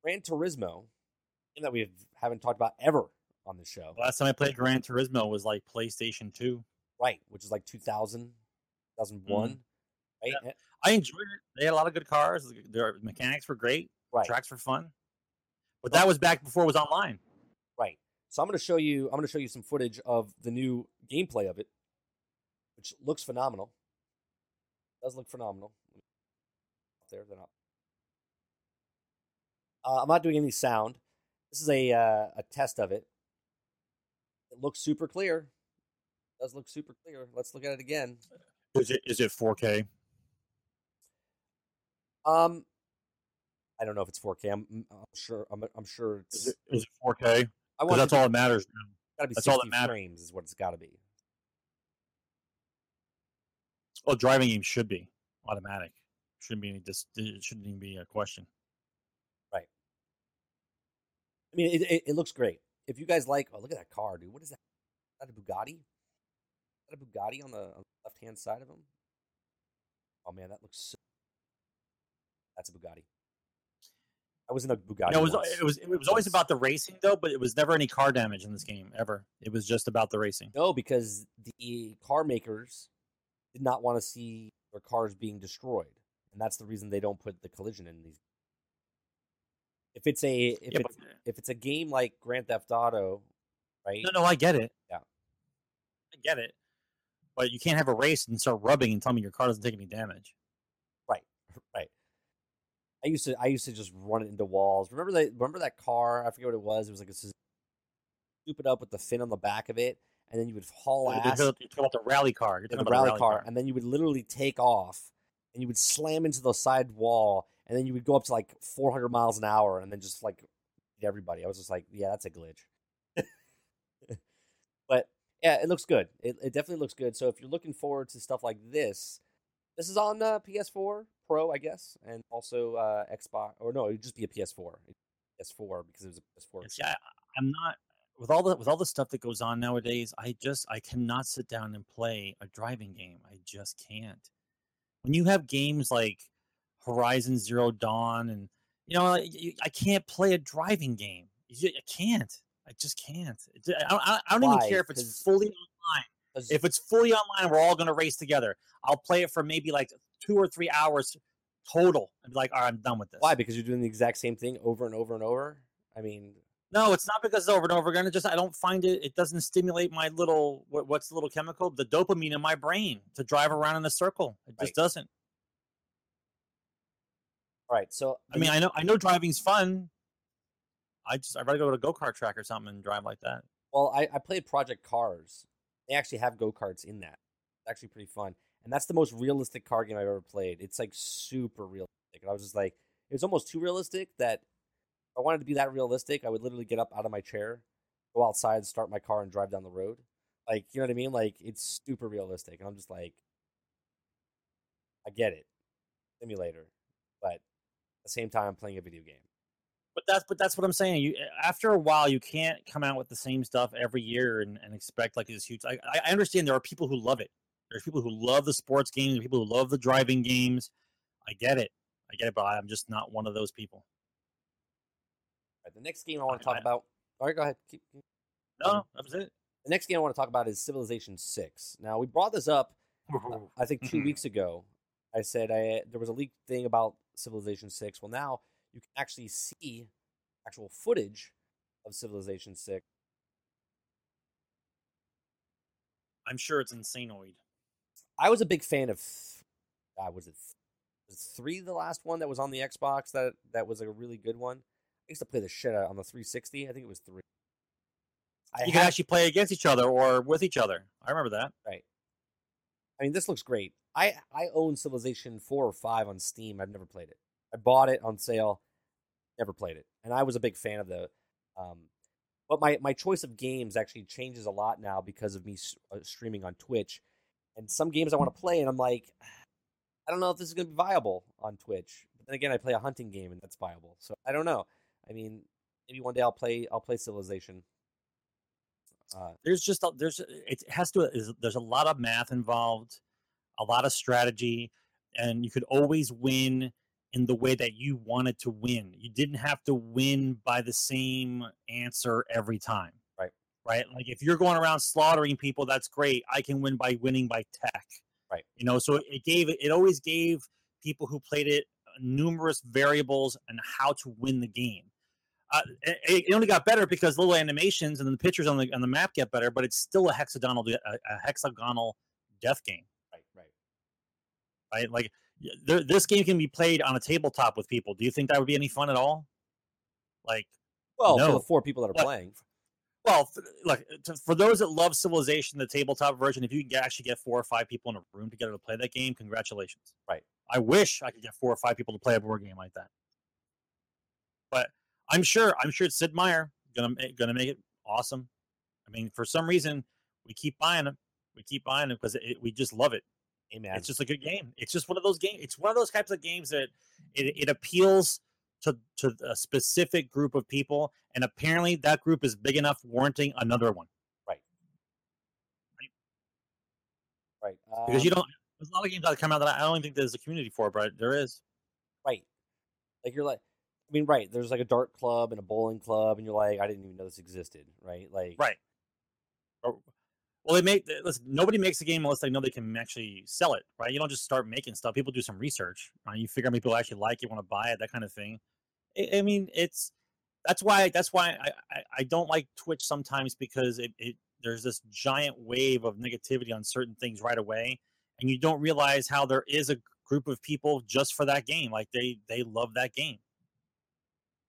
Gran Turismo, that we haven't talked about ever on the show. Last time I played Gran Turismo was like PlayStation Two, right? Which is like 2000, 2001. Mm-hmm. Right? Yeah. I enjoyed it. They had a lot of good cars. Their mechanics were great. Right. Tracks were fun. But that was back before it was online. Right. So I'm going to show you. I'm going to show you some footage of the new gameplay of it, which looks phenomenal. Does look phenomenal. There, they're not. Uh, I'm not doing any sound. This is a uh, a test of it. It looks super clear. It does look super clear. Let's look at it again. Is it is it 4K? Um, I don't know if it's 4K. I'm, I'm sure. I'm, I'm sure it's. Is it, is it 4K? I want that's all that matters. Got to be that's 60 all that matters. frames is what it's got to be. Well, driving games should be automatic. Shouldn't be any. Dis- it shouldn't even be a question. Right. I mean, it, it, it looks great. If you guys like, oh, look at that car, dude. What is that? Is that a Bugatti? Is that a Bugatti on the, on the left hand side of him? Oh man, that looks so. That's a Bugatti. I was in a Bugatti. No, it was uh, it was it was always about the racing though, but it was never any car damage in this game ever. It was just about the racing. No, because the car makers did not want to see their cars being destroyed, and that's the reason they don't put the collision in these. If it's a if yeah, it's but, uh if it's a game like Grand Theft Auto, right? No, no, I get it. Yeah, I get it. But you can't have a race and start rubbing and tell me your car doesn't take any damage. Right, right. I used to I used to just run it into walls. Remember that remember that car? I forget what it was. It was like a stupid up with the fin on the back of it, and then you would haul you're ass. You're talking about the rally car. You're the rally, rally car, car, and then you would literally take off, and you would slam into the side wall, and then you would go up to like 400 miles an hour, and then just like everybody. I was just like, yeah, that's a glitch. but yeah, it looks good. It, it definitely looks good. So if you're looking forward to stuff like this, this is on uh, PS4 Pro, I guess, and also uh, Xbox. Or no, it would just be a PS4. PS4 because it was a PS4. Yeah, I'm not. with all the with all the stuff that goes on nowadays, I just I cannot sit down and play a driving game. I just can't. When you have games like Horizon Zero Dawn and you know I, I can't play a driving game. I can't. I just can't. I don't, I don't even care if it's fully online. If it's fully online, we're all going to race together. I'll play it for maybe like two or three hours total and be like, all right, I'm done with this. Why? Because you're doing the exact same thing over and over and over. I mean, no, it's not because it's over and over again. It just I don't find it. It doesn't stimulate my little what, what's the little chemical? The dopamine in my brain to drive around in a circle. It just right. doesn't. All right. So I mean, I know I know driving's fun. I just I'd rather go to a go kart track or something and drive like that. Well, I, I played Project Cars. They actually have go karts in that. It's actually pretty fun, and that's the most realistic car game I've ever played. It's like super realistic, and I was just like, it was almost too realistic that I wanted to be that realistic, I would literally get up out of my chair, go outside, start my car, and drive down the road. Like, you know what I mean? Like, it's super realistic. And I'm just like, I get it. Simulator. But the same time, I'm playing a video game. But that's but that's what I'm saying. You after a while, you can't come out with the same stuff every year and, and expect like this huge. I, I understand there are people who love it. There's people who love the sports games, people who love the driving games. I get it. I get it, but I'm just not one of those people. Right, the next game I want to talk I, about. All right, go ahead. Keep, keep, no, that was it. The next game I want to talk about is Civilization Six. Now we brought this up, uh, I think 2 mm-hmm. weeks ago. I said I there was a leaked thing about Civilization Six. Well, now you can actually see actual footage of Civilization Six. I'm sure it's insanoid. I was a big fan of. Uh, was it was three the last one that was on the Xbox that that was a really good one? I used to play the shit out on the 360. I think it was three. I you can actually play against each other or with each other. I remember that. Right. I mean, this looks great. I I own Civilization four or five on Steam. I've never played it. I bought it on sale, never played it, and I was a big fan of the. Um, but my my choice of games actually changes a lot now because of me uh, streaming on Twitch, and some games I want to play, and I'm like, I don't know if this is going to be viable on Twitch. But then again, I play a hunting game, and that's viable. So I don't know. I mean, maybe one day I'll play I'll play Civilization. Uh, there's just a, there's it has to there's a lot of math involved, a lot of strategy, and you could always win in the way that you wanted to win. You didn't have to win by the same answer every time. Right. Right. Like if you're going around slaughtering people, that's great. I can win by winning by tech. Right. You know, so it gave it always gave people who played it numerous variables and how to win the game uh, it, it, only got better because little animations and the pictures on the on the map get better, but it's still a hexagonal a, a hexagonal death game. Right. Like th- this game can be played on a tabletop with people. Do you think that would be any fun at all? Like, well, no. for the four people that are but, playing. Well, look to, for those that love Civilization, the tabletop version, if you can actually get four or five people in a room together to play that game, congratulations. Right. I wish I could get four or five people to play a board game like that. But I'm sure. I'm sure Sid Meier gonna gonna make it awesome. I mean, for some reason, we keep buying them. We keep buying them because we just love it. Amen. It's just a good game. It's just one of those games. It's one of those types of games that it, it appeals to to a specific group of people, and apparently that group is big enough warranting another one. Right. Right. right. Um, because you um don't. There's a lot of games that come out that I don't think there's a community for, but there is. Right. Like you're like I mean, right? There's like a dart club and a bowling club, and you're like, I didn't even know this existed, right? Like, right. Well, they make listen. Nobody makes a game unless they know they can actually sell it, right? You don't just start making stuff. People do some research, right? You figure out people actually like it, want to buy it, that kind of thing. I, I mean, it's that's why that's why I, I, I don't like Twitch sometimes because it, it there's this giant wave of negativity on certain things right away, and you don't realize how there is a group of people just for that game. Like they they love that game.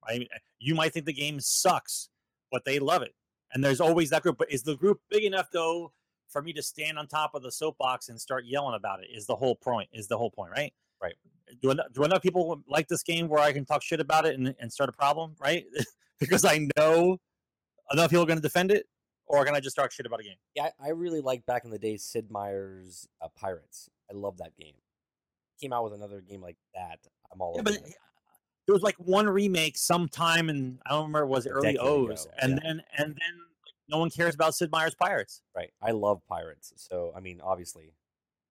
I mean, eh, you might think the game sucks, but they love it. And there's always that group. But is the group big enough though for me to stand on top of the soapbox and start yelling about it? Is the whole point? Is the whole point, right? Right. Do enough, do enough people like this game where I can talk shit about it and, and start a problem, right? because I know enough people are going to defend it, or can I just talk shit about a game? Yeah, I really like back in the day Sid Meier's uh, Pirates. I love that game. Came out with another game like that. I'm all yeah, over. But it there was like one remake sometime and I don't remember it was it early O's, and yeah. then and then no one cares about Sid Meier's Pirates. Right. I love pirates. So I mean, obviously,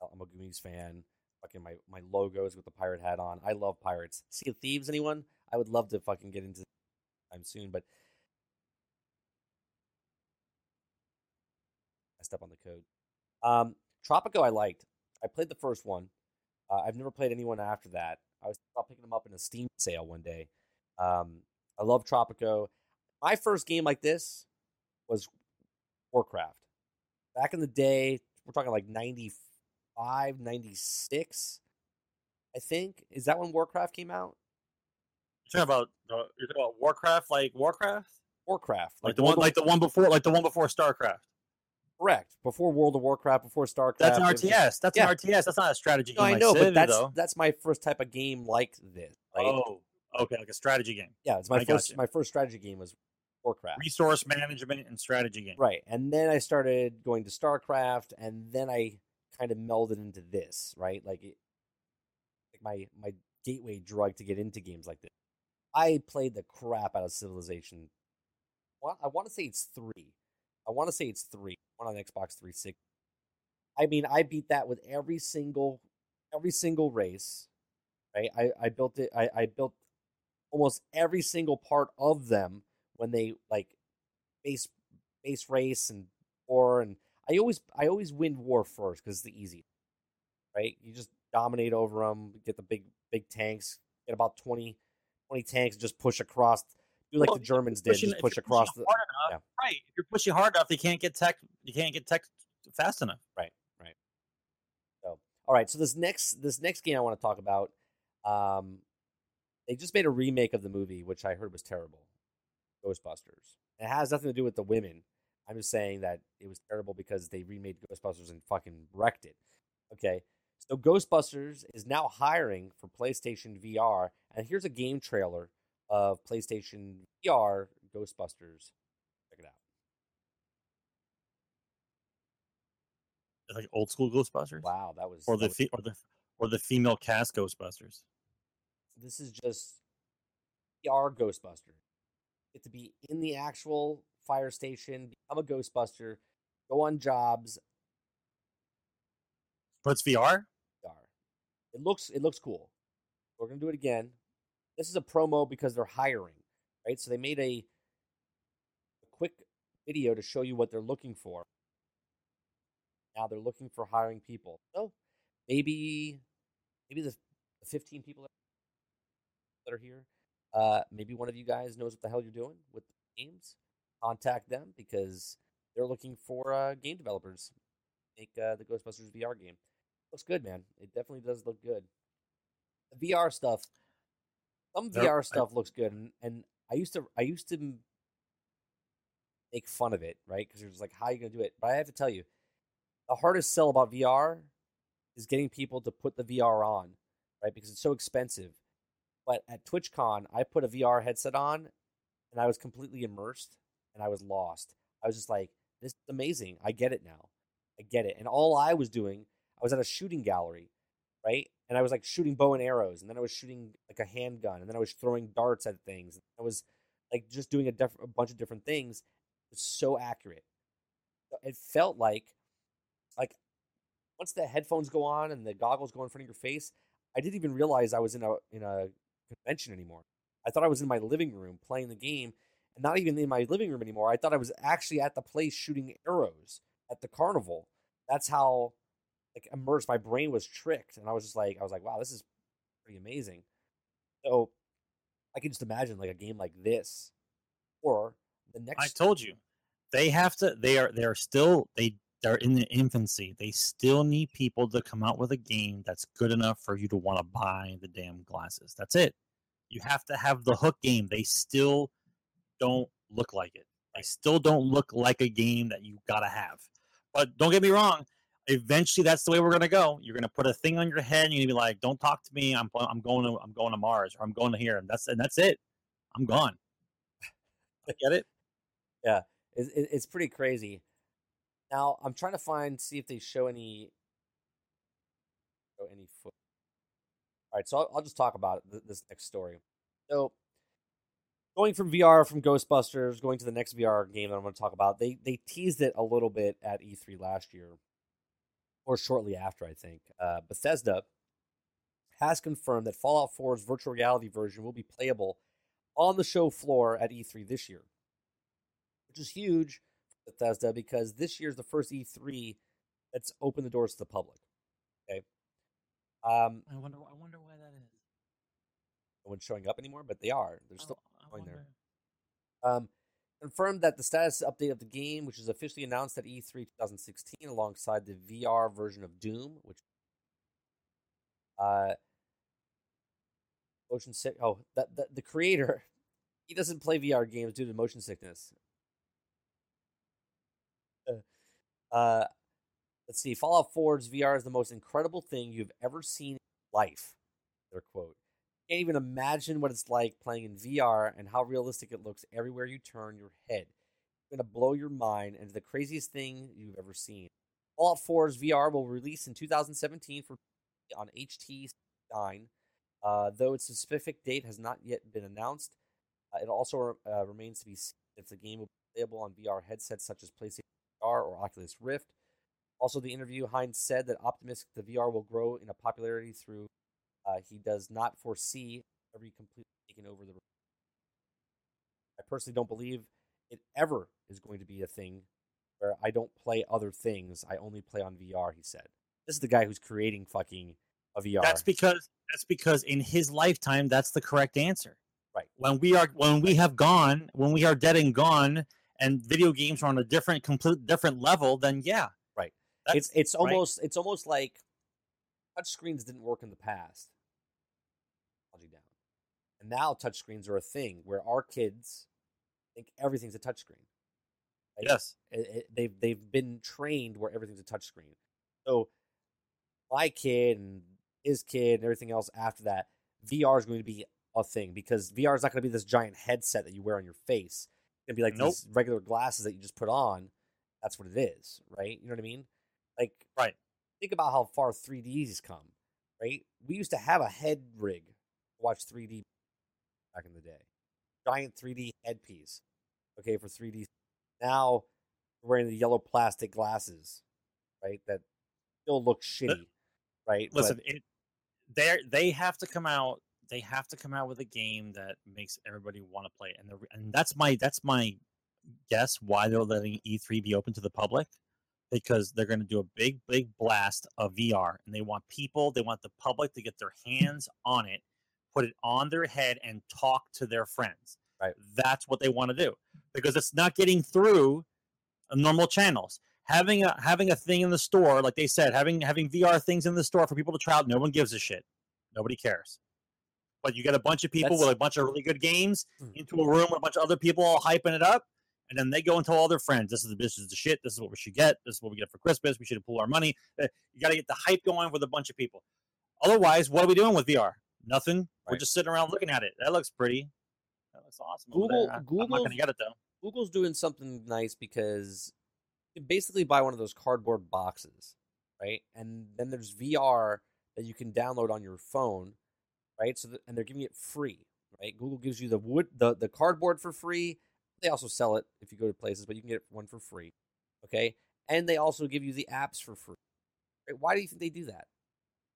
I'm a Goonies fan. Fucking my my logos with the pirate hat on. I love pirates. Sea of Thieves, anyone? I would love to fucking get into time soon, but I step on the code. Um, Tropico, I liked. I played the first one. Uh, I've never played anyone after that. I was picking them up in a Steam sale one day. Um, I love Tropico. My first game like this was Warcraft. Back in the day, we're talking like 95, 96, I think. Is that when Warcraft came out? You're talking about uh, you're talking about Warcraft, like Warcraft, Warcraft, like, the one, like the one before, like the one before StarCraft. Correct. Before World of Warcraft, before StarCraft. That's an just- RTS. That's Yeah. an RTS. That's not a strategy No, game. I like know, but Civ, that's though. that's my first type of game like this. Right? Oh, okay, like a strategy game, yeah, it's my I first my first strategy game was Warcraft. resource management and strategy game. Right. And then I started going to StarCraft and then I kind of melded into this, right? Like it, like my my gateway drug to get into games like this. I played the crap out of Civilization. Well, I want to say it's 3. I want to say it's 3. One on Xbox 360. I mean, I beat that with every single every single race. Right? I I built it I I built almost every single part of them when they like base base race and war and I always I always win war first because it's the easy, right? You just dominate over them, get the big big tanks, get about 20, 20 tanks, just push across, do like Well, the Germans did, pushing- just push across the. enough, right? If you're pushing hard enough, you can't get tech. You can't get tech fast enough. Right, right. So, all right, so this next this next game I want to talk about, um, they just made a remake of the movie, which I heard was terrible, Ghostbusters. It has nothing to do with the women. I'm just saying that it was terrible because they remade Ghostbusters and fucking wrecked it. Okay, so Ghostbusters is now hiring for PlayStation VR, and here's a game trailer of PlayStation VR Ghostbusters. Check it out. Like old school Ghostbusters, Wow, that was or the was- fe- or the or the female cast Ghostbusters. this is just VR Ghostbuster. Get to be in the actual fire station, become a Ghostbuster, go on jobs. But it's VR. VR. It looks it looks cool. We're gonna do it again. This is a promo because they're hiring, right? So they made a, quick video to show you what they're looking for. Now they're looking for hiring people. So maybe maybe the, the 15 people that are here, uh, maybe one of you guys knows what the hell you're doing with games. Contact them because they're looking for uh, game developers. Make uh, the Ghostbusters VR game. Looks good, man. It definitely does look good. The VR stuff, some VR stuff looks good, and, and I used to I used to make fun of it, right? Because just like, how are you gonna do it? But I have to tell you, the hardest sell about VR is getting people to put the VR on, right? Because it's so expensive. But at TwitchCon, I put a VR headset on, and I was completely immersed, and I was lost. I was just like, this is amazing. I get it now. I get it. And all I was doing, I was at a shooting gallery, right? And I was like shooting bow and arrows, and then I was shooting like a handgun, and then I was throwing darts at things. I was like just doing a, diff- a bunch of different things. It was so accurate. It felt like, like once the headphones go on and the goggles go in front of your face, I didn't even realize I was in a in a convention anymore. I thought I was in my living room playing the game, and not even in my living room anymore. I thought I was actually at the place shooting arrows at the carnival. That's how like immersed my brain was tricked, and I was just like, I was like, wow, this is pretty amazing. So I can just imagine like a game like this, or the next. I told you, they have to. They are. They are still. They. They're in the infancy. They still need people to come out with a game that's good enough for you to want to buy the damn glasses. That's it. You have to have the hook game. They still don't look like it. They still don't look like a game that you gotta have. But don't get me wrong. Eventually, that's the way we're gonna go. You're gonna put a thing on your head, and you're gonna be like, "Don't talk to me. I'm I'm going to I'm going to Mars, or I'm going to here." And that's and that's it. I'm gone. Get it? Yeah, it, it's pretty crazy. Now I'm trying to find see if they show any show any foot. All right, so I'll, I'll just talk about it, this next story. So going from VR from Ghostbusters, going to the next VR game that I'm going to talk about. They they teased it a little bit at E3 last year, or shortly after, I think. Uh, Bethesda has confirmed that Fallout 4's virtual reality version will be playable on the show floor at E3 this year, which is huge for Bethesda because this year is the first E3 that's opened the doors to the public. Okay. Um, I wonder. I wonder why that is. no one's showing up anymore, but they are. They're still I going there. Um, confirmed that the status update of the game, which was officially announced at E E3 2016, alongside the VR version of Doom, which uh, motion sick. Oh, that, that the creator, he doesn't play VR games due to motion sickness. Uh, uh, let's see. Fallout 4's VR is the most incredible thing you've ever seen in life. Their quote can't even imagine what it's like playing in VR and how realistic it looks everywhere you turn your head. It's going to blow your mind and the craziest thing you've ever seen. Fallout 4's VR will release in 2017 for on HT 9, uh, though its specific date has not yet been announced. Uh, it also uh, remains to be seen if the game will be playable on VR headsets such as PlayStation VR or Oculus Rift. Also, the interview Hines said that optimistic the VR will grow in a popularity through uh, he does not foresee every completely taking over the. I personally don't believe it ever is going to be a thing where I don't play other things. I only play on VR. He said. This is the guy who's creating fucking a VR. That's because that's because in his lifetime, that's the correct answer. Right. When we are when we have gone, when we are dead and gone, and video games are on a different, complete different level, then yeah. Right. That's, it's it's right? almost it's almost like touch screens didn't work in the past. Technology down. And now touchscreens are a thing where our kids think everything's a touch screen. Right? yes. It- it- they've they've been trained where everything's a touchscreen. So my kid and his kid and everything else after that, VR is going to be a thing because VR is not going to be this giant headset that you wear on your face. It's going to be like Nope. these regular glasses that you just put on. That's what it is, right? You know what I mean? Like, Right. Think about how far 3Ds has come, right? We used to have a head rig to watch 3D back in the day, giant 3D headpiece, okay, for 3D. Now wearing the yellow plastic glasses, right? That still look shitty, right? But- Listen, it they they have to come out. They have to come out with a game that makes everybody want to play, it. and the, and that's my that's my guess why they're letting E3 be open to the public because they're going to do a big big blast of VR, and they want people, they want the public to get their hands on it, put it on their head, and talk to their friends. Right. That's what they want to do because it's not getting through normal channels having a having a thing in the store, like they said, having having VR things in the store for people to try out, no one gives a shit. Nobody cares. But you get a bunch of people That's- with a bunch of really good games Hmm. into a room with a bunch of other people all hyping it up, and then they go and tell all their friends, "This is the this is the shit. This is what we should get. This is what we get for Christmas. We should pool our money." Uh, You got to get the hype going with a bunch of people. Otherwise, what are we doing with VR? Nothing. We're just sitting around looking at it. That looks pretty. That looks awesome. Google-. I- I'm not Google's- get it though. Google's doing something nice because you basically buy one of those cardboard boxes, right? And then there's VR that you can download on your phone, right? So that, and they're giving it free, right? Google gives you the wood the the cardboard for free. They also sell it if you go to places, but you can get one for free. Okay? And they also give you the apps for free. Right? Why do you think they do that?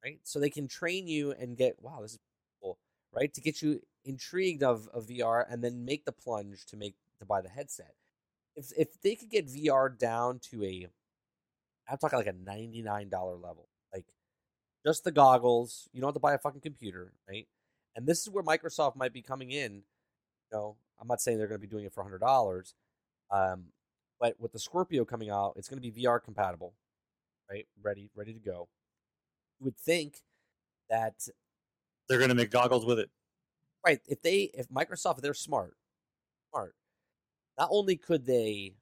Right? So they can train you and get wow, this is cool, right? To get you intrigued of, of VR and then make the plunge to make to buy the headset. If if they could get VR down to a I'm talking like a ninety nine dollar level, like just the goggles, you don't have to buy a fucking computer, right? And this is where Microsoft might be coming in. You know, I'm not saying they're going to be doing it for hundred dollars, um, but with the Scorpio coming out, it's going to be VR compatible, right? Ready, ready to go. Would think that They're going to make goggles with it. right if they if microsoft if they're smart smart not only could they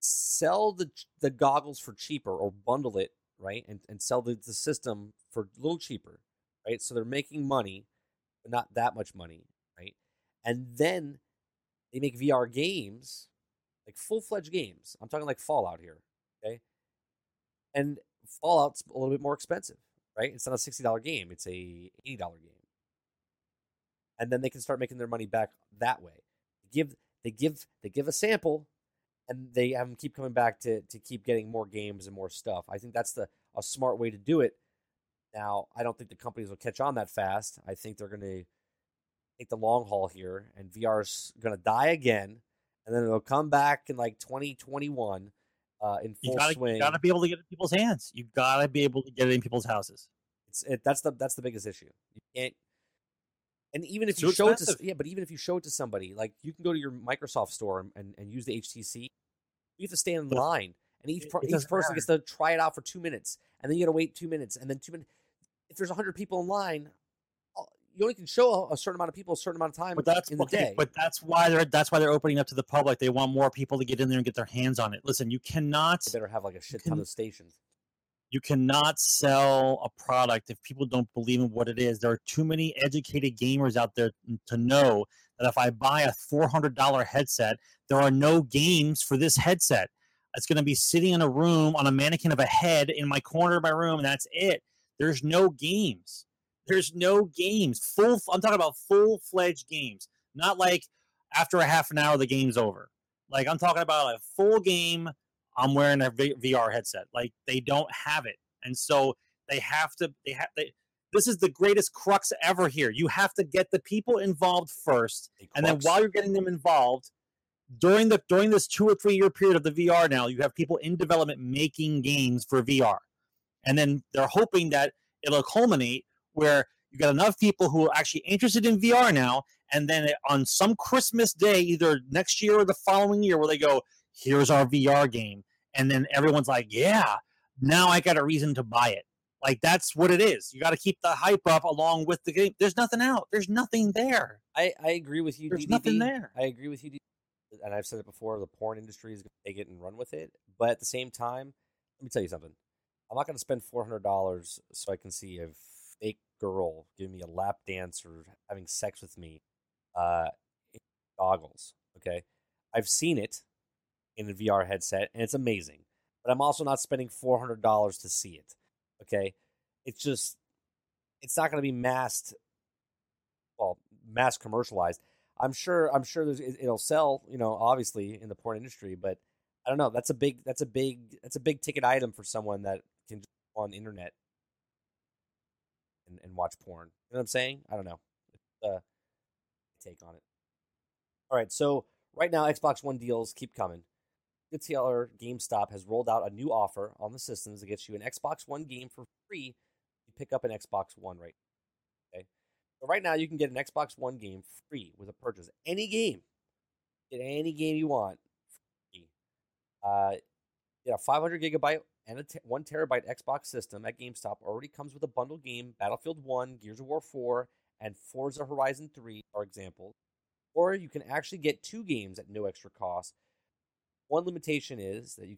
sell the the goggles for cheaper or bundle it right and, and sell the, the system for a little cheaper right so they're making money but not that much money right and then they make vr games like full-fledged games i'm talking like fallout here okay and fallout's a little bit more expensive right it's not a $60 game it's a $80 game and then they can start making their money back that way. They Give they give they give a sample, and they have them keep coming back to to keep getting more games and more stuff. I think that's the a smart way to do it. Now, I don't think the companies will catch on that fast. I think they're going to take the long haul here, and VR is going to die again, and then it'll come back in like 2021 uh, in full You gotta, swing. you gotta be able to get it in people's hands. You gotta be able to get it in people's houses. It's it, that's the that's the biggest issue. You can't. And even if It's you show it to yeah, but even if you show it to somebody, like you can go to your Microsoft store and, and, and use the HTC, you have to stand in But line, and each it- per, it each person gets to try it out for two minutes, and then you got to wait two minutes, and then two minutes. If there's hundred people in line, you only can show a, certain amount of people a certain amount of time But that's in the okay, day. But that's why they're that's why they're opening up to the public. They want more people to get in there and get their hands on it. Listen, you cannot they better have like a shit can- ton of stations. you cannot sell a product if people don't believe in what it is. There are too many educated gamers out there to know that if I buy a $400 headset, there are no games for this headset. It's going to be sitting in a room on a mannequin of a head in my corner of my room, and that's it. There's no games. There's no games. Full. I'm talking about full fledged games, not like after a half an hour the game's over. Like I'm talking about a full game I'm wearing a v- VR headset. Like they don't have it, and so they have to. They have. They, this is the greatest crux ever here. You have to get the people involved first, and then while you're getting them involved, during the during this two or three year period of the VR now, you have people in development making games for VR, and then they're hoping that it'll culminate where you got enough people who are actually interested in VR now, and then on some Christmas day, either next year or the following year, where they go, "Here's our VR game," and then everyone's like, "Yeah, now I got a reason to buy it." Like that's what it is. You got to keep the hype up along with the game. There's nothing out. There's nothing there. I, I agree with you. There's nothing there. I agree with you, and I've said it before. The porn industry is going to take it and run with it. But at the same time, let me tell you something. I'm not going to spend four hundred dollars so I can see a fake girl giving me a lap dance or having sex with me, uh, in goggles. Okay, I've seen it in a VR headset, and it's amazing. But I'm also not spending four hundred dollars to see it. Okay, it's just it's not going to be massed well mass commercialized i'm sure i'm sure there's it- it'll sell you know obviously in the porn industry but i don't know that's a big that's a big that's a big ticket item for someone that can on internet and, and watch porn you know what i'm saying i don't know uh, take on it all right so right now xbox one deals keep coming retailer GameStop has rolled out a new offer on the systems that gets you an Xbox One game for free. You pick up an Xbox One right. Okay, so right now you can get an Xbox One game free with a purchase. Any game, get any game you want. Free. Uh, get a 500 gigabyte and a t- one terabyte Xbox system at GameStop. Already comes with a bundle game: Battlefield One, Gears of War Four, and Forza Horizon Three are examples. Or you can actually get two games at no extra cost. One limitation is that you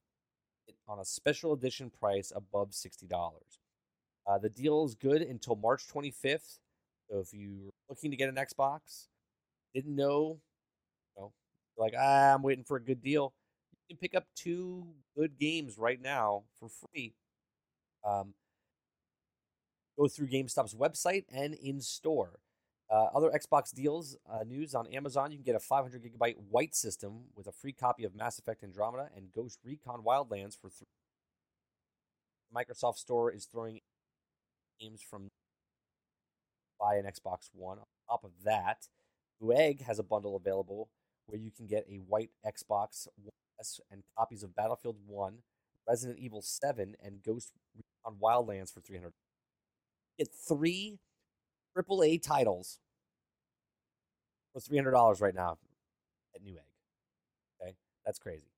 get it on a special edition price above sixty dollars. Uh, the deal is good until March twenty fifth. So if you're looking to get an Xbox, didn't know, you know, like ah, I'm waiting for a good deal. You can pick up two good games right now for free. Um, go through GameStop's website and in store. Uh, other Xbox deals uh, news on Amazon: you can get a 500 gigabyte white system with a free copy of Mass Effect Andromeda and Ghost Recon Wildlands for three. Microsoft Store is throwing games from buy an Xbox One. On top of that, Newegg has a bundle available where you can get a white Xbox And copies of Battlefield One, Resident Evil Seven, and Ghost Recon Wildlands for 300. Get three AAA titles for three hundred dollars right now at Newegg. Okay, that's crazy.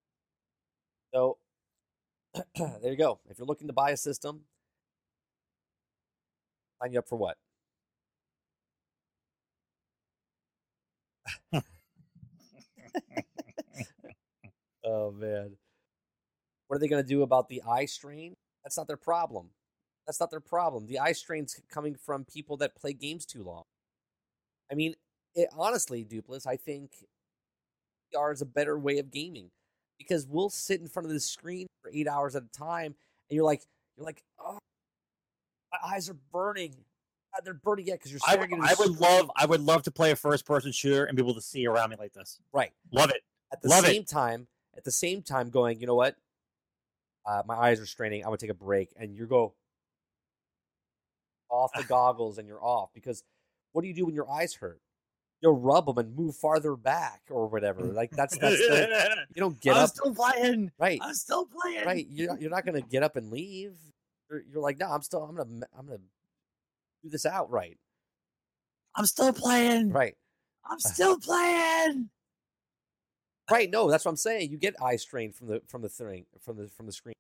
So there you go. If you're looking to buy a system, sign you up for what? oh man, what are they going to do about the eye strain? That's not their problem. That's not their problem. The eye strain's coming from people that play games too long. I mean, it, honestly, Dupless, I think VR is a better way of gaming because we'll sit in front of the screen for eight hours at a time, and you're like, you're like, oh, my eyes are burning. Uh, they're burning yet because you're I would, I would love I would love to play a first person shooter and be able to see around me like this. right Love it. at the Love it. same time. At the same time, going, you know what? Uh, my eyes are straining. I'm gonna take a break, and you go off the goggles, and you're off because what do you do when your eyes hurt? You'll rub them and move farther back or whatever. Like that's that's the, you don't get I'm up still playing. right. I'm still playing. right you're not, you're not going to get up and leave you're, you're like no i'm still i'm going to i'm going to do this out right I'm still playing. right I'm still playing. Right no that's what i'm saying you get eye strain from the from the thing from the from the screen.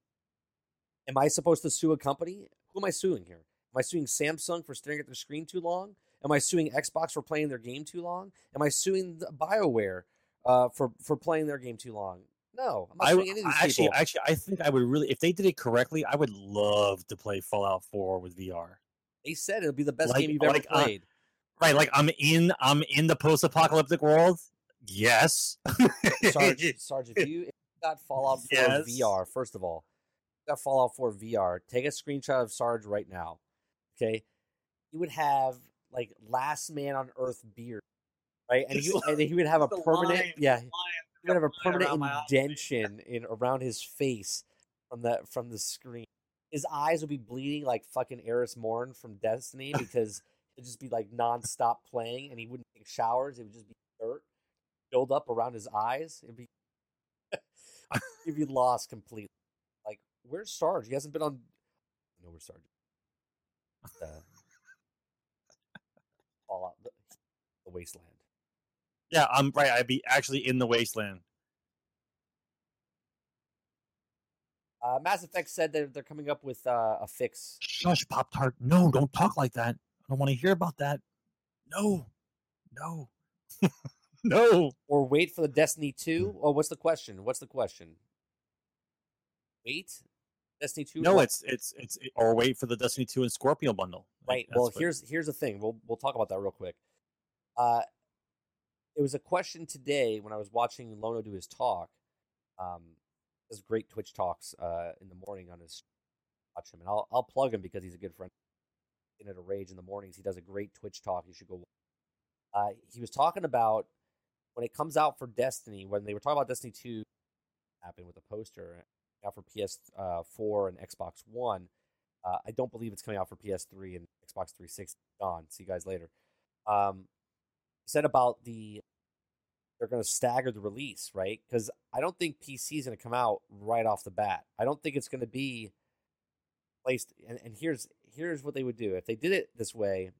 Am i supposed to sue a company? Who am i suing here? Am i suing samsung for staring at their screen too long? Am i suing xbox for playing their game too long? Am i suing bioware uh, for for playing their game too long? No i'm not I, suing any of these actually, people. actually, I think I would really, if they did it correctly, I would love to play Fallout 4 with VR. they said it'll be the best like- game you've ever like, uh, played. Right, like I'm in, I'm in the post-apocalyptic world. Yes. Sarge, Sarge, if you, if you got Fallout 4 Yes. VR, first of all, you got Fallout 4 VR, take a screenshot of Sarge right now. Okay. You would have like last man on earth beard, right? And you and he would have a permanent line, yeah, he would have a permanent around my eye. indention in around his face from the from the screen. His eyes would be bleeding like fucking Eris Morn from Destiny because it'd just be like nonstop playing and he wouldn't take showers. It would just be dirt build up around his eyes. It'd be he'd be lost completely. Like, where's Sarge? He hasn't been on. No, know where Sarge. Uh, Fallout, the, the wasteland. yeah, I'm right. I'd be actually in the wasteland. Uh, Mass Effect said they're they're coming up with uh, a fix. Shush, Pop Tart. No, don't talk like that. I don't want to hear about that. No, no, no. Or wait for the Destiny 2? Oh, what's the question? What's the question? Wait? Destiny 2? No, it's it's it's or wait for the Destiny 2 and Scorpio bundle. Right. that's Well, what- here's here's the thing. We'll we'll talk about that real quick. Uh, it was a question today when I was watching Lono do his talk. Um, does great Twitch talks uh in the morning on his watch him, and I'll I'll plug him because he's a good friend. In at a rage in the mornings, he does a great Twitch talk. You should go. Uh, he was talking about when it comes out for Destiny. When they were talking about Destiny Two, happened with the poster out for PS uh, four and Xbox One. Uh, I don't believe it's coming out for PS3 and Xbox 360. Gone. See you guys later. Um, said about the they're going to stagger the release, right? Because I don't think PC is going to come out right off the bat. I don't think it's going to be placed. And, and here's here's what they would do if they did it this way.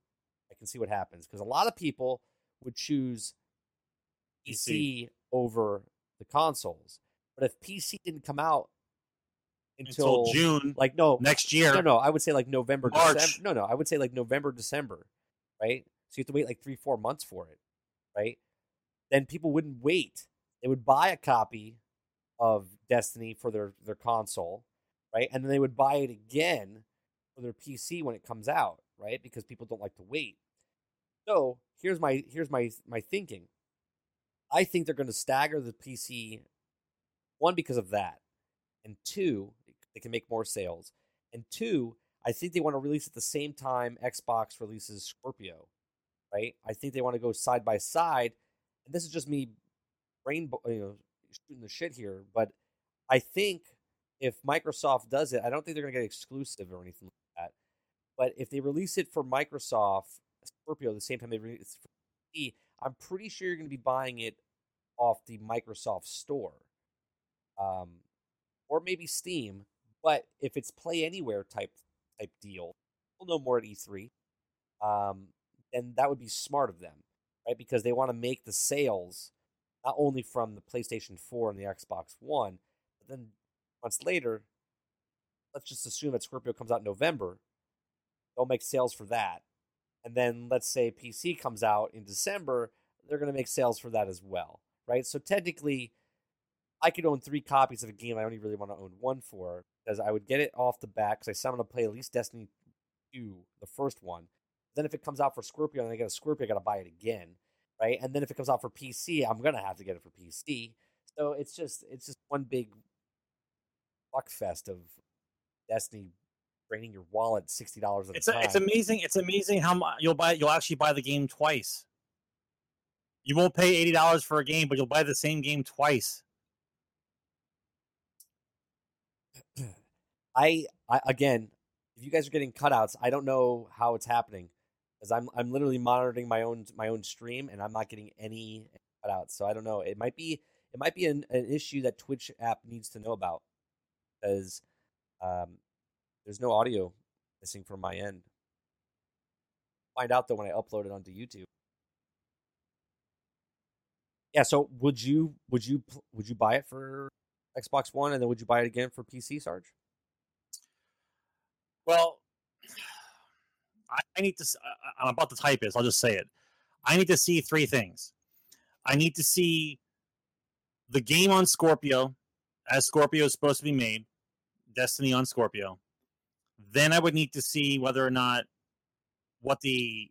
I can see what happens because a lot of people would choose PC over the consoles. But if PC didn't come out until, until June like no next year. no, no, I would say like November, March. December. No, no, I would say like November, December, right? So you have to wait like three, four months for it, right? Then people wouldn't wait. They would buy a copy of Destiny for their their console, right? And then they would buy it again for their PC when it comes out, right? Because people don't like to wait. So here's my here's my my thinking. I think they're going to stagger the PC, one because of that, and two, they can make more sales, and two, I think they want to release at the same time Xbox releases Scorpio, right? I think they want to go side by side, and this is just me, brain, you know, shooting the shit here, but I think if Microsoft does it, I don't think they're going to get exclusive or anything like that. But if they release it for Microsoft Scorpio the same time they release it for PC, I'm pretty sure you're going to be buying it off the Microsoft Store, um, or maybe Steam. But if it's Play Anywhere type type deal, we'll know more at E3. Um, then that would be smart of them, right? Because they want to make the sales not only from the PlayStation 4 and the Xbox One, but then months later, let's just assume that Scorpio comes out in November. They'll make sales for that. And then let's say PC comes out in December, they're going to make sales for that as well, right? So technically, I could own three copies of a game I only really want to own one for because I would get it off the bat because I I'm going to play at least Destiny 2, the first one. Then if it comes out for Scorpio and I get a Scorpio, I got to buy it again, right? And then if it comes out for PC, I'm going to have to get it for PC. So it's just it's just one big fuck fest of Destiny draining your wallet sixty dollars at It's a a, time. it's amazing. It's amazing how much you'll buy. You'll actually buy the game twice. You won't pay eighty dollars for a game, but you'll buy the same game twice. I, I again, if you guys are getting cutouts, I don't know how it's happening because I'm I'm literally monitoring my own my own stream and I'm not getting any cutouts. So I don't know. It might be it might be an, an issue that Twitch app needs to know about because um, there's no audio missing from my end. Find out though when I upload it onto YouTube. Yeah. So would you would you would you buy it for Xbox One and then would you buy it again for PC, Sarge? Well, I, need to. I'm about to type this. I'll just say it. I need to see three things. I need to see the game on Scorpio, as Scorpio is supposed to be made, Destiny on Scorpio. Then I would need to see whether or not what the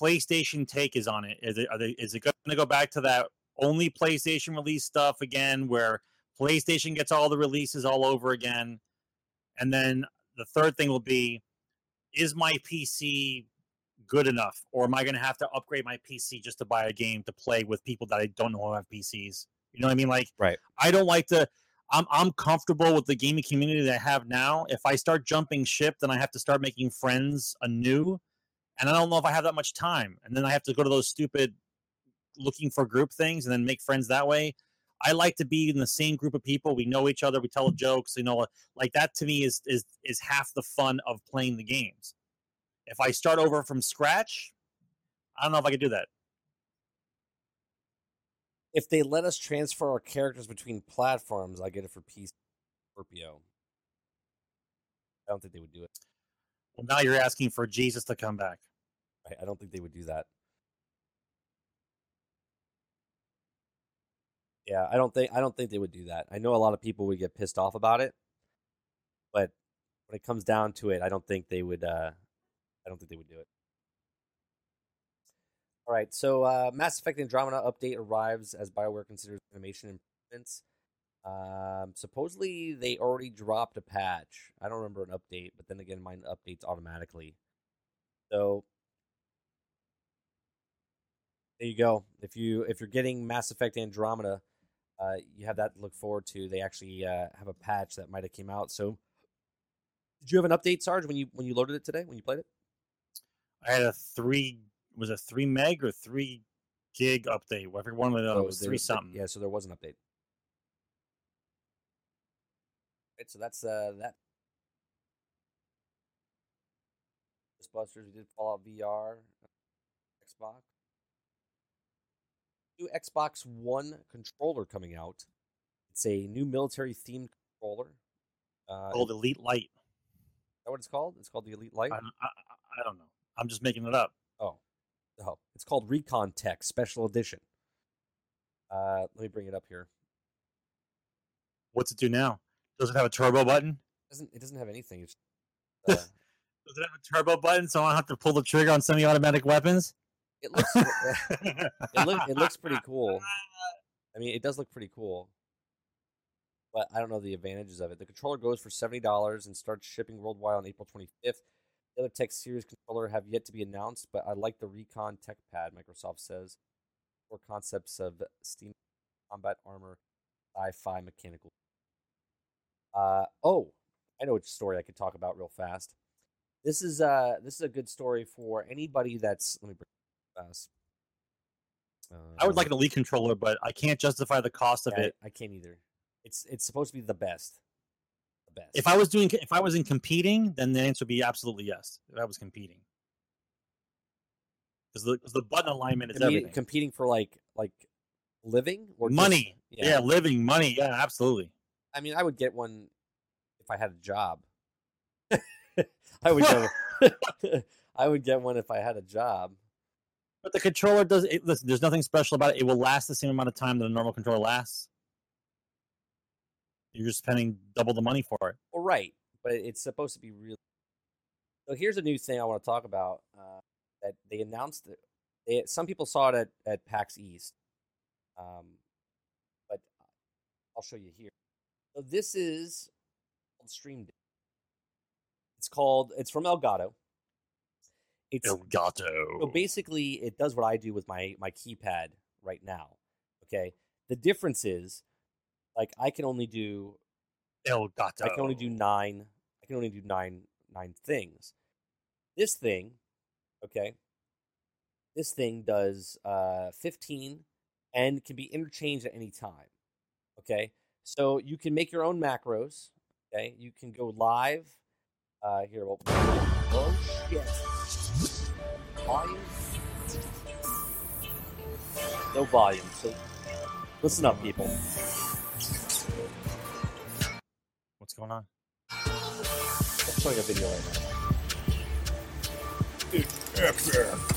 PlayStation take is on it. Is it are they, is it going to go back to that only PlayStation release stuff again, where PlayStation gets all the releases all over again? And then the third thing will be is my PC good enough or am I going to have to upgrade my PC just to buy a game to play with people that I don't know have PCs? You know what I mean? Like Right. I don't like to I'm I'm comfortable with the gaming community that I have now. If I start jumping ship, then I have to start making friends anew. And I don't know if I have that much time. And then I have to go to those stupid looking for group things and then make friends that way. I like to be in the same group of people. We know each other. We tell jokes. You know, like that to me is is is half the fun of playing the games. If I start over from scratch, I don't know if I could do that. If they let us transfer our characters between platforms, I get it for PC Scorpio. I don't think they would do it. Well, now you're asking for Jesus to come back. I, I don't think they would do that. Yeah, I don't think I don't think they would do that. I know a lot of people would get pissed off about it, but when it comes down to it, I don't think they would. Uh, I don't think they would do it. All right, so uh, Mass Effect Andromeda update arrives as Bioware considers animation improvements. Um, supposedly they already dropped a patch. I don't remember an update, but then again, mine updates automatically. So there you go. If you if you're getting Mass Effect Andromeda, uh, you have that to look forward to. They actually uh, have a patch that might have came out. So did you have an update, Sarge, when you when you loaded it today? When you played it? I had a three was a three meg or three gig update. Whatever one of So those, there- three something. Yeah, so there was an update. Right, so that's uh that. Ghostbusters. We did Fallout VR, Xbox. New Xbox One controller coming out. It's a new military themed controller. Uh, Called Elite Light. Is that what it's called? It's called the Elite Light. I, don't- I, I- I don't know. I'm just making it up. Oh, oh, it's called Recon Tech Special Edition. Uh, let me bring it up here. What's it do now? Does it have a turbo button? It doesn't it doesn't have anything? It's uh, Does it have a turbo button so I don't have to pull the trigger on semi-automatic weapons? it looks it, look, it looks pretty cool. I mean, it does look pretty cool, but I don't know the advantages of it. The controller goes for seventy dollars and starts shipping worldwide on April twenty fifth. The other Tech Series controller have yet to be announced, but I like the Recon Tech Pad. Microsoft says, for concepts of steam combat armor, sci-fi mechanical. Uh oh, I know which story I could talk about real fast. This is uh this is a good story for anybody that's let me bring it fast. I would Uh, like an Elite controller, but I can't justify the cost of I, it. I can't either. It's it's supposed to be the best. Best. If I was doing, if I was in competing, then the answer would be absolutely yes. If I was competing, because the, 'cause the button alignment is Compe- everything. competing for like like living or just- money, yeah. yeah. living money, yeah, absolutely. I mean, I would get one if I had a job. I would get. I would get one if I had a job. But the controller does. It, listen, there's nothing special about it. It will last the same amount of time that a normal controller lasts. You're just spending double the money for it. Well, right, but it's supposed to be really. So here's a new thing I want to talk about. Uh, that they announced it. They some people saw it at at PAX East, um, but I'll show you here. So this is called Stream Deck. It's called. It's from Elgato. It's Elgato. so basically it does what I do with my my keypad right now. Okay. The difference is, like, I can only do Elgato. I can only do nine. I can only do nine nine things. This thing, okay. This thing does uh, fifteen and can be interchanged at any time. Okay, so you can make your own macros. Okay, you can go live. Uh, here, well, oh shit, volume, no volume. So listen up, people. What's going on? I'm showing a video right now. I'm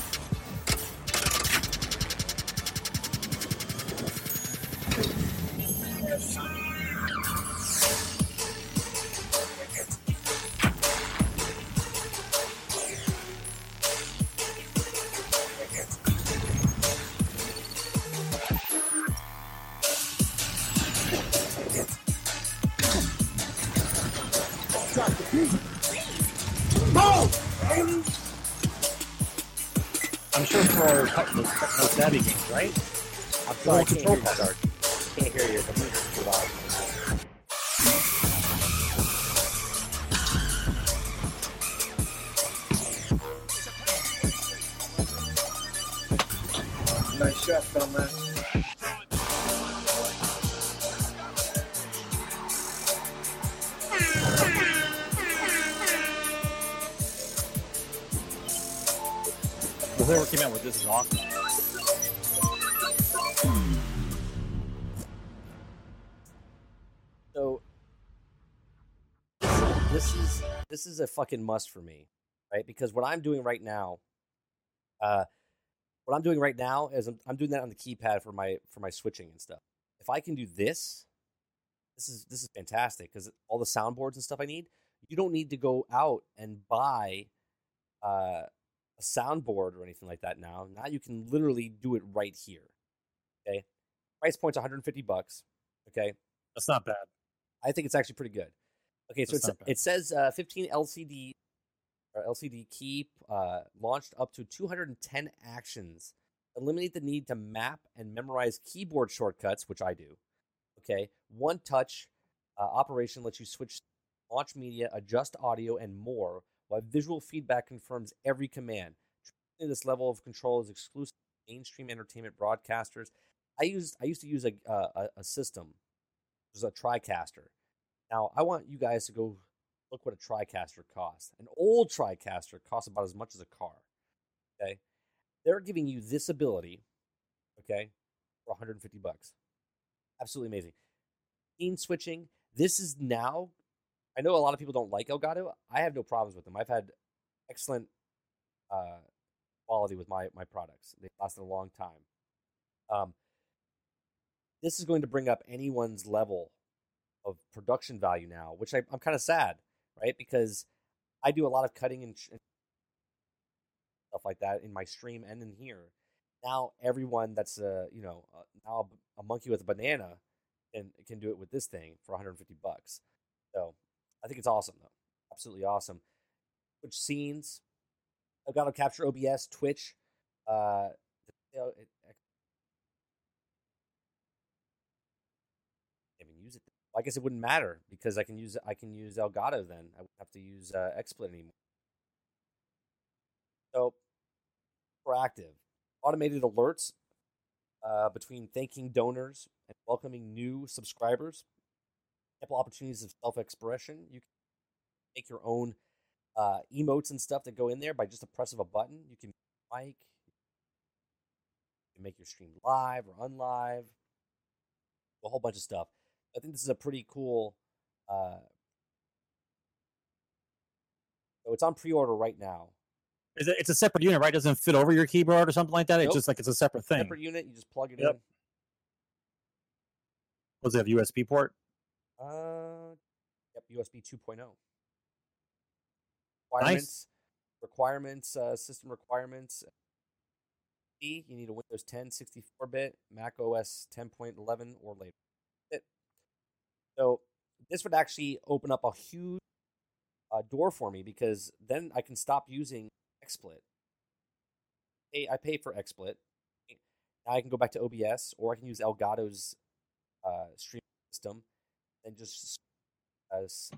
right? I'm sorry, I Full can't hear control you. card. Is a fucking must for me, right? Because what I'm doing right now, uh, what I'm doing right now is I'm, I'm doing that on the keypad for my for my switching and stuff. If I can do this, this is this is fantastic because all the soundboards and stuff I need, you don't need to go out and buy uh, a soundboard or anything like that now. Now you can literally do it right here. Okay, price point's 150 bucks. Okay, That's not bad. I think it's actually pretty good. Okay, so it's, it says uh, 15 LCD or LCD key uh, launched up to 210 actions. Eliminate the need to map and memorize keyboard shortcuts, which I do. Okay, one touch uh, operation lets you switch launch media, adjust audio, and more, while visual feedback confirms every command. This level of control is exclusive to mainstream entertainment broadcasters. I used I used to use a uh, a, a system. It was a TriCaster. Now I want you guys to go look what a TriCaster costs. An old TriCaster costs about as much as a car. Okay, they're giving you this ability. Okay, for 150 bucks. Absolutely amazing. Scene switching. This is now. I know a lot of people don't like Elgato. I have no problems with them. I've had excellent uh, quality with my my products. They lasted a long time. Um, this is going to bring up anyone's level of production value now, which I, I'm kind of sad, right? Because I do a lot of cutting and, and stuff like that in my stream and in here. Now everyone that's a you know uh, now a, a monkey with a banana can can do it with this thing for 150 bucks. So I think it's awesome though, absolutely awesome. Which scenes, I've got to capture OBS, Twitch. Uh, you know, it, I can't even use it. I guess it wouldn't matter because I can use I can use Elgato then. I wouldn't have to use uh, XSplit anymore. So proactive, automated alerts uh, between thanking donors and welcoming new subscribers. Ample opportunities of self-expression. You can make your own uh, emotes and stuff that go in there by just a press of a button. You can mic, you can make your stream live or unlive, a whole bunch of stuff. I think this is a pretty cool. Uh, so it's on pre-order right now. Is it, it's a separate unit, right? It doesn't fit over your keyboard or something like that. It's just like it's a separate thing. Separate unit, you just plug it Yep. Does it have USB port? Uh, yep, USB 2.0. Requirements, requirements, uh, system requirements. E, you need a Windows 10 64-bit, Mac OS 10.11 or later. So this would actually open up a huge uh, door for me because then I can stop using XSplit. Hey, I pay for XSplit. Now I can go back to OBS or I can use Elgato's uh, stream system and just as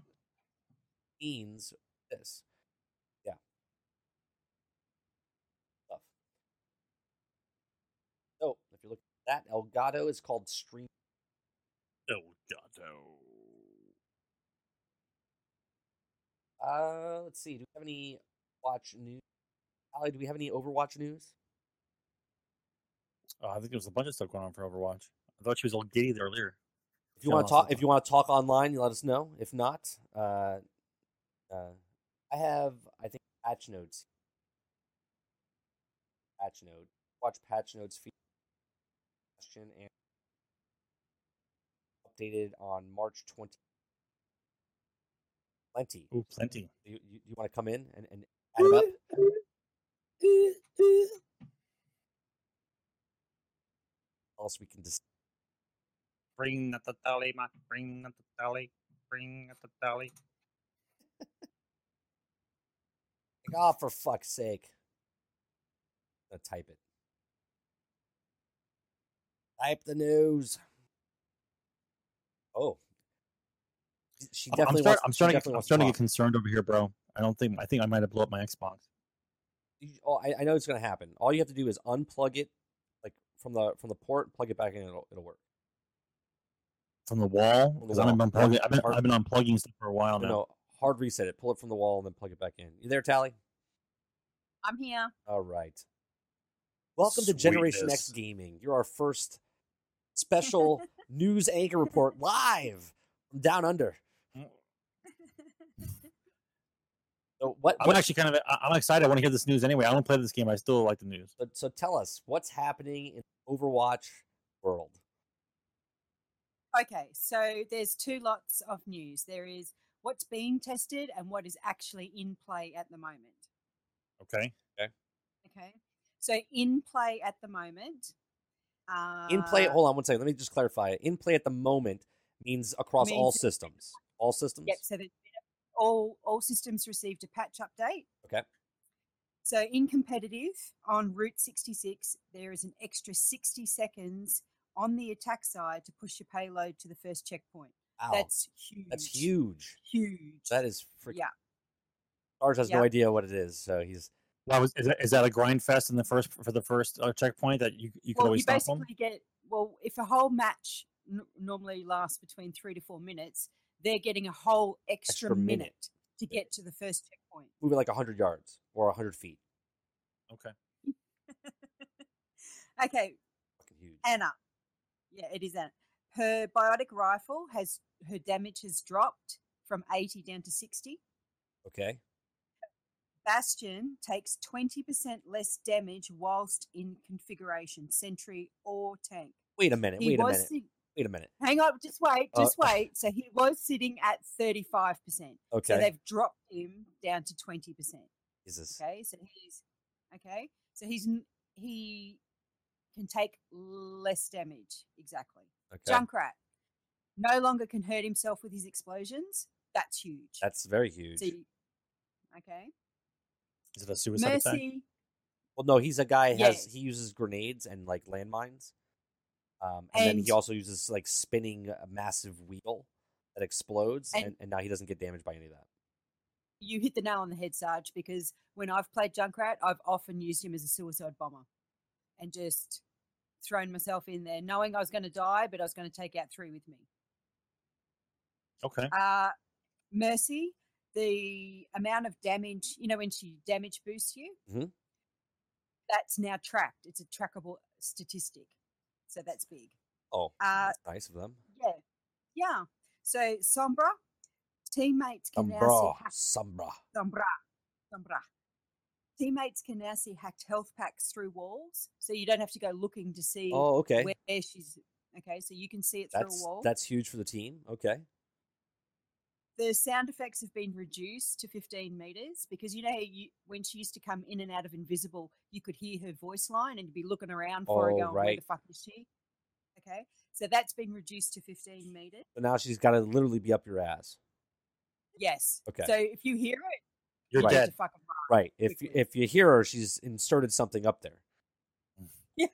means this. Yeah. Stuff. If you're looking at that, Elgato is called Stream. Elgato. Uh, let's see. Do we have any watch news? Ali, do we have any Overwatch news? Oh, I think there was a bunch of stuff going on for Overwatch. I thought she was all giddy there earlier. If you want to talk, if you want to talk online, you let us know. If not, uh, uh, I have I think patch notes. Patch note. Watch patch notes feed question and updated on March twenty. Plenty. Ooh, plenty. You, you, you want to come in and, and add it up? Else we can just Bring up the tally, Matt. Bring up the tally. Bring up the tally. Like, oh, for fuck's sake. I'm type it. Type the news. Oh. She I'm- definitely I'm, start, wants, I'm starting. to definitely get- I'm starting to talk. get concerned over here, bro. I don't think. I think I might have blew up my Xbox Oh, I, I know it's gonna happen. All you have to do is unplug it, like from the from the port, plug it back in, it'll it'll work. from the wall. From the Because I've been unplugging. Yeah, I've been, hard- I've been unplugging stuff for a while No, now. no, hard reset it, pull it from the wall, and then plug it back in. You there, Tally? I'm here. All right. Welcome to Generation X Gaming. You're our first special news anchor report live from down under. So what? I'm what- actually kind of. I- I'm excited. I want to hear this news anyway. I don't play this game. I still like the news. so, so tell us what's happening in Overwatch world. okay, so there's two lots of news. There is what's being tested and what is actually in play at the moment. Okay. Okay. Okay, so in play at the moment. Uh, In play, hold on one second. Let me just clarify it. In play at the moment means across all systems. All systems. Yep. So all all systems received a patch update. Okay. So in competitive on Route 66, there is an extra 60 seconds on the attack side to push your payload to the first checkpoint. Wow, That's huge. that's huge. Huge. That is freaking. Yeah. Stars has no idea what it is, so he's Well, was, is, that, is that a grind fest in the first for the first uh, checkpoint that you you could well, always you stop them? basically get well if a whole match n- normally lasts between three to four minutes, they're getting a whole extra, Extra minute. minute to get to the first checkpoint. moving like hundred yards or hundred feet. Okay. Okay, huge. Ana. Yeah, it is Ana. Her biotic rifle has her damage has dropped from 80 down to 60. Okay. Bastion takes 20% less damage whilst in configuration, sentry or tank. Wait a minute. He Wait a minute. sit- Wait a minute. hang on, just wait, Uh, just wait. So he was sitting at 35%. Okay. So they've dropped him down to 20%. Jesus. Okay, so he's okay. So he's he can take less damage. Exactly. Okay. Junkrat no longer can hurt himself with his explosions. That's huge. That's very huge. So you- okay. Is it a suicide attack? Mercy. Well, no, he's a guy. Has he uses grenades and like landmines, um, and, then he also uses like spinning a massive wheel that explodes, and, And- and now he doesn't get damaged by any of that. You hit the nail on the head, Sarge, because when I've played Junkrat, I've often used him as a suicide bomber and just thrown myself in there, knowing I was going to die, but I was going to take out three with me. Okay. Uh, Mercy, the amount of damage, you know, when she damage boosts you, Mhm. that's now tracked. It's a trackable statistic. So that's big. Oh, Uh, that's nice of them. yeah. Yeah. So Sombra, teammates can now see hacked Sombra. Sombra. Sombra. Teammates can now see hacked health packs through walls. So you don't have to go looking to see Oh, okay. where she's okay, so you can see it through a wall. that's huge for the team. Okay. The sound effects have been reduced to 15 meters because you know you, when she used to come in and out of invisible, you could hear her voice line and you'd be looking around for her Oh, going, where the fuck is she? Okay, so that's been reduced to 15 meters. So now she's got to literally be up your ass. Yes. Okay. So if you hear it, You're you dead. to fucking run. Right. If quickly. if you hear her, she's inserted something up there. yeah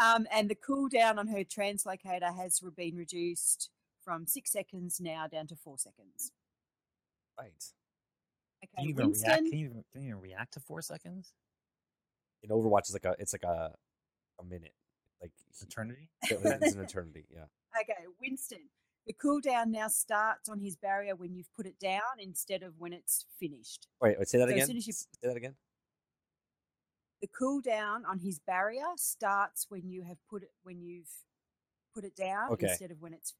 um, and the cooldown on her translocator has been reduced from six seconds now down to four seconds. Right. Okay, Can you even Winston. react? Can you, even- can you even react to four seconds? In Overwatch, is like a it's like a a minute. Like Eternity. it's an eternity. Yeah. Okay, Winston. The cooldown now starts on his barrier when you've put it down instead of when it's finished. Wait. wait say that So as again. soon as you- Say that again. The cooldown on his barrier starts when you have put it when you've put it down Okay. instead of when it's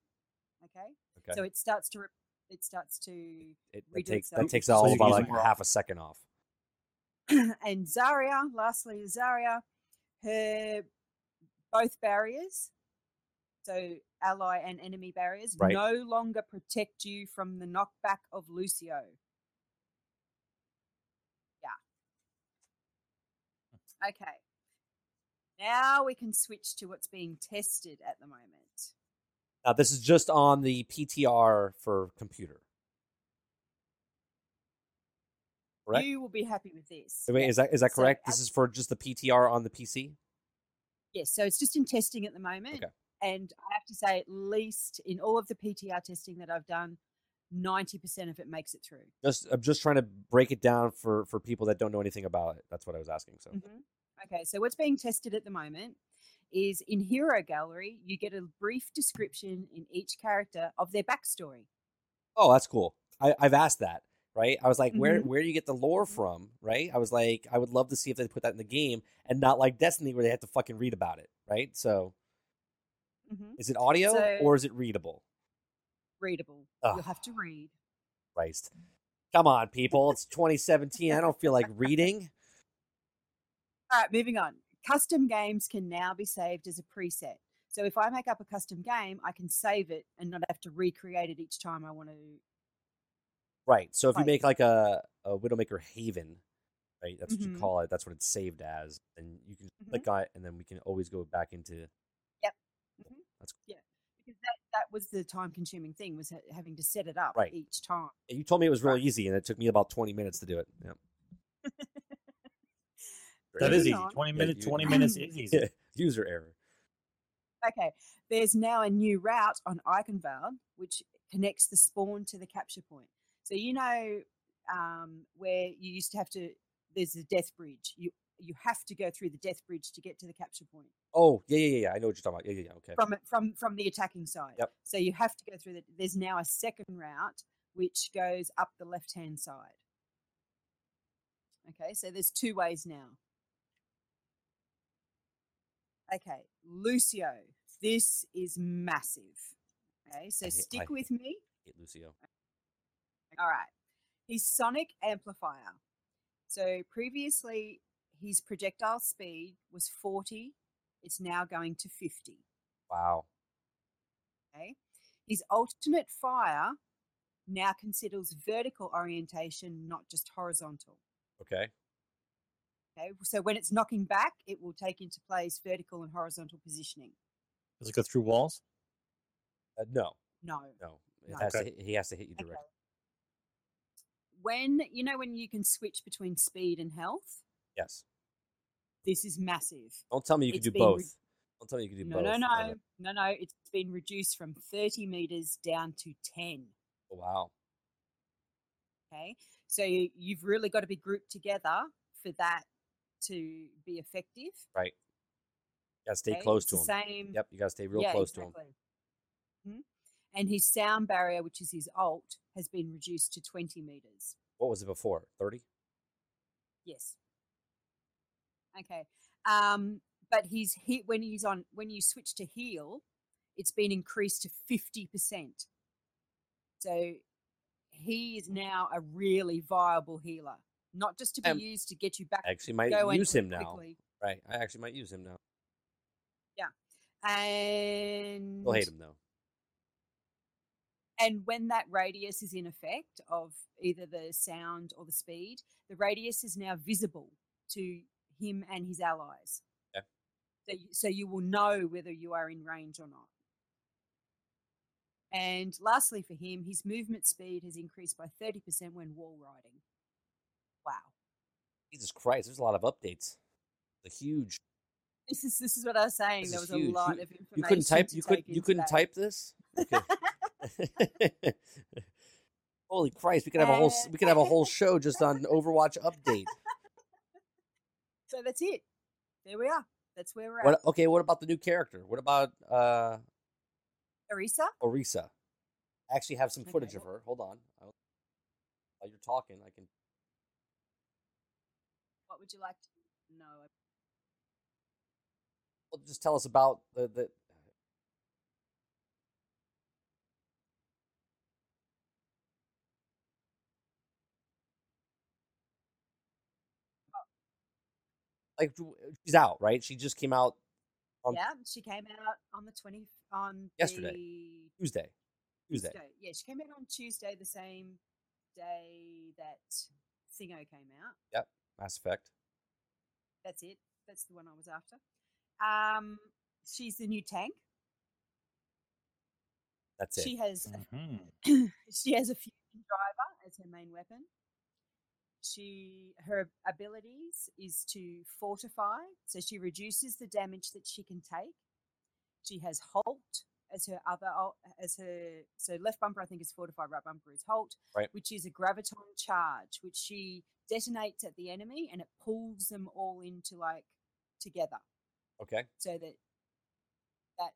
okay. Okay. So it starts to re- it starts to it, redo that takes itself. that takes So all you about like use more half a second off. and Zarya, lastly, Zarya, her both barriers, so ally and enemy barriers, Right. no longer protect you from the knockback of Lucio. Yeah. Okay. Now we can switch to what's being tested at the moment. Now this is just on the PTR for computer. Correct. You will be happy with this. Wait, is that is that So correct? this is for just the PTR on the PC. Yes, so it's just in testing at the moment. Okay. And I have to say, at least in all of the PTR testing that I've done, 90% of it makes it through. Just I'm just trying to break it down for for people that don't know anything about it. That's what I was asking. So Mhm. Okay, so what's being tested at the moment is in Hero Gallery, you get a brief description in each character of their backstory. oh, that's cool. I, I've asked that. Right. I was like, where Mhm. where do you get the lore Mhm. from? Right. I was like, I would love to see if they put that in the game and not like Destiny where they have to fucking read about it. Right. So hmm is it audio So- or is it readable? Readable. Ugh. You'll have to read. Christ. Come on, people. It's 2017. I don't feel like reading. All right, moving on. Custom games can now be saved as a preset. So if I make up a custom game, I can save it and not have to recreate it each time I want to. Right. So if you make like a, a Widowmaker Haven, right? That's what you Mhm. call it. That's what it's saved as. And you can Mhm. click on it and then we can always go back into Mhm. That's cool. yeah, because that, that was the time consuming thing was ha- having to set it up Right. each time. Yeah, You told me it was real Right. easy and it took me about 20 minutes to do it. Yeah. That is easy. Twenty minutes. you- Twenty minutes is easy. User error. Okay, there's now a new route on Eichenwald which connects the spawn to the capture point. So you know um, where you used to have to. There's a death bridge. You you have to go through the death bridge to get to the capture point Oh, yeah, yeah, yeah, yeah. I know what you're talking about. Yeah, yeah, yeah. Okay. from from from the attacking side. Yep. So you have to go through that. There's now a second route which goes up the left hand side. Okay, so there's two ways now. Okay, Lucio, this is massive. Okay, so I hate- I stick with me. Lucio. All right. His sonic amplifier. So previously, his projectile speed was 40. It's now going to 50. Wow. Okay. His alternate fire now considers vertical orientation, not just horizontal. Okay. Okay. So when it's knocking back, it will take into place vertical and horizontal positioning. Does it go through walls? Uh, no, No. no. It No. has to, Okay. hit- he has to hit you Okay. directly. When you know when you can switch between speed and health, Yes. this is massive. Don't tell me you can do been re- both. Don't tell me you can do No, both. no, I no, no, no. It's been reduced from 30 meters down to 10. Oh, wow. Okay. So you've really got to be grouped together for that to be effective. Right. You gotta stay okay? close to him. Same. Yep. You gotta stay real yeah, close to him. Mhm. And his sound barrier, which is his alt, has been reduced to 20 meters. What was it before? 30? Yes. Okay. Um, but he's hit when he's on when you switch to heal, it's been increased to fifty percent. So he is now a really viable healer, not just to be Um, used to get you back. I actually might use him now. Right. I actually might use him now. Yeah, and You'll hate him though. and when that radius is in effect of either the sound or the speed, the radius is now visible to him and his allies. Okay. So, you, so you will know whether you are in range or not. And lastly, for him, his movement speed has increased by 30% when wall riding. Wow. Jesus Christ, there's a lot of updates. The huge. This is this is what I was saying. This There was huge. a lot You- of information. You couldn't type. You could. You couldn't that. type this. Okay. Holy Christ! We could have a whole. We could have a whole show just on Overwatch update. So that's it. There we are. That's where we're at. What? Okay. What about the new character? What about uh Arisa? Orisa? I actually have some Okay, footage of her. Hold on. I'll- While you're talking, I can. What would you like to know? Well, just tell us about the the. Oh. Like she's out, right? She just came out on yeah, she came out on the 20 on Yesterday. the Tuesday. Tuesday. Yeah, she came out on Tuesday, the same day that Thingo came out. Mass Effect. That's it. That's the one I was after. Um, she's the new tank. That's it. She has Mhm. she has a fusion driver as her main weapon. She her abilities is to fortify, so she reduces the damage that she can take. She has halt as her other as her so left bumper I think is fortify, right bumper is halt, Right. which is a graviton charge, which she detonates at the enemy and it pulls them all into like together, okay. so that that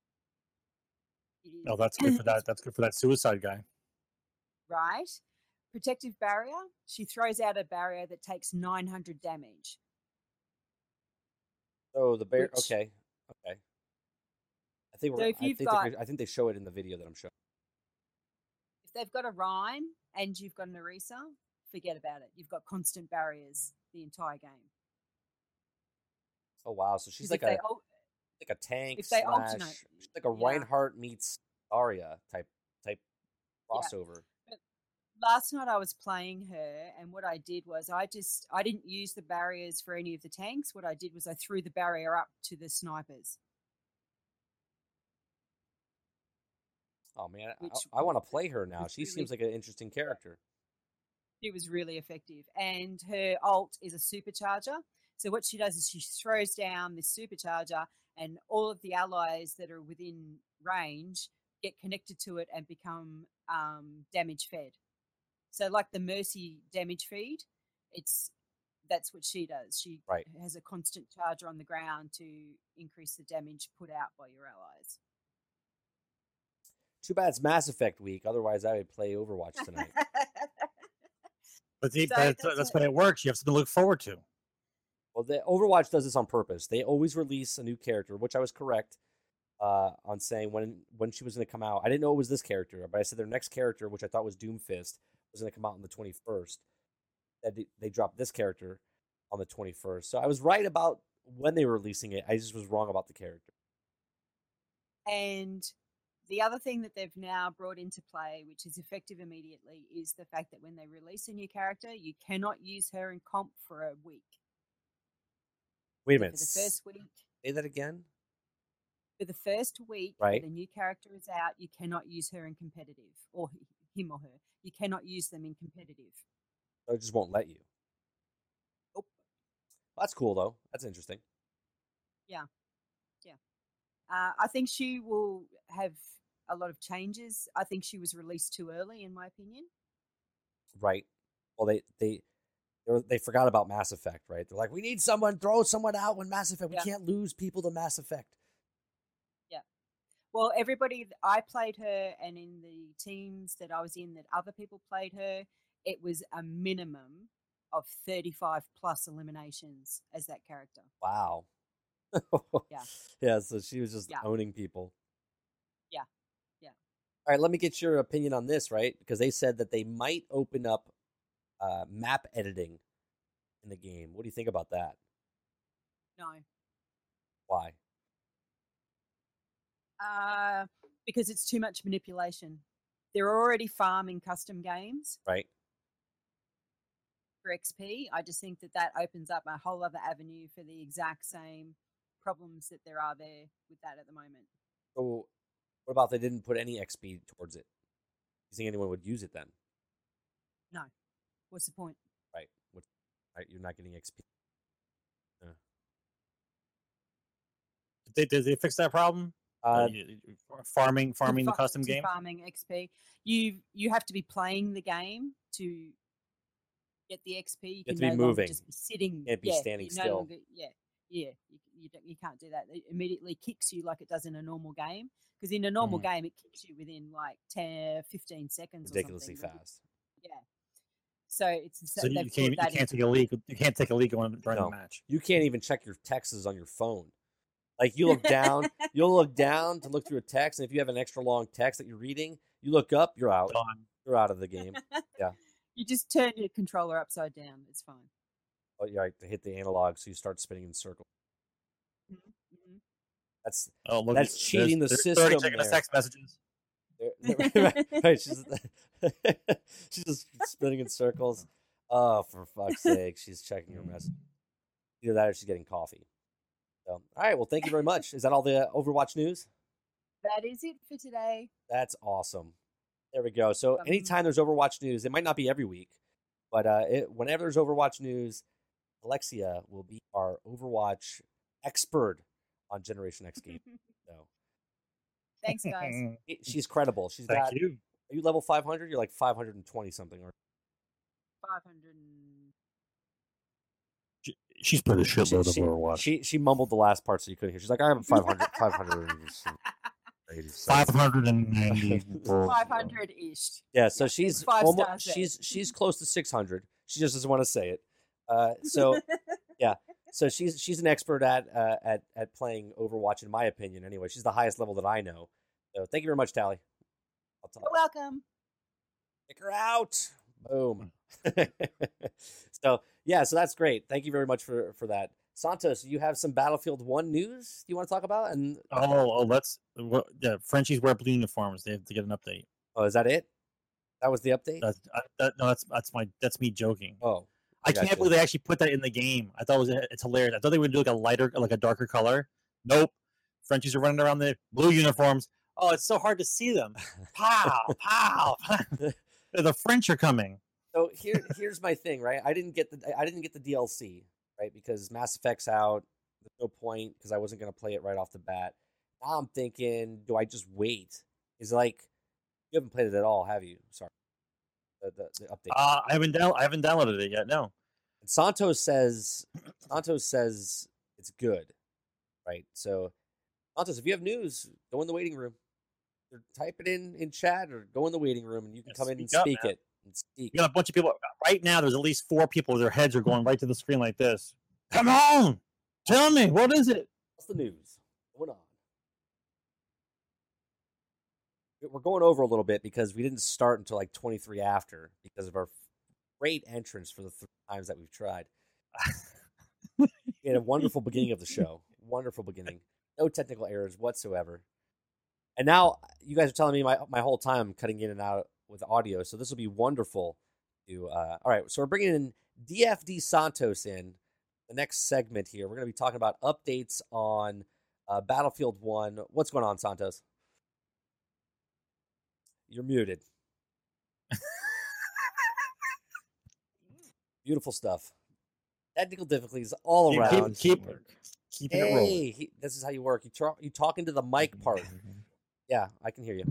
Oh, that's good for that. That's good for that suicide guy. right? Protective barrier. She throws out a barrier that takes 900 damage. Oh, the bear. Which- Okay. Okay. I think we're. So if I you've think, got- I think they show it in the video that I'm showing. If they've got a Rhyme and you've got an Orisa, forget about it. You've got constant barriers the entire game. Oh wow! So she's like a al- like a tank if they slash. alternate, like a yeah. Reinhardt meets Arya type type Yeah. crossover. last night I was playing her, and what I did was I just I didn't use the barriers for any of the tanks. What I did was I threw the barrier up to the snipers. Oh man, I- I, want to play her now. She really- seems like an interesting character. It was really effective. And her alt is a supercharger. So what she does is she throws down this supercharger, and all of the allies that are within range get connected to it and become um, damage fed. So like the Mercy damage feed, it's that's what she does. She Right. has a constant charger on the ground to increase the damage put out by your allies. Too bad it's Mass Effect week. Otherwise, I would play Overwatch tonight. But see, So that's, that's that's a- when it works. You have something to look forward to. well, the Overwatch does this on purpose. They always release a new character, which I was correct uh, on saying when when she was going to come out. I didn't know it was this character, but I said their next character, which I thought was Doomfist, was going to come out on the twenty first. That they- they dropped this character on the twenty first. So I was right about when they were releasing it. I just was wrong about the character. And the other thing that they've now brought into play, which is effective immediately, is the fact that when they release a new character, you cannot use her in comp for a week. Wait a minute. For the first week, Say that again. for the first week Right. the new character is out, you cannot use her in competitive, or him or her. You cannot use them in competitive. So it just won't let you. Nope. That's cool though. That's interesting. Uh, I think she will have a lot of changes. I think she was released too early, in my opinion. Right. Well, they they they, forgot about Mass Effect, right? They're like, we need someone, throw someone out when Mass Effect. Yeah. We can't lose people to Mass Effect. Yeah. Well, everybody, I played her, and in the teams that I was in that other people played her, it was a minimum of 35 plus eliminations as that character. Wow. Yeah. Yeah. So she was just Yeah. owning people. Yeah. Yeah. All right. Let me get your opinion on this, right? Because they said that they might open up uh, map editing in the game. What do you think about that? No. Why? Uh, because it's too much manipulation. They're already farming custom games Right. for XP. I just think that that opens up a whole other avenue for the exact same problems that there are there with that at the moment. So, What about they didn't put any XP towards it? You think anyone would use it then? No. What's the point? Right. What, right. You're not getting XP. Did they, did they fix that problem? Uh, y- y- farming, farming the fa- custom game. farming XP. You you have to be playing the game to get the XP. You have can to be no longer moving. Just be sitting. Can't be yeah, standing you no still. longer- yeah, yeah. You, you, don't, you can't do that. It immediately kicks you like it does in a normal game. Because in a normal Mhm. game, it kicks you within like 10, 15 seconds. ridiculously or fast. Yeah. So it's So you, they've you can't, you that in- can't take a leak. You can't take a leak on during No. the match. You can't even check your texts on your phone. Like you look down, you'll look down to look through a text, and if you have an extra long text that you're reading, you look up, you're out. Done. You're out of the game. Yeah. You just turn your controller upside down. It's fine. Oh, you right to hit the analog, so you start spinning in circles. Mhm. That's Oh, look, That's there's- cheating the there's system 30 checking the there. text messages. they're- they're- right, right, She's she's just spinning in circles. Oh, for fuck's sake, she's checking her message. Either that or she's getting coffee. So, all right. Well, thank you very much. Is that all the Overwatch news? That is it for today. That's awesome. There we go. So Um, anytime there's Overwatch news, it might not be every week, but uh, it, whenever there's Overwatch news, Alexia will be our Overwatch expert on Generation X game. So Thanks, guys. it- she's credible. She's Thank got. you. Are you level 500? You're like 520 something. Or 500. She- She's played a shitload of Overwatch. she she mumbled the last part so you couldn't hear. She's like, I have 500, 587. 590. 500 ish. Yeah, so she's five almo- stars there. she's she's close to 600. She just doesn't want to say it. Uh, so yeah, so she's she's an expert at uh, at at playing Overwatch, in my opinion. Anyway, she's the highest level that I know. So thank you very much, Tally. I'll tell You're welcome. Kick her out. Boom. so yeah, so that's great. Thank you very much for for that. Santos, you have some Battlefield One news you want to talk about? And Oh, oh, let's. What, yeah, Frenchies wear blue uniforms. They have to get an update. oh, is that it? That was the update. That's I, that, no, that's that's my that's me joking. oh, I can't believe they actually put that in the game. I thought it was uh, it's hilarious. I thought they would do like a lighter, like a darker color. Nope. Frenchies are running around the blue uniforms. Oh, it's so hard to see them. Pow, pow. the French are coming. so here here's my thing, right? I didn't get the I didn't get the DLC, right? Because Mass Effect's out. There's no point because I wasn't gonna play it right off the bat. Now I'm thinking, do I just wait? Is like you haven't played it at all, have you? Sorry. The, the, the update. Uh, I haven't down, I haven't downloaded it yet. No. And Santos says Santos says it's good, right? So Santos, if you have news, go in the waiting room. Or type it in in chat or go in the waiting room and you can Yeah, come in and speak up, speak man. it and speak. You got a bunch of people right now. There's at least four people. Their heads are going right to the screen like this. Come on, tell me what is it? What's the news? What's going on? We're going over a little bit because we didn't start until like 23 after because of our great entrance for the three times that we've tried. we had a wonderful beginning of the show. Wonderful beginning. No technical errors whatsoever. And now you guys are telling me my, my whole time I'm cutting in and out with audio. So this will be wonderful. To uh, all right, so we're bringing in DFD Santos in the next segment here. We're going to be talking about updates on uh, Battlefield One. What's going on, Santos? You're muted. Beautiful stuff. Technical difficulties all around. Keep, keep, keeping it rolling. hey, he, this is how you work. You talk, you talk into the mic mm-hmm. part. Yeah, I can hear you.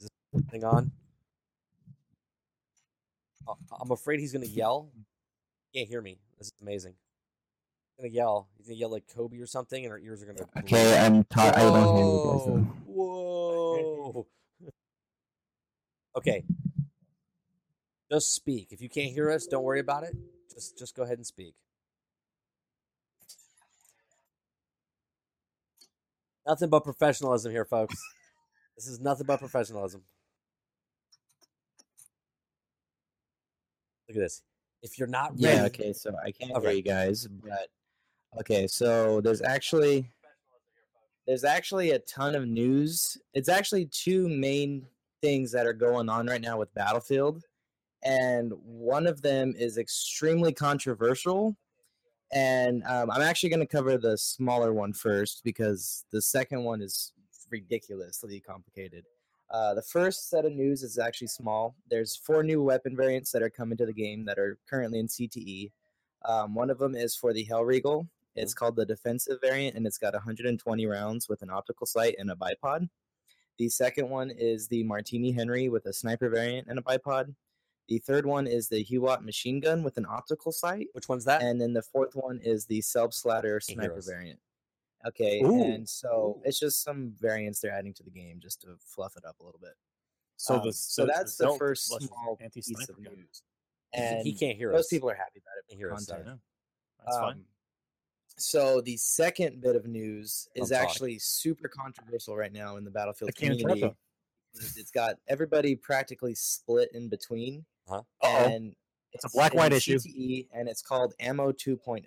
Is this thing on? I'm afraid he's gonna yell. He can't hear me. This is amazing. Gonna yell. He's gonna yell like Kobe or something, and our ears are gonna. Uh, okay, I'm ta- I don't hear you guys. Whoa! Okay. Just speak. If you can't hear us, don't worry about it. Just just go ahead and speak. Nothing but professionalism here, folks. this is nothing but professionalism. Look at this. If you're not ready, Yeah, okay, so I can't hear you guys, but okay, so there's actually there's actually a ton of news. It's actually two main things that are going on right now with Battlefield, and one of them is extremely controversial. And um, I'm actually going to cover the smaller one first because the second one is ridiculously complicated. Uh, the first set of news is actually small. There's four new weapon variants that are coming to the game that are currently in CTE. Um, one of them is for the Hellriegel. It's called the defensive variant, and it's got 120 rounds with an optical sight and a bipod. The second one is the Martini Henry with a sniper variant and a bipod. The third one is the Huot machine gun with an optical sight. Which one's that? And then the fourth one is the Selbstlader sniper Heroes. variant. Okay, Ooh. and so it's just some variants they're adding to the game just to fluff it up a little bit. So, Um, the, so that's the Zelt first small piece sniper of news. And he can't hear most us. people are happy about it. Hear us. Yeah, that's fine. So the second bit of news Don't is actually super controversial right now in the Battlefield community. It's got everybody practically split in between, Huh? And It's a black-white issue. CTE, and it's called Ammo 2.0.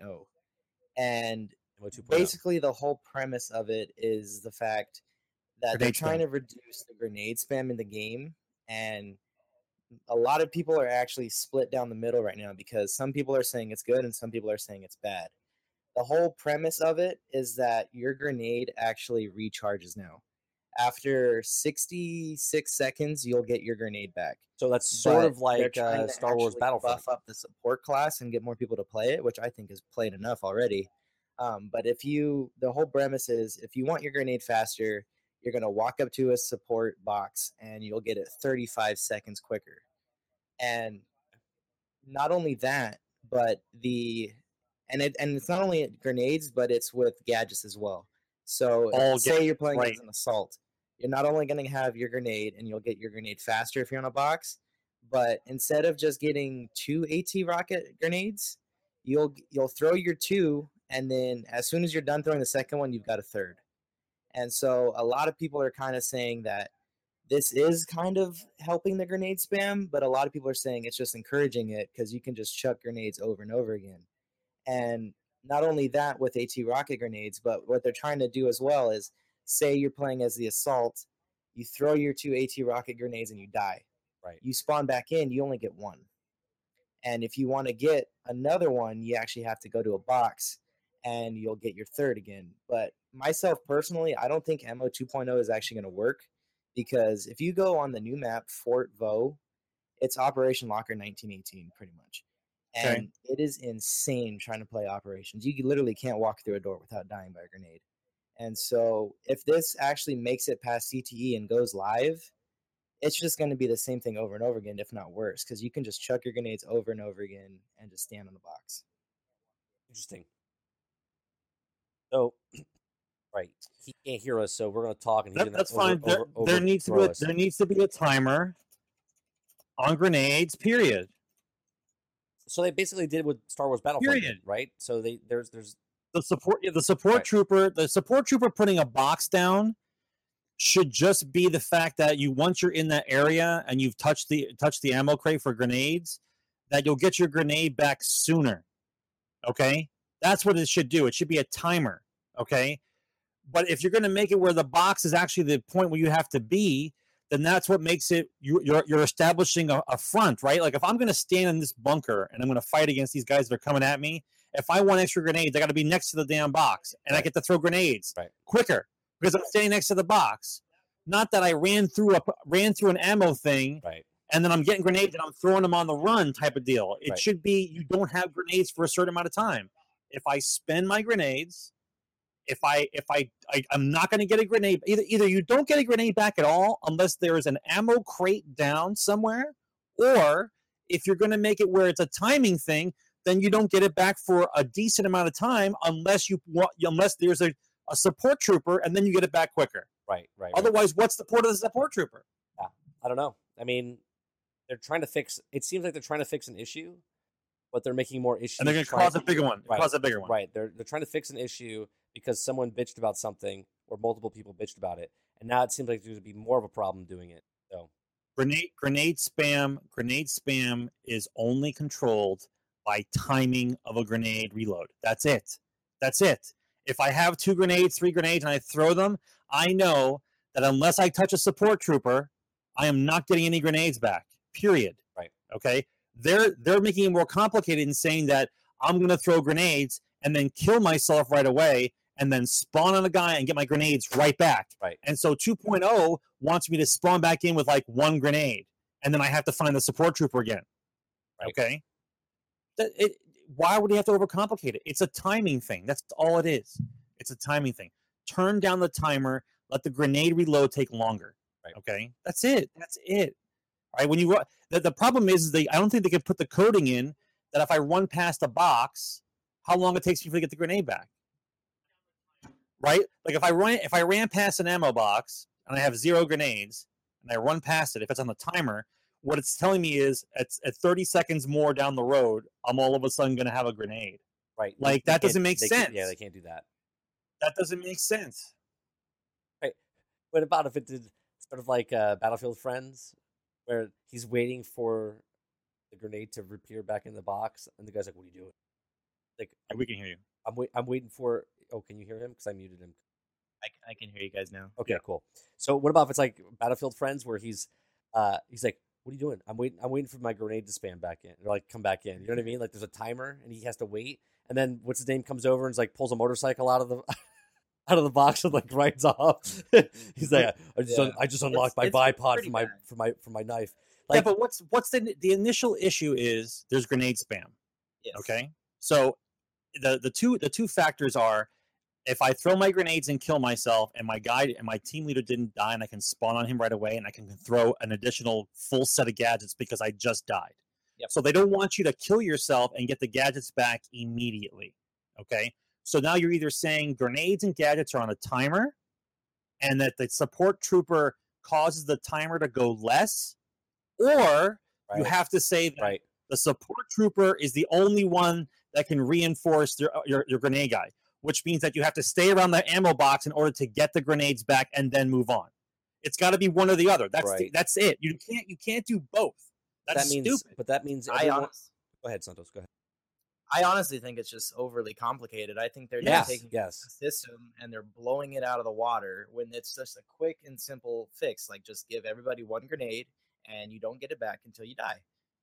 And Ammo 2.0. basically, the whole premise of it is the fact that they're trying spam. to reduce the grenade spam in the game, and a lot of people are actually split down the middle right now because some people are saying it's good and some people are saying it's bad. The whole premise of it is that your grenade actually recharges now. After 66 seconds, you'll get your grenade back. So that's sort but of like uh, Star Wars Battlefront. Buff up the support class and get more people to play it, which I think is played enough already. Um, but if you, the whole premise is if you want your grenade faster, you're going to walk up to a support box and you'll get it 35 seconds quicker. And not only that, but the and it and it's not only grenades, but it's with gadgets as well. So All say you're playing right. as an assault, you're not only going to have your grenade and you'll get your grenade faster if you're on a box, but instead of just getting two AT rocket grenades, you'll you'll throw your two and then as soon as you're done throwing the second one, you've got a third. And so a lot of people are kind of saying that this is kind of helping the grenade spam, but a lot of people are saying it's just encouraging it because you can just chuck grenades over and over again. And not only that with AT rocket grenades, but what they're trying to do as well is say you're playing as the assault, you throw your two AT rocket grenades and you die. Right. You spawn back in, you only get one. And if you want to get another one, you actually have to go to a box and you'll get your third again. But myself personally, I don't think Ammo 2.0 is actually going to work because if you go on the new map, Fort Vaux, it's Operation Locker 1918, pretty much. Okay. And it is insane trying to play operations. You literally can't walk through a door without dying by a grenade. And so, if this actually makes it past CTE and goes live, it's just going to be the same thing over and over again, if not worse, because you can just chuck your grenades over and over again and just stand on the box. Interesting. So, right, he can't hear us, so we're going to talk, and he's That, that's over- fine. There, over- there needs to be a, us. there needs to be a timer on grenades. Period. So they basically did with Star Wars Battlefront, Period. right? So they there's there's The support the support Right. trooper the support trooper putting a box down should just be the fact that you once you're in that area and you've touched the touched the ammo crate for grenades that you'll get your grenade back sooner. Okay? That's what it should do. It should be a timer. Okay? But if you're going to make it where the box is actually the point where you have to be, then that's what makes it you, you're you're establishing a, a front, right? Like if I'm going to stand in this bunker and I'm going to fight against these guys that are coming at me, if I want extra grenades, I got to be next to the damn box and I get to throw grenades Right. quicker because I'm standing next to the box. Not that I ran through a ran through an ammo thing right. and then I'm getting grenades and I'm throwing them on the run type of deal. It Right. should be you don't have grenades for a certain amount of time. If I spend my grenades, if I if I, I I'm not going to get a grenade either either you don't get a grenade back at all unless there is an ammo crate down somewhere or if you're going to make it where it's a timing thing then you don't get it back for a decent amount of time unless you want unless there's a, a support trooper and then you get it back quicker. Right, right. right. Otherwise, what's the point of the support trooper? Yeah, I don't know. I mean, they're trying to fix. It seems like they're trying to fix an issue, but they're making more issues. And they're going to cause a bigger one. Right, Cause a bigger one. Right. They're they're trying to fix an issue because someone bitched about something or multiple people bitched about it, and now it seems like there's going to be more of a problem doing it. So grenade grenade spam grenade spam is only controlled by timing of a grenade reload that's it that's it if i have two grenades three grenades and i throw them i know that unless i touch a support trooper i am not getting any grenades back period Right. okay they're they're making it more complicated in saying that i'm going to throw grenades and then kill myself right away and then spawn on a guy and get my grenades right back. Right. And so 2.0 wants me to spawn back in with like one grenade, and then I have to find the support trooper again. Right. Okay. That it. Why would you have to overcomplicate it? It's a timing thing. That's all it is. It's a timing thing. Turn down the timer. Let the grenade reload take longer. Right. Okay. That's it. That's it. All right. When you the, the problem is, is they I don't think they can put the coding in that if I run past a box, how long it takes me to get the grenade back. Right? Like if I run if I ran past an ammo box and I have zero grenades and I run past it, if it's on the timer, what it's telling me is at, at 30 seconds more down the road, I'm all of a sudden gonna have a grenade. Right. Like, they that can't- doesn't make sense. yeah, they can't do that. That doesn't make sense. Right. What about if it did sort of like uh, Battlefield Friends, where he's waiting for the grenade to appear back in the box, and the guy's like, "What are you doing?" Like, We can hear you. I'm wait, I'm waiting for. Oh, can you hear him? Because I muted him. I, I can hear you guys now. Okay, cool. So what about if it's like Battlefield Friends, where he's uh he's like, "What are you doing?" I'm waiting. I'm waiting for my grenade to spam back in, or like come back in. You know what I mean? Like there's a timer, and he has to wait, and then what's his name comes over and is like pulls a motorcycle out of the. Out of the box and like rides off. He's like, I just, un- I just It's- unlocked my it's bipod pretty for my bad. for my for my knife. yeah, but what's what's the the initial issue is there's grenade spam. Yes. Okay. So the the two the two factors are if I throw my grenades and kill myself and my guy and my team leader didn't die and I can spawn on him right away and I can throw an additional full set of gadgets because I just died. Yep. So they don't want you to kill yourself and get the gadgets back immediately. Okay. So now you're either saying grenades and gadgets are on a timer and that the support trooper causes the timer to go less, or you have to say that right, the support trooper is the only one that can reinforce your, your, your grenade guy, which means that you have to stay around the ammo box in order to get the grenades back and then move on. It's got to be one or the other. That's the, that's it. You can't you can't do both. That's that means, stupid. but that means I, everyone. honest, Go ahead, Santos. Go ahead. I honestly think it's just overly complicated. I think they're Yes, just taking yes. the system and they're blowing it out of the water when it's just a quick and simple fix. Like just give everybody one grenade and you don't get it back until you die.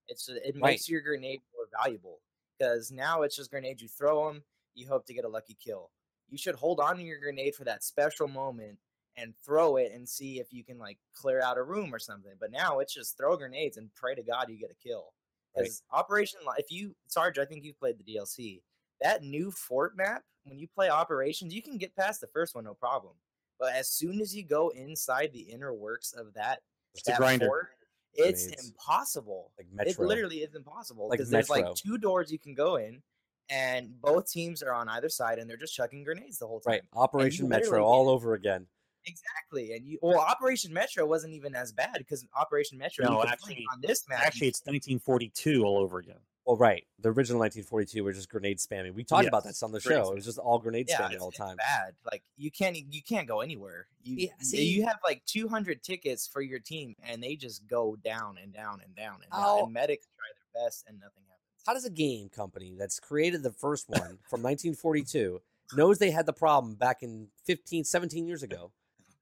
It's ju- it Right. makes your grenade more valuable because now it's just grenades. You throw them, you hope to get a lucky kill. You should hold on to your grenade for that special moment and throw it and see if you can like clear out a room or something. But now it's just throw grenades and pray to God you get a kill. Right. Operation, if you Sarge, I think you've played the DLC. That new fort map, when you play Operations, you can get past the first one no problem. But as soon as you go inside the inner works of that, It's that grinder. fort, it's impossible. Like It literally is impossible Like because there's like two doors you can go in, and both teams are on either side, and they're just chucking grenades the whole time. Right. Operation Metro all over again. Exactly, and you well, Operation Metro wasn't even as bad because Operation Metro No, actually- on this map. you Actually, it's 1942 all over again. Well, right. The original 1942 were just grenade spamming. We talked about Yes. this on the Crazy. show. It was just all grenade yeah, spamming all the time. bad. Like you can't you can't go anywhere. You Yeah, see- you have like 200 tickets for your team, and they just go down and down and down and down. And medics try their best, and nothing happens. How does a game company that's created the first one from 1942 knows they had the problem back in 15, 17 years ago?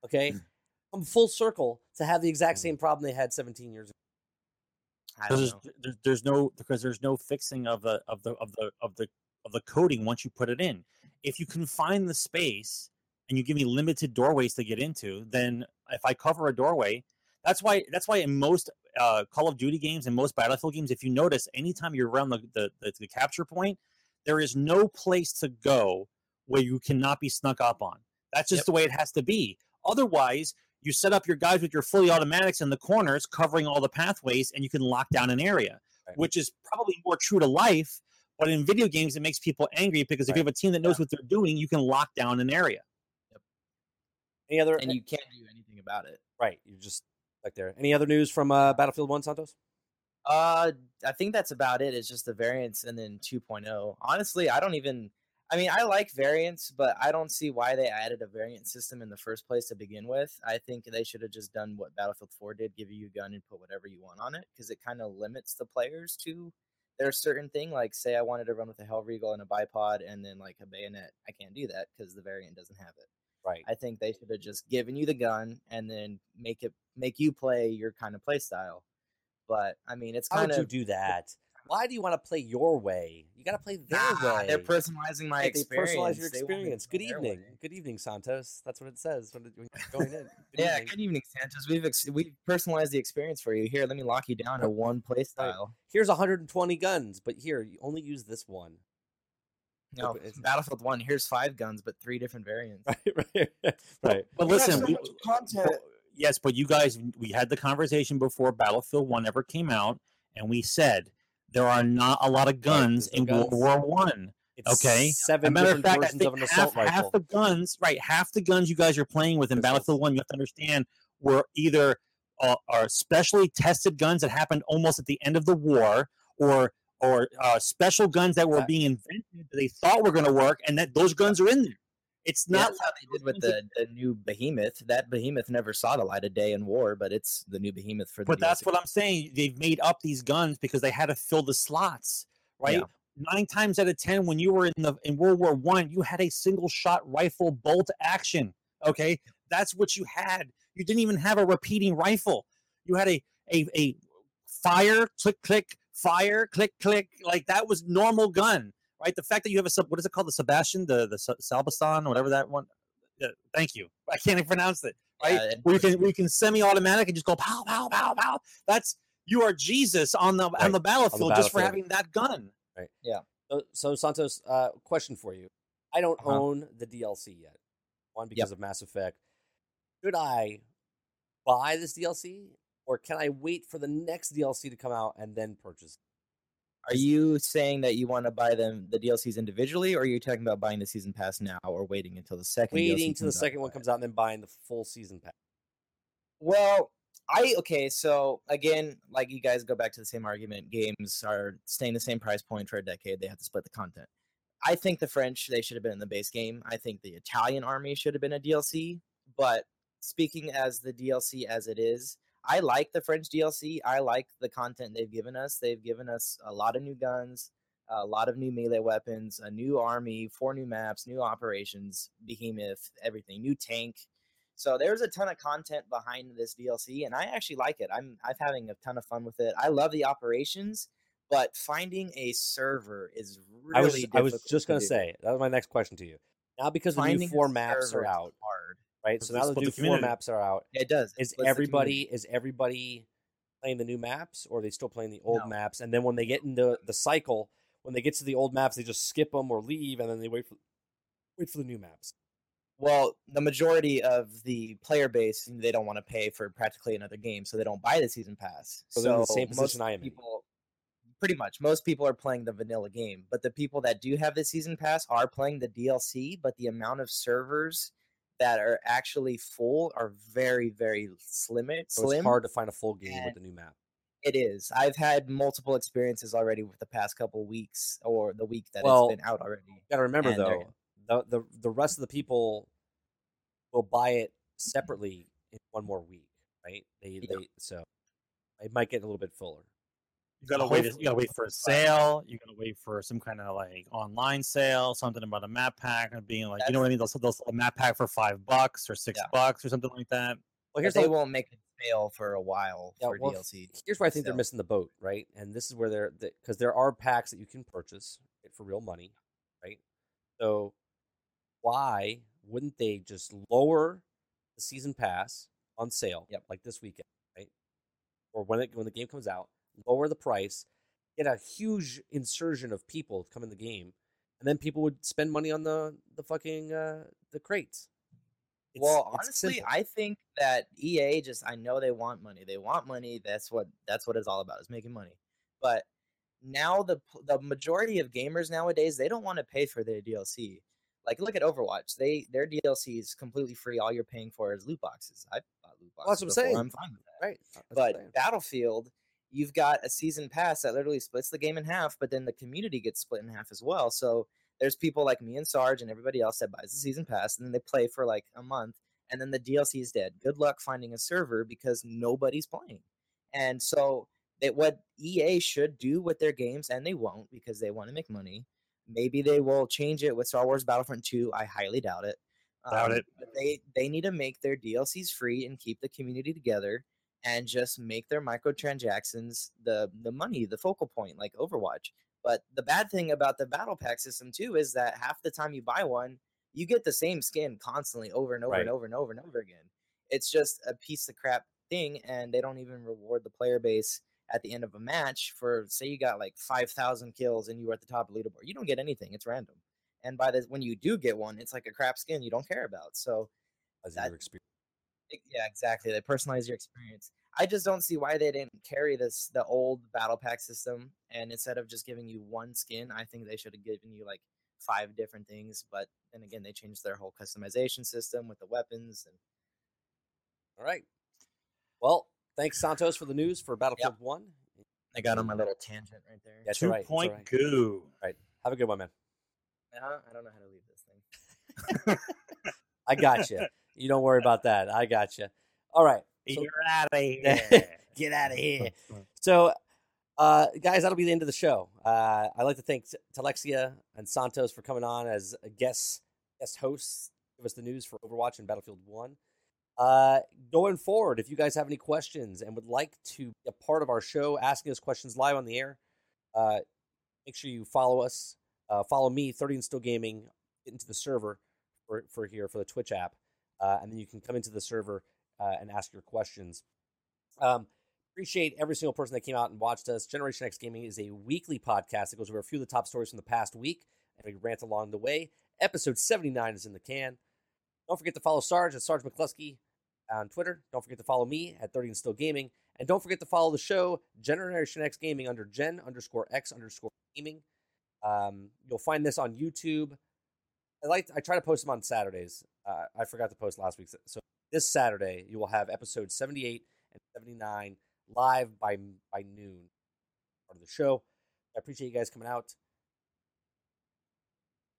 Okay. Hmm. Come full circle to have the exact hmm. same problem they had 17 years ago. I don't Because know. there's, there's, there's no because there's no fixing of the of the of the of the of the coding once you put it in. If you can find the space and you give me limited doorways to get into, then if I cover a doorway, that's why that's why in most uh, Call of Duty games and most Battlefield games, if you notice, anytime you're around the the, the, the capture point, there is no place to go where you cannot be snuck up on. That's just Yep. the way it has to be. Otherwise, you set up your guys with your fully automatics in the corners, covering all the pathways, and you can lock down an area, Right. which is probably more true to life. But in video games, it makes people angry because if Right. you have a team that knows what they're doing, you can lock down an area. Yep. Any other? and you can't do anything about it. right. You're just like there. Any other news from uh, Battlefield 1, Santos? Uh, I think that's about it. It's just the variants and then 2.0. Honestly, I don't even. I mean, I like variants, but I don't see why they added a variant system in the first place to begin with. I think they should have just done what Battlefield 4 did: give you a gun and put whatever you want on it, because it kind of limits the players to their certain thing. Like, say I wanted to run with a Hellriegel and a bipod, and then like a bayonet. I can't do that because the variant doesn't have it. Right. I think they should have just given you the gun and then make it make you play your kind of play style. But I mean, it's kind would you of do that? Why do you want to play your way? You got to play their Nah, way. they're personalizing my Like, they experience. personalize your They want me to experience. Good evening. Good evening, Santos. That's what it says when, when you're going in. Good Yeah, evening. good evening, Santos. We've ex- we've personalized the experience for you. Here, let me lock you down to one play style. Here's 120 guns, but here you only use this one. No, but it's- Battlefield One. Here's five guns, but three different variants. Right, right, right. But You have listen, so we, content. Yes, but you guys, we had the conversation before Battlefield One ever came out, and we said there are not a lot of guns there's no in World. War One. It's Okay. seven a matter of different fact, I versions think of an half, assault half rifle. the guns, right? Half the guns you guys are playing with in Pistols. Battlefield One, you have to understand, were either uh, are specially tested guns that happened almost at the end of the war, or or uh, special guns that were being invented that they thought were going to work, and that those guns are in there. It's Yeah, not that's how they did with the, the new Behemoth. That Behemoth never saw the light of day in war, but it's the new Behemoth for the. But that's what I'm saying. They've made up these guns because they had to fill the slots, right? Yeah. Nine times out of ten, when you were in the in World War One, you had a single shot rifle bolt action. Okay, that's what you had. You didn't even have a repeating rifle. You had a a a fire, click, click, fire, click, click. Like that was normal gun, right? The fact that you have a sub, what is it called, the Sebastian, the the Sa- Salbastan, whatever that one. Uh, thank you. I can't even pronounce it. Right? Yeah, you can we can semi-automatic and just go pow pow pow pow. That's you are Jesus on the Right, on the battlefield just for having that gun. Right. Yeah. So, so Santos, uh, question for you. I don't Uh-huh. own the DLC yet. One because of Mass Effect. Should I buy this DLC, or can I wait for the next DLC to come out and then purchase? Are you saying that you want to buy them the DLCs individually, or are you talking about buying the season pass now, or waiting until the second? Waiting DLC till the second one comes out and then buying the full season pass. Well, I okay. So again, like you guys go back to the same argument. Games are staying the same price point for a decade. They have to split the content. I think the French they should have been in the base game. I think the Italian army should have been a DLC. But speaking as the DLC as it is, I like the French DLC. I like the content they've given us. They've given us a lot of new guns, a lot of new melee weapons, a new army, four new maps, new operations, behemoth, everything, new tank. So there's a ton of content behind this DLC, and I actually like it. I'm I'm having a ton of fun with it. I love the operations, but finding a server is really I was I was just to gonna do. say that was my next question to you. Now because the new four maps are out, hard. Right? So now the new four maps are out. It does. Is everybody is everybody playing the new maps, or are they still playing the old No. maps? And then when they get into the cycle, when they get to the old maps, they just skip them or leave, and then they wait for wait for the new maps. Well, the majority of the player base they don't want to pay for practically another game, so they don't buy the season pass. So they're in the same position I am in. People, pretty much, most people are playing the vanilla game, but the people that do have the season pass are playing the DLC. But the amount of servers that are actually full are very, very slim. Eh, so slim. it's hard to find a full game with and the new map. It is. I've had multiple experiences already with the past couple weeks or the week that Well, it's been out already. You gotta remember and though, the, the the rest of the people will buy it separately in one more week, right? They Yeah. they so it might get a little bit fuller. You gotta wait. hopefully You gotta wait for a sale. You gotta wait for some kind of like online sale, something about a map pack, and being like, you know what I mean? They'll, they'll sell a map pack for five bucks or six Yeah. bucks or something like that. Well, But here's they the, won't make it fail for a while Yeah, for well, DLC. here's where I think they're missing the boat, right? And this is where they're because there are packs that you can purchase eh, for real money, right? So why wouldn't they just lower the season pass on sale, Yep. like this weekend, right? Or when it when the game comes out, lower the price, get a huge insurgent of people to come in the game, and then people would spend money on the the fucking uh, the crates. It's- well, it's honestly, simple. I think that EA just I know they want money. They want money. That's what that's what it's all about is making money. But now the the majority of gamers nowadays they don't want to pay for their DLC. Like look at Overwatch. They their DLC is completely free. All you're paying for is loot boxes. I bought loot Well, that's boxes. what I'm saying. I'm fine with that. right? That's But. Battlefield, you've got a season pass that literally splits the game in half, but then the community gets split in half as well. So there's people like me and Sarge and everybody else that buys the season pass, and then they play for like a month, and then the DLC is dead. Good luck finding a server because nobody's playing. And so that what EA should do with their games, and they won't because they want to make money. Maybe they will change it with Star Wars Battlefront 2. I highly doubt it. Doubt Um, it. But they they need to make their DLCs free and keep the community together and just make their microtransactions the the money, the focal point, like Overwatch. But the bad thing about the battle pack system too is that half the time you buy one, you get the same skin constantly over and over Right. and over and over and over again. It's just a piece of crap thing, and they don't even reward the player base at the end of a match for say you got like five thousand kills and you were at the top of the leaderboard. You don't get anything; it's random. And by the when you do get one, it's like a crap skin you don't care about. So As that- your experience. Yeah, exactly. They personalize your experience. I just don't see why they didn't carry this the old battle pack system and instead of just giving you one skin, I think they should have given you like five different things. But then again, they changed their whole customization system with the weapons and All right. Well, thanks Santos for the news for Battlefield One. I got on my little tangent right there. That's Two all right. that's point right. goo. Have a good one, man. Uh-huh, I don't know how to leave this thing. I got you. You don't worry about that. I got you. All right. So- You're out of here. Get out of here. So, uh, guys, that'll be the end of the show. Uh, I'd like to thank Telexia and Santos for coming on as a guest guest hosts. Give us the news for Overwatch and Battlefield One. Uh, going forward, if you guys have any questions and would like to be a part of our show, asking us questions live on the air, uh, make sure you follow us. Uh, follow me, Thirty and Still Gaming, get into the server for, for here for the Twitch app, uh, and then you can come into the server uh, and ask your questions. Um, appreciate every single person that came out and watched us. Generation X Gaming is a weekly podcast that goes over a few of the top stories from the past week, and we rant along the way. Episode 79 is in the can. Don't forget to follow Sarge at Sarge McCluskey on Twitter. Don't forget to follow me at 30 and Still Gaming. And don't forget to follow the show, Generation X Gaming, under Gen underscore X underscore Gaming. Um, you'll find this on YouTube. I like I try to post them on Saturdays. Uh, I forgot to post last week. So this Saturday, you will have episode 78 and 79 live by by noon part of the show. I appreciate you guys coming out.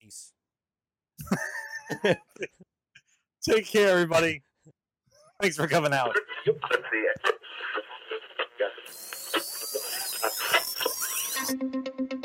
Peace. Take care, everybody. Thanks for coming out. They're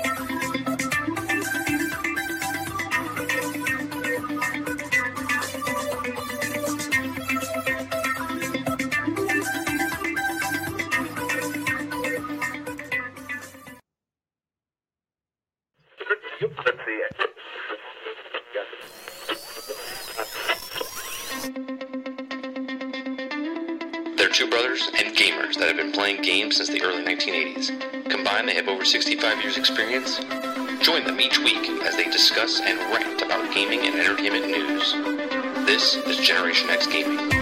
Over 65 years' experience. Join them each week as they discuss and rant about gaming and entertainment news. This is Generation X Gaming.